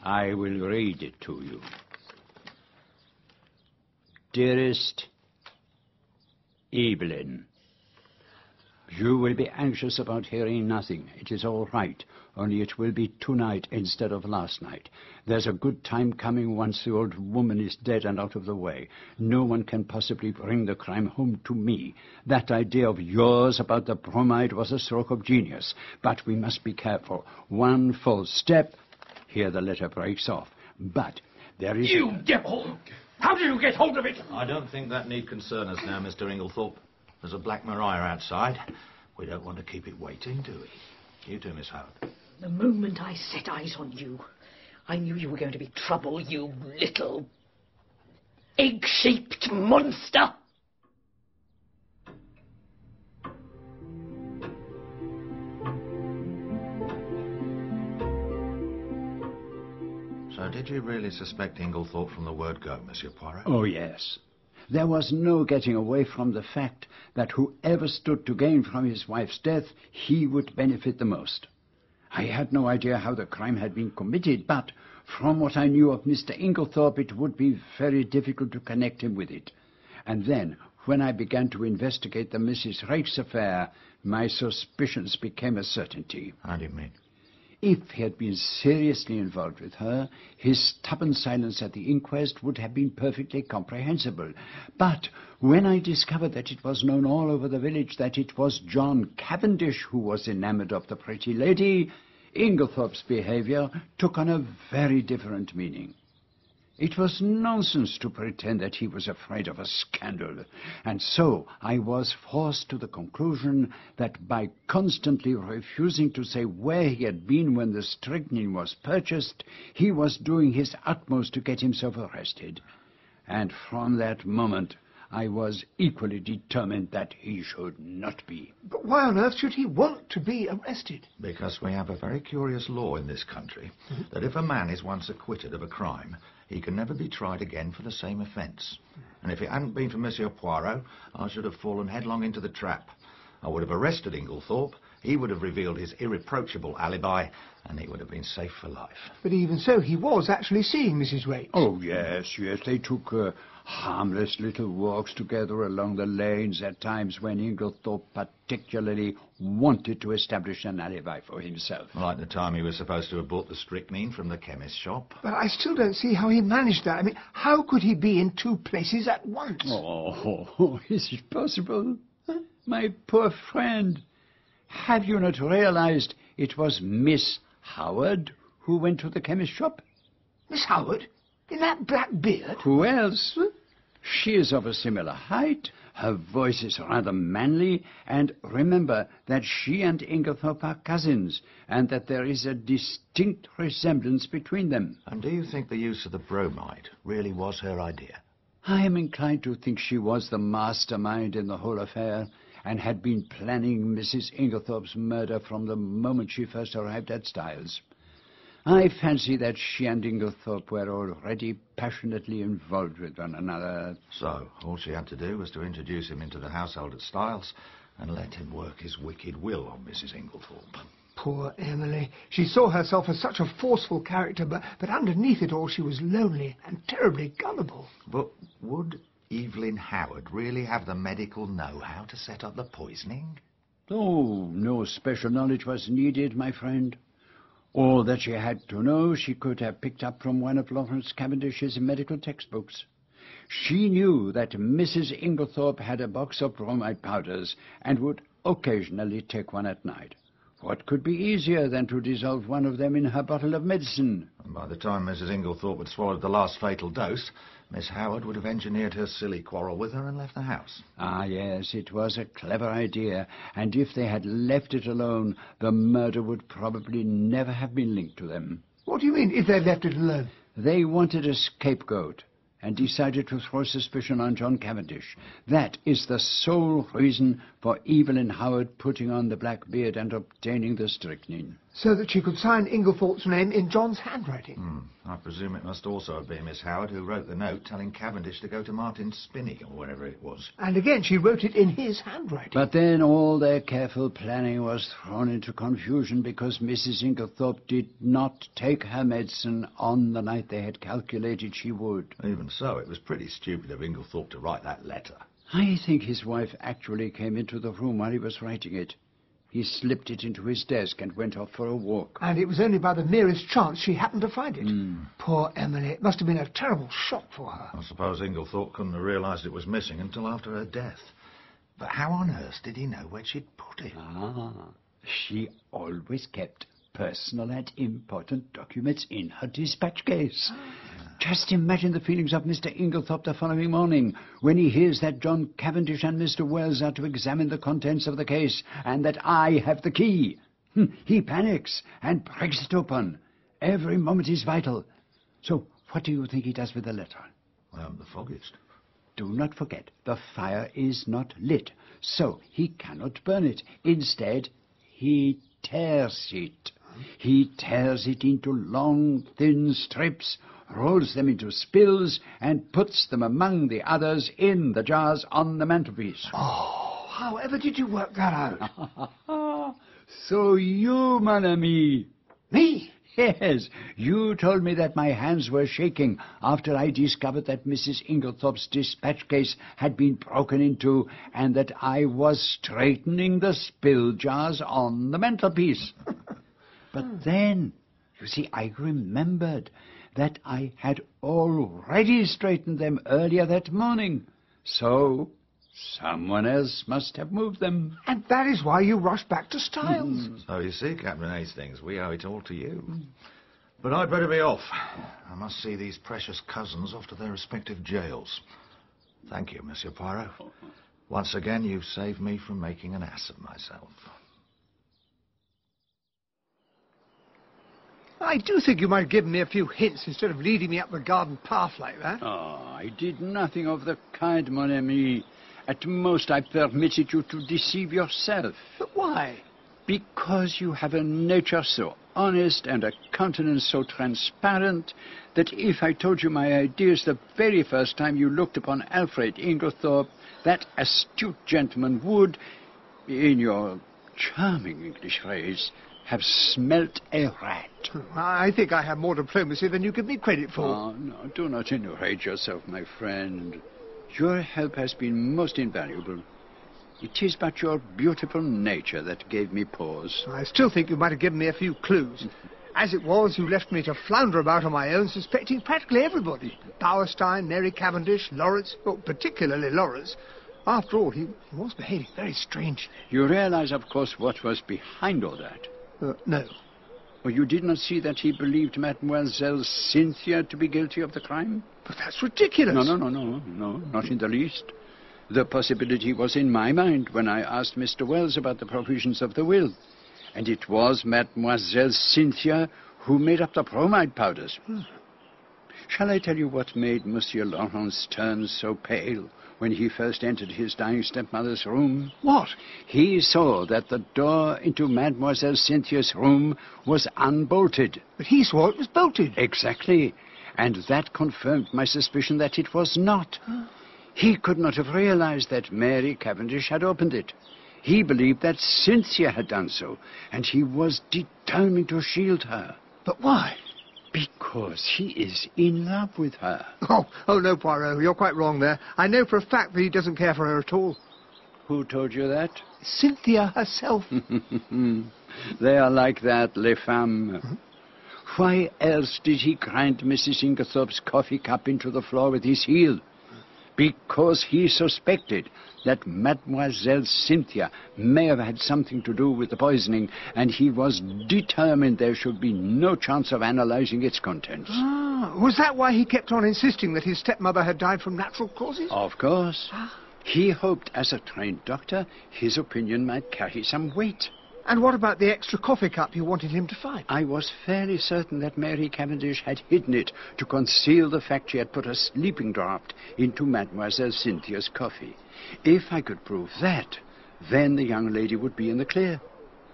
I will read it to you. Dearest Evelyn, you will be anxious about hearing nothing. It is all right, only it will be tonight instead of last night. There's a good time coming once the old woman is dead and out of the way. No one can possibly bring the crime home to me. That idea of yours about the bromide was a stroke of genius. But we must be careful. One false step, here the letter breaks off. But there is... You devil! How did you get hold of it? I don't think that need concern us now, Mr. Inglethorpe. There's a Black Maria outside. We don't want to keep it waiting, do we? You too, Miss Howard. The moment I set eyes on you, I knew you were going to be trouble, you little egg-shaped monster. Did you really suspect Inglethorpe from the word go, Monsieur Poirot? Oh, yes. There was no getting away from the fact that whoever stood to gain from his wife's death, he would benefit the most. I had no idea how the crime had been committed, but from what I knew of Mr. Inglethorpe, it would be very difficult to connect him with it. And then, when I began to investigate the Mrs. Raikes affair, my suspicions became a certainty. How do you mean? If he had been seriously involved with her, his stubborn silence at the inquest would have been perfectly comprehensible. But when I discovered that it was known all over the village that it was John Cavendish who was enamored of the pretty lady, Inglethorpe's behavior took on a very different meaning. It was nonsense to pretend that he was afraid of a scandal, and so I was forced to the conclusion that by constantly refusing to say where he had been when the strychnine was purchased, he was doing his utmost to get himself arrested. And from that moment, I was equally determined that he should not be. But why on earth should he want to be arrested? Because we have a very curious law in this country mm-hmm. that if a man is once acquitted of a crime, he can never be tried again for the same offence. And if it hadn't been for Monsieur Poirot, I should have fallen headlong into the trap. I would have arrested Inglethorpe, he would have revealed his irreproachable alibi, and he would have been safe for life. But even so, he was actually seeing Mrs. Raikes. Oh, yes, yes. They took uh, harmless little walks together along the lanes at times when Inglethorpe particularly wanted to establish an alibi for himself. Like the time he was supposed to have bought the strychnine from the chemist's shop. But I still don't see how he managed that. I mean, how could he be in two places at once? Oh, is it possible? My poor friend. Have you not realized it was Miss Howard who went to the chemist's shop? Miss Howard? In that black beard? Who else? She is of a similar height. Her voice is rather manly. And remember that she and Inglethorpe are cousins, and that there is a distinct resemblance between them. And do you think the use of the bromide really was her idea? I am inclined to think she was the mastermind in the whole affair, and had been planning Mrs. Inglethorpe's murder from the moment she first arrived at Styles. I fancy that she and Inglethorpe were already passionately involved with one another. So, all she had to do was to introduce him into the household at Styles and let him work his wicked will on Mrs. Inglethorpe. Poor Emily. She saw herself as such a forceful character, but, but underneath it all she was lonely and terribly gullible. But would Evelyn Howard really have the medical know-how to set up the poisoning? Oh, no special knowledge was needed, my friend. All that she had to know she could have picked up from one of Lawrence Cavendish's medical textbooks. She knew that Mrs. Inglethorpe had a box of bromide powders and would occasionally take one at night. What could be easier than to dissolve one of them in her bottle of medicine? And by the time Mrs. Inglethorpe had swallowed the last fatal dose, Miss Howard would have engineered her silly quarrel with her and left the house. Ah, yes, it was a clever idea, and if they had left it alone, the murder would probably never have been linked to them. What do you mean, if they left it alone? They wanted a scapegoat and decided to throw suspicion on John Cavendish. That is the sole reason for Evelyn Howard putting on the black beard and obtaining the strychnine. So that she could sign Inglethorpe's name in John's handwriting. Hmm. I presume it must also have been Miss Howard who wrote the note telling Cavendish to go to Martin's Spinney, or wherever it was. And again, she wrote it in his handwriting. But then all their careful planning was thrown into confusion because Mrs. Inglethorpe did not take her medicine on the night they had calculated she would. Even so, it was pretty stupid of Inglethorpe to write that letter. I think his wife actually came into the room while he was writing it. He slipped it into his desk and went off for a walk. And it was only by the merest chance she happened to find it. Mm. Poor Emily. It must have been a terrible shock for her. I suppose Inglethorpe couldn't have realised it was missing until after her death. But how on earth did he know where she'd put it? Ah, she always kept personal and important documents in her dispatch case. Just imagine the feelings of Mr. Inglethorpe the following morning when he hears that John Cavendish and Mr. Wells are to examine the contents of the case and that I have the key. Hmm, He panics and breaks it open. Every moment is vital. So, what do you think he does with the letter? I haven't the foggiest. Do not forget, the fire is not lit, so he cannot burn it. Instead, he tears it. He tears it into long, thin strips, rolls them into spills, and puts them among the others in the jars on the mantelpiece. Oh, however did you work that out? so you, mon ami. Me? Yes, you told me that my hands were shaking after I discovered that Mrs. Inglethorpe's dispatch case had been broken into and that I was straightening the spill jars on the mantelpiece. but then, you see, I remembered that I had already straightened them earlier that morning. So, someone else must have moved them. And that is why you rushed back to Styles. Hmm. So you see, Captain Hastings, we owe it all to you. But I'd better be off. I must see these precious cousins off to their respective jails. Thank you, Monsieur Poirot. Once again, you've saved me from making an ass of myself. I do think you might have given me a few hints instead of leading me up the garden path like that. Oh, I did nothing of the kind, mon ami. At most, I permitted you to deceive yourself. But why? Because you have a nature so honest and a countenance so transparent that if I told you my ideas the very first time you looked upon Alfred Inglethorpe, that astute gentleman would, in your charming English phrase, have smelt a rat. I think I have more diplomacy than you give me credit for. Oh, no, do not enrage yourself, my friend. Your help has been most invaluable. It is but your beautiful nature that gave me pause. I still think you might have given me a few clues. As it was, you left me to flounder about on my own, suspecting practically everybody. Bauerstein, Mary Cavendish, Lawrence, well, particularly Lawrence. After all, he, he was behaving very strangely. You realize, of course, what was behind all that. Uh, no. Or you did not see that he believed Mademoiselle Cynthia to be guilty of the crime? But that's ridiculous. No, no, no, no, no, not in the least. The possibility was in my mind when I asked Mr. Wells about the provisions of the will. And it was Mademoiselle Cynthia who made up the bromide powders. Shall I tell you what made Monsieur Lawrence turn so pale when he first entered his dying stepmother's room? What? He saw that the door into Mademoiselle Cynthia's room was unbolted. But he saw it was bolted. Exactly. And that confirmed my suspicion that it was not. He could not have realized that Mary Cavendish had opened it. He believed that Cynthia had done so, and he was determined to shield her. But why? Because he is in love with her. Oh, oh no, Poirot, you're quite wrong there. I know for a fact that he doesn't care for her at all. Who told you that? Cynthia herself. they are like that, les femmes. Why else did he grind Mrs. Inglethorpe's coffee cup into the floor with his heel? Because he suspected that Mademoiselle Cynthia may have had something to do with the poisoning, and he was determined there should be no chance of analyzing its contents. Ah, was that why he kept on insisting that his stepmother had died from natural causes? Of course. He hoped, as a trained doctor, his opinion might carry some weight. And what about the extra coffee cup you wanted him to find? I was fairly certain that Mary Cavendish had hidden it to conceal the fact she had put a sleeping draught into Mademoiselle Cynthia's coffee. If I could prove that, then the young lady would be in the clear.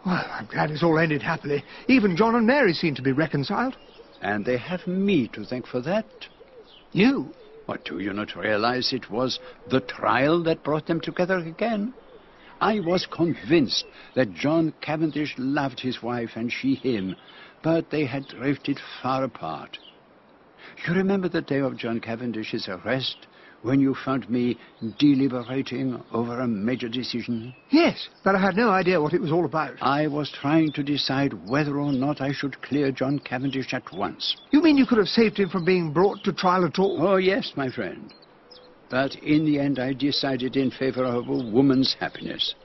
Well, I'm glad it's all ended happily. Even John and Mary seem to be reconciled. And they have me to thank for that. You? What, do you not realize it was the trial that brought them together again? I was convinced that John Cavendish loved his wife and she him, but they had drifted far apart. You remember the day of John Cavendish's arrest, when you found me deliberating over a major decision? Yes, but I had no idea what it was all about. I was trying to decide whether or not I should clear John Cavendish at once. You mean you could have saved him from being brought to trial at all? Oh, yes, my friend. But in the end, I decided in favor of a woman's happiness.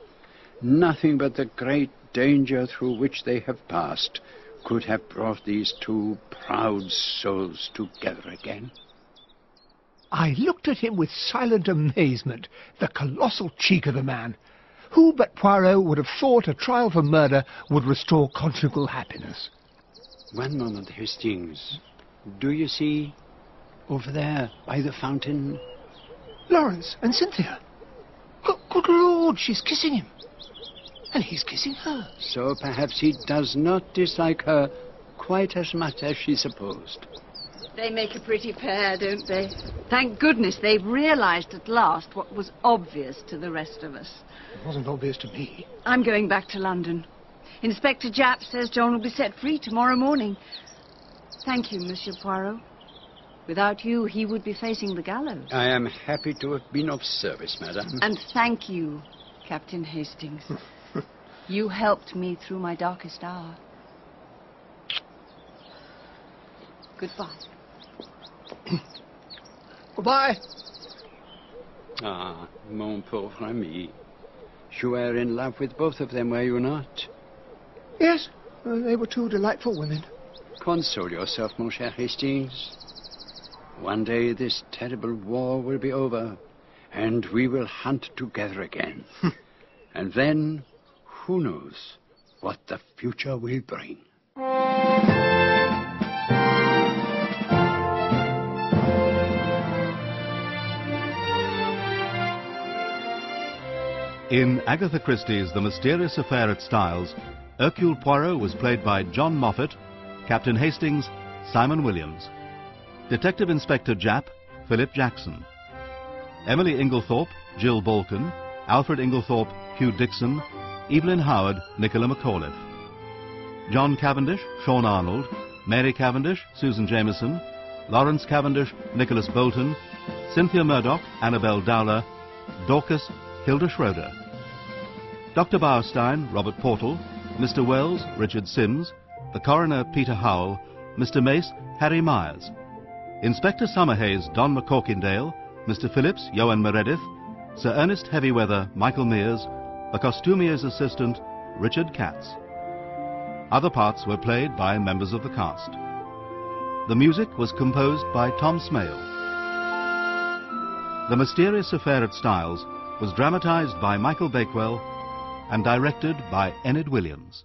Nothing but the great danger through which they have passed could have brought these two proud souls together again. I looked at him with silent amazement. The colossal cheek of the man. Who but Poirot would have thought a trial for murder would restore conjugal happiness? One moment, Hastings. Do you see over there by the fountain? Lawrence and Cynthia. Good, good Lord, she's kissing him. And he's kissing her. So perhaps he does not dislike her quite as much as she supposed. They make a pretty pair, don't they? Thank goodness they've realized at last what was obvious to the rest of us. It wasn't obvious to me. I'm going back to London. Inspector Japp says John will be set free tomorrow morning. Thank you, Monsieur Poirot. Without you, he would be facing the gallows. I am happy to have been of service, madame. And thank you, Captain Hastings. you helped me through my darkest hour. Goodbye. Goodbye. Ah, mon pauvre ami. You were in love with both of them, were you not? Yes, they were two delightful women. Console yourself, mon cher Hastings. One day this terrible war will be over, and we will hunt together again. and then, who knows what the future will bring. In Agatha Christie's The Mysterious Affair at Styles, Hercule Poirot was played by John Moffatt, Captain Hastings, Simon Williams. Detective Inspector Japp, Philip Jackson. Emily Inglethorpe, Jill Balcon. Alfred Inglethorpe, Hugh Dickson. Evelyn Howard, Nichola McAuliffe. John Cavendish, Sean Arnold. Mary Cavendish, Susan Jameson. Lawrence Cavendish, Nicholas Boulton. Cynthia Murdoch, Annabel Dowler. Dorcas, Hilda Schroeder. Dr. Bauerstein, Robert Portal. Mr. Wells, Richard Sims. The coroner, Peter Howell. Mr. Mace, Harry Myers. Inspector Summerhays, Don McCorkindale, Mr. Phillips, Johan Meredith, Sir Ernest Heavywether, Michael Mears, the costumier's assistant, Richard Katz. Other parts were played by members of the cast. The music was composed by Tom Smale. The Mysterious Affair at Styles was dramatized by Michael Bakewell and directed by Enid Williams.